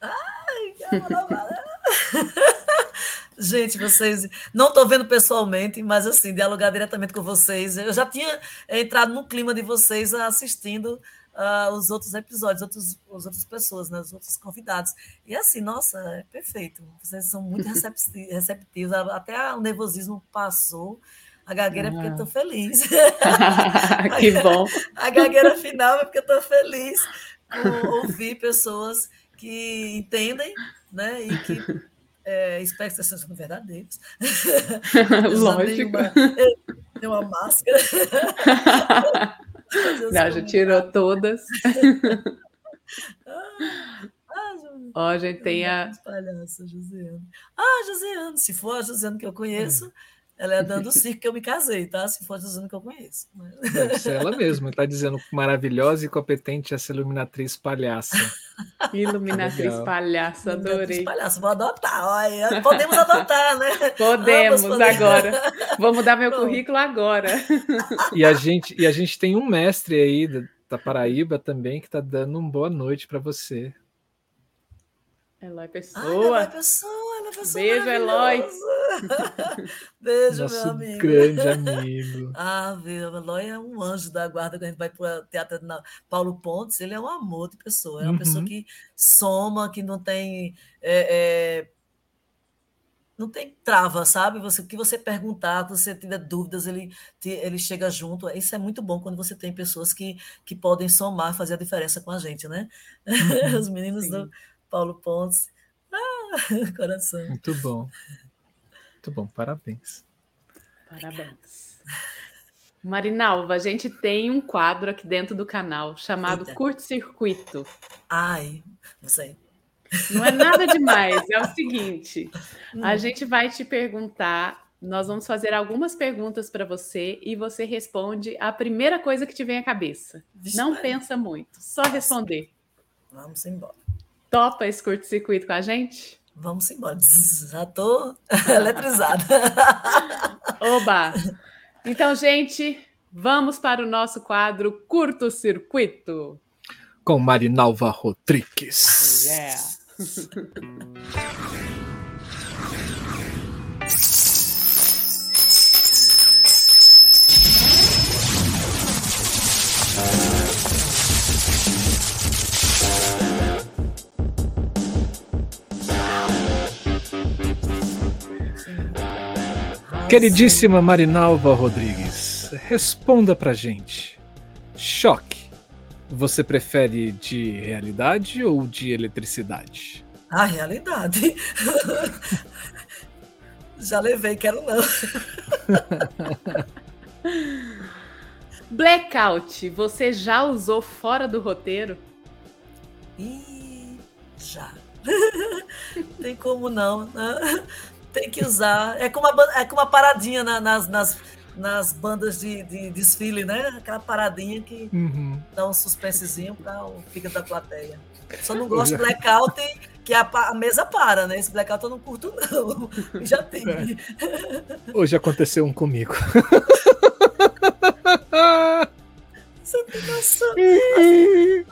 Bom. Ai, [LAUGHS] Gente, vocês não estou vendo pessoalmente, mas assim, dialogar diretamente com vocês. Eu já tinha entrado no clima de vocês assistindo uh, os outros episódios, outros, as outras pessoas, né, os outros convidados. E assim, nossa, é perfeito. Vocês são muito [LAUGHS] receptivos, até o nervosismo passou. A gagueira é porque eu estou ah. feliz. [LAUGHS] que bom. A gagueira final é porque eu estou feliz por ouvir pessoas que entendem né, e que é, espero que sejam verdadeiros. Lógico. Tem uma, uma máscara. Não, já tirou todas. Ó, a gente tem a. Palhaça, Josiane. Ah, Josiane, se for a Josiane que eu conheço, hum. Ela é dando o circo que eu me casei, tá? Se for a Josiane que eu conheço. Deve ser ela mesma, está dizendo maravilhosa e competente essa iluminatriz palhaça. [LAUGHS] Iluminatriz palhaça, adorei. Iluminatriz palhaça, vou adotar, olha. Podemos adotar, né? [LAUGHS] Podemos, agora. Vou mudar meu Pronto. currículo agora. [LAUGHS] E a, gente, e a gente tem um mestre aí da Paraíba também que está dando uma boa noite para você. Eloy Pessoa. Ai, Eloy Pessoa, Eloy Pessoa Beijo, Eloy. Beijo, Nosso meu amigo. grande amigo. [LAUGHS] Ah, viu, Eloy é um anjo da guarda quando a gente vai para o teatro na Paulo Pontes, ele é um amor de pessoa, é uma uhum. pessoa que soma, que não tem... É, é, não tem trava, sabe? Você, o que você perguntar, se você tiver dúvidas, ele, ele chega junto. Isso é muito bom quando você tem pessoas que, que podem somar, fazer a diferença com a gente, né? Uhum, [LAUGHS] Os meninos sim. do Paulo Pontes. [LAUGHS] Coração. Muito bom. Muito bom, parabéns. Parabéns. Marinalva, a gente tem um quadro aqui dentro do canal chamado Curto Circuito. Ai, não sei. Não é nada demais, é o [LAUGHS] seguinte: a hum. gente vai te perguntar, nós vamos fazer algumas perguntas para você e você responde a primeira coisa que te vem à cabeça. Vixe, não pensa muito, só responder. Vamos embora. Topa esse curto-circuito com a gente? Vamos embora. Já tô [LAUGHS] eletrizada. Oba! Então, gente, vamos para o nosso quadro Curto-Circuito. Com Marinalva Rodrigues. Yeah. [LAUGHS] Queridíssima Marinalva Rodrigues, responda pra gente. Choque. Você prefere de realidade ou de eletricidade? A realidade. [LAUGHS] Já levei, quero não. [LAUGHS] Blackout, você já usou fora do roteiro? Ih, já. [LAUGHS] Tem como não. Né? Tem que usar. É como uma, é como uma paradinha na, nas, nas, nas bandas de, de, desfile, né? Aquela paradinha que uhum. dá um suspensezinho para o fica da plateia. Só não gosto de blackout que a, a, mesa para, né? Esse blackout eu não curto, não. [LAUGHS] Já tem. É. [LAUGHS] Hoje aconteceu um comigo. [LAUGHS] Você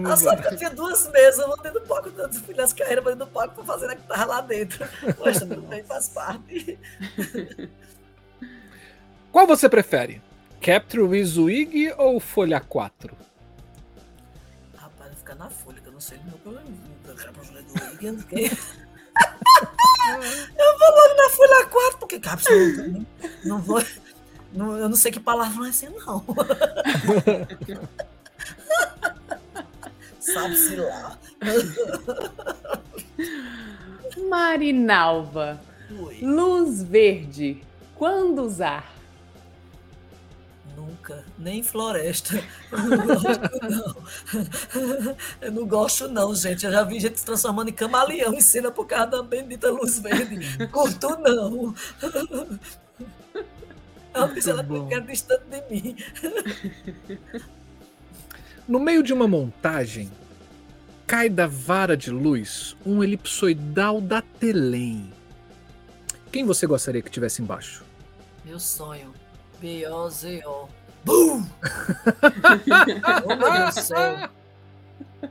Nossa, a sorte que eu tinha duas mesas, uma dentro do palco, nas carreiras dentro do palco para fazer a guitarra lá dentro. Mas também faz parte. Qual você prefere? Capture with Wig ou Folha 4? Rapaz, ficar na folha, que eu não sei do meu eu não sei. [LAUGHS] eu vou logo na folha 4, porque cápsula não vou. Não, eu não sei que palavra é assim, não. [LAUGHS] Sabe-se lá. Marinalva. Oi. Luz verde. Quando usar? Nunca. Nem floresta. Eu não gosto, não. Eu não gosto, não, gente. Eu já vi gente se transformando em camaleão em cena por causa da bendita luz verde. Curto, não. Ela disse, ela fica distante de mim. [LAUGHS] No meio de uma montagem, cai da vara de luz um elipsoidal da Telém. Quem você gostaria que tivesse embaixo? Meu sonho. B-O-Z-O. Bum! [LAUGHS] oh, meu Deus do céu.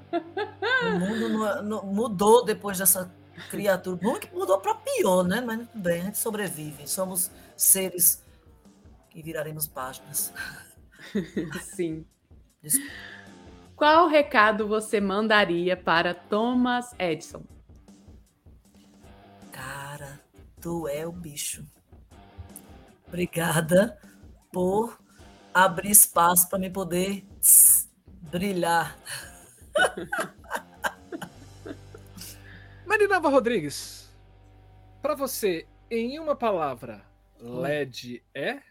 O mundo não, não, mudou depois dessa criatura. Bom que mudou para pior, né? Mas tudo bem, a gente sobrevive. Somos seres que viraremos páginas. [LAUGHS] Sim. Desculpa. Qual recado você mandaria para Thomas Edison? Cara, tu é o bicho. Obrigada por abrir espaço para me poder tss, brilhar. [LAUGHS] Marinava Rodrigues, para você, em uma palavra, LED é?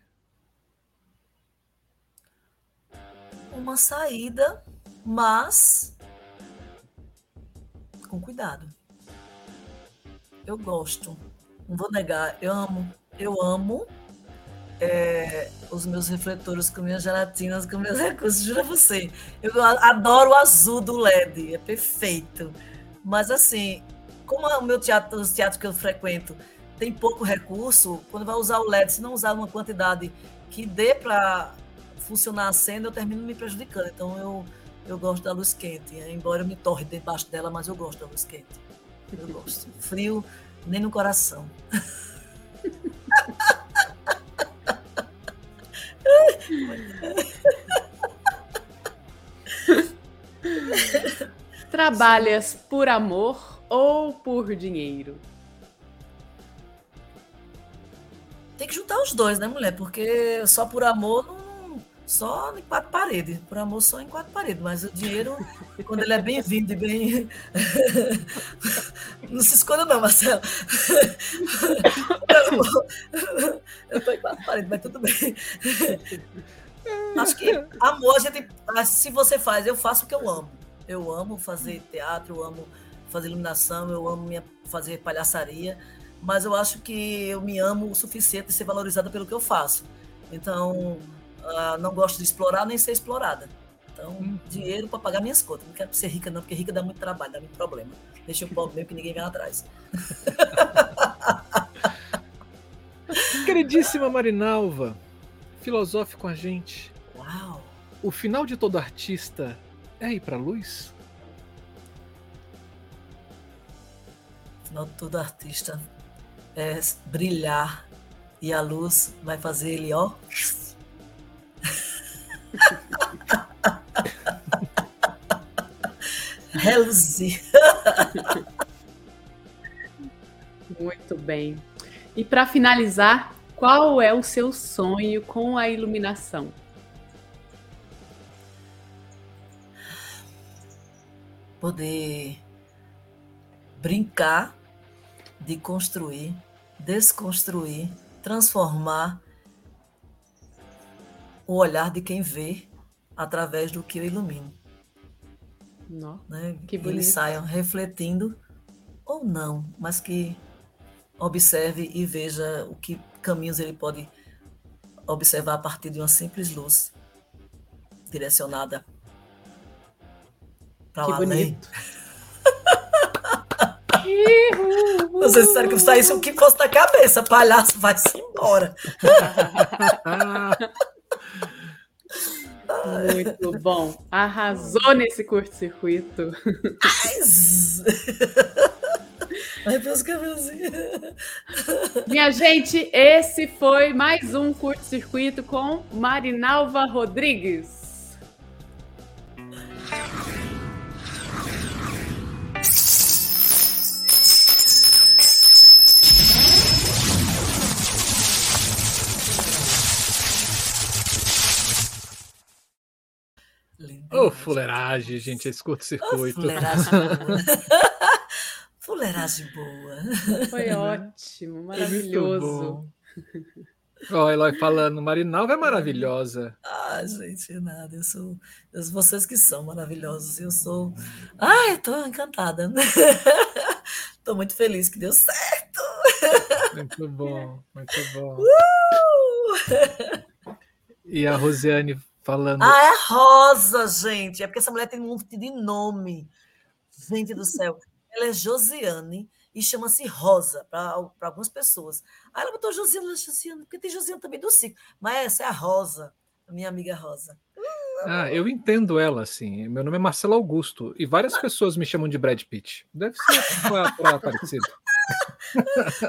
Uma saída mas com cuidado. Eu gosto, não vou negar, eu amo, eu amo é, os meus refletores com minhas gelatinas, com meus [LAUGHS] recursos, juro a você. Eu adoro o azul do LED, é perfeito. Mas assim, como o meu teatro, os teatros que eu frequento tem pouco recurso, quando vai usar o LED, se não usar uma quantidade que dê para funcionar a cena, eu termino me prejudicando. Então eu eu gosto da luz quente, embora eu me torre debaixo dela, mas eu gosto da luz quente. Eu gosto. [LAUGHS] Frio nem no coração. [LAUGHS] Trabalhas por amor ou por dinheiro? Tem que juntar os dois, né, mulher? Porque só por amor não só em quatro paredes, por amor só em quatro paredes, mas o dinheiro, quando ele é bem-vindo e bem. [LAUGHS] não se esconda, não, Marcelo. [LAUGHS] Eu estou em quatro paredes, mas tudo bem. Acho que amor, a gente. Se você faz, eu faço o que eu amo. Eu amo fazer teatro, eu amo fazer iluminação, eu amo minha, fazer palhaçaria, mas eu acho que eu me amo o suficiente de ser valorizada pelo que eu faço. Então uh, não gosto de explorar nem ser explorada. Então, hum. dinheiro para pagar minhas contas. Não quero ser rica, não, porque rica dá muito trabalho, dá muito problema. Deixa eu pobre mesmo que ninguém vem atrás. [LAUGHS] Queridíssima Marinalva, filosofe com a gente. Uau! O final de todo artista é ir para a luz? O final de todo artista é brilhar e a luz vai fazer ele, ó, Reluzir. Muito bem. E para finalizar, qual é o seu sonho com a iluminação? Poder brincar de construir, desconstruir, transformar o olhar de quem vê através do que eu ilumino. Né? Que Eles saiam refletindo ou não, mas que observe e veja o que caminhos ele pode observar a partir de uma simples luz direcionada para lá além. [LAUGHS] Vocês sabem que saísse o que fosse da cabeça, palhaço, vai-se embora. [LAUGHS] Muito bom. Arrasou nesse curto-circuito. Meus [LAUGHS] cabelos. Minha gente, esse foi mais um curto-circuito com Marinalva Rodrigues. Ô, oh, fuleiragem, gente, esse curto-circuito. Oh, fuleiragem boa. [LAUGHS] fuleiragem boa. Foi ótimo, maravilhoso. Ó, oh, Eloy falando, Marinalva é maravilhosa. Ah, gente, nada. Eu sou. Eu, vocês que são maravilhosos. Eu sou. Ai, eu tô encantada. [LAUGHS] tô muito feliz que deu certo. Muito bom, muito bom. Uh! E a Rosiane falando. Ah, é Rosa, gente. É porque essa mulher tem um monte de nome. Gente do céu. Ela é Josiane e chama-se Rosa para algumas pessoas. Aí ela botou Josiane, Josiane, porque tem Josiane também do ciclo. Mas essa é a Rosa, a minha amiga Rosa. Ah, eu entendo ela, assim. Meu nome é Marcelo Augusto e várias ah. pessoas me chamam de Brad Pitt. Deve ser para [LAUGHS] parecido.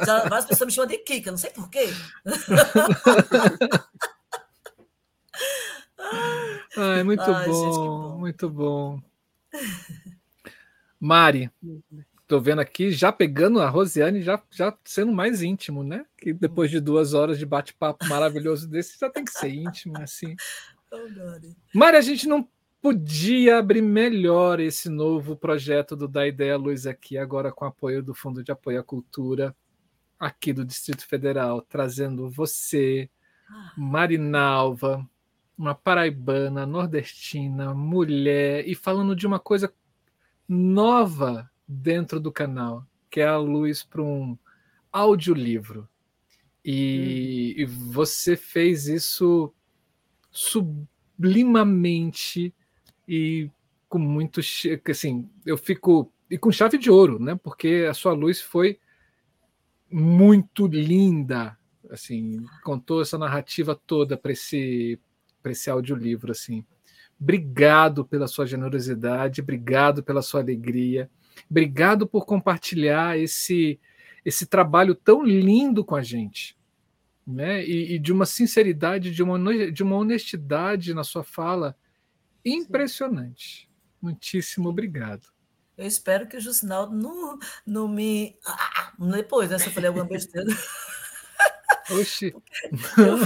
Já, várias pessoas me chamam de Kika, não sei porquê. [LAUGHS] Ai, muito Ai, bom, gente, bom, muito bom. Mari, Tô vendo aqui, já pegando a Rosiane, já, já sendo mais íntimo, né? Que depois de duas horas de bate-papo maravilhoso desse, já tem que ser íntimo, assim. [LAUGHS] Oh, Mari, a gente não podia abrir melhor esse novo projeto do Da Ideia Luz aqui, agora com apoio do Fundo de Apoio à Cultura, aqui do Distrito Federal, trazendo você, ah. Marinalva, uma paraibana, nordestina, mulher, e falando de uma coisa nova dentro do canal, que é a luz para um audiolivro. E, hum. e você fez isso sublimamente e com muito assim, eu fico e com chave de ouro, né? Porque a sua luz foi muito linda, assim, contou essa narrativa toda para esse para esse audiolivro assim. Obrigado pela sua generosidade, obrigado pela sua alegria. Obrigado por compartilhar esse, esse trabalho tão lindo com a gente. Né? E, e de uma sinceridade, de uma, de uma honestidade na sua fala impressionante. Sim. Muitíssimo obrigado. Eu espero que o Juscinaldo não, não me. Ah, depois, né? Se eu falei alguma besteira. [LAUGHS] Oxi. [LAUGHS] Eu,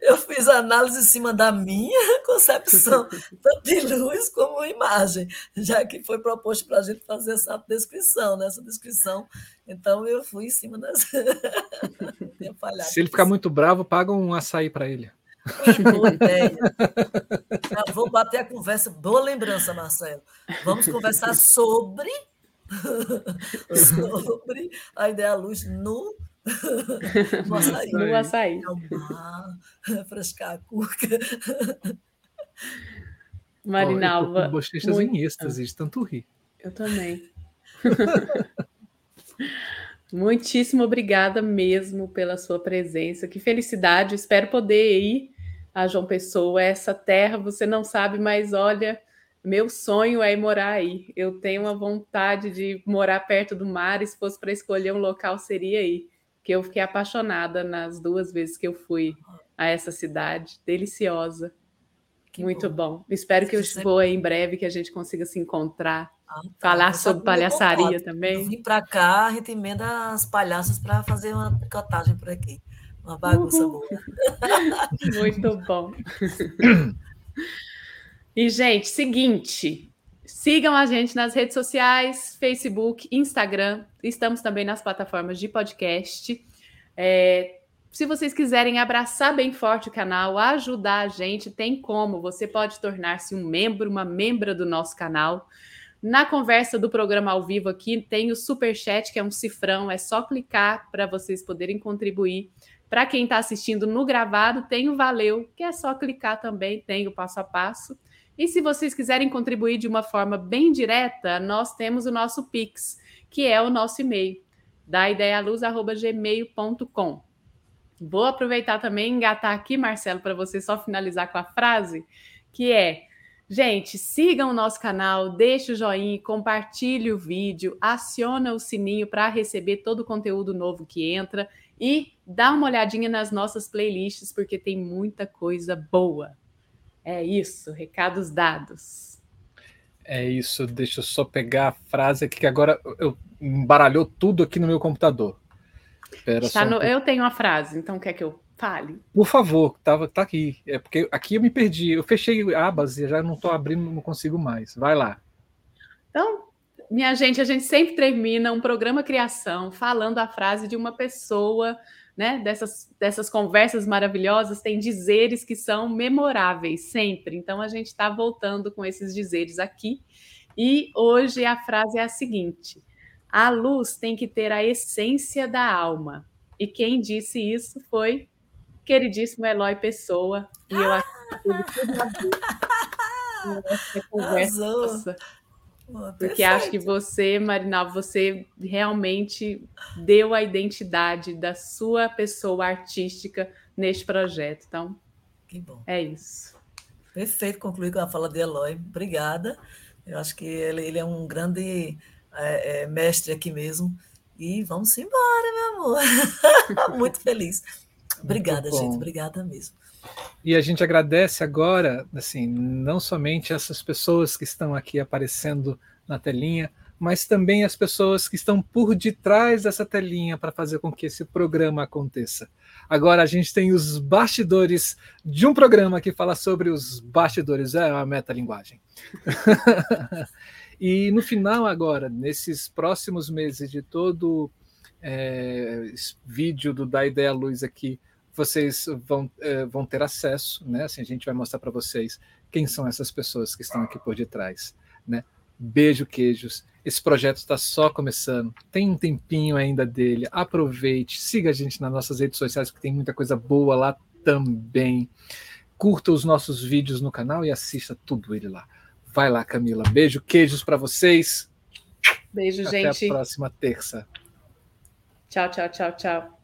eu, fiz análise em cima da minha [LAUGHS] concepção, tanto de luz como imagem, já que foi proposto para a gente fazer essa descrição, né? essa descrição. Então eu fui em cima das. [LAUGHS] Se ele ficar muito bravo, paga um açaí para ele. Boa ideia. Já vou bater a conversa. Boa lembrança, Marcelo. Vamos conversar sobre sobre a ideia luz no [LAUGHS] no açaí. No açaí. [LAUGHS] frescar a cuca. Marinalva. Oh, bochechas muito... em êxtase de tanto rir. Eu também. [LAUGHS] Muitíssimo obrigada mesmo pela sua presença. Que felicidade. Espero poder ir a João Pessoa, essa terra. Você não sabe, mas olha, meu sonho é ir morar aí. Eu tenho uma vontade de morar perto do mar. E se fosse para escolher um local, seria aí que eu fiquei apaixonada nas duas vezes que eu fui a essa cidade, deliciosa. Que Muito bom. bom. Espero que eu vou em breve, que a gente consiga se encontrar, ah, tá. falar sobre palhaçaria também. Eu vim para cá, a gente emenda as palhaças para fazer uma cotagem por aqui. Uma bagunça Uhul. boa. [LAUGHS] Muito bom. [LAUGHS] e, gente, seguinte, Sigam a gente nas redes sociais, Facebook, Instagram. Estamos também nas plataformas de podcast. É, se vocês quiserem abraçar bem forte o canal, ajudar a gente, tem como. Você pode tornar-se um membro, uma membra do nosso canal. Na conversa do programa ao vivo aqui tem o super chat, que é um cifrão, é só clicar para vocês poderem contribuir. Para quem está assistindo no gravado, tem o valeu, que é só clicar também, tem o passo a passo. E se vocês quiserem contribuir de uma forma bem direta, nós temos o nosso Pix, que é o nosso e-mail, da ideialuz.gmail.com. Vou aproveitar também e engatar aqui, Marcelo, para você só finalizar com a frase que é Gente, sigam o nosso canal, deixe o joinha, compartilhe o vídeo, aciona o sininho para receber todo o conteúdo novo que entra e dá uma olhadinha nas nossas playlists, porque tem muita coisa boa. É isso, recados dados. É isso, deixa eu só pegar a frase aqui que agora eu embaralhou tudo aqui no meu computador. Tá no, um... Eu tenho a frase, então quer que eu fale? Por favor, tava, tá aqui. É porque aqui eu me perdi. Eu fechei abas e já não estou abrindo, não consigo mais. Vai lá. Então, minha gente, a gente sempre termina um programa Criação falando a frase de uma pessoa, né? Dessas, dessas conversas maravilhosas, tem dizeres que são memoráveis sempre. Então, a gente está voltando com esses dizeres aqui. E hoje a frase é a seguinte: a luz tem que ter a essência da alma. E quem disse isso foi queridíssimo Eloy Pessoa. E eu acho que tudo a ver com essa conversa porque acho que você, Marinal, você realmente deu a identidade da sua pessoa artística neste projeto. Então, que bom. É isso. Perfeito, concluir com a fala de Eloy. Obrigada. Eu acho que ele, ele é um grande é, é, mestre aqui mesmo. E vamos embora, meu amor. [LAUGHS] Muito feliz. Obrigada, Muito gente. Obrigada mesmo. E a gente agradece agora, assim, não somente essas pessoas que estão aqui aparecendo na telinha, mas também as pessoas que estão por detrás dessa telinha para fazer com que esse programa aconteça. Agora a gente tem os bastidores de um programa que fala sobre os bastidores, é uma metalinguagem. [LAUGHS] e no final agora, nesses próximos meses de todo é, vídeo do Da Ideia Luz aqui, vocês vão, é, vão ter acesso, né? Assim, a gente vai mostrar para vocês quem são essas pessoas que estão aqui por detrás, né? Beijo, queijos. Esse projeto está só começando. Tem um tempinho ainda dele. Aproveite, siga a gente nas nossas redes sociais, que tem muita coisa boa lá também. Curta os nossos vídeos no canal e assista tudo ele lá. Vai lá, Camila. Beijo, queijos para vocês. Beijo, Até gente. Até a próxima terça. Tchau, tchau, tchau, tchau.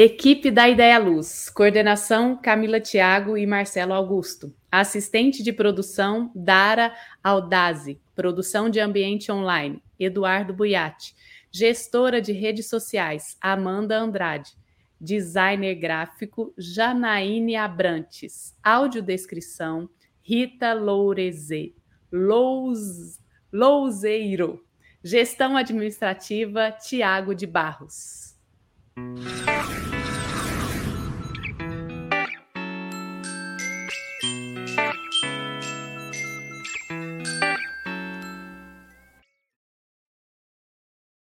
Equipe da Ideia Luz. Coordenação: Camila Tiago e Marcelo Augusto. Assistente de produção: Dara Aldazi. Produção de ambiente online: Eduardo Buiati. Gestora de redes sociais: Amanda Andrade. Designer gráfico: Janaíne Abrantes. Audiodescrição: Rita Loureze. Louz, Louzeiro. Gestão administrativa: Tiago de Barros.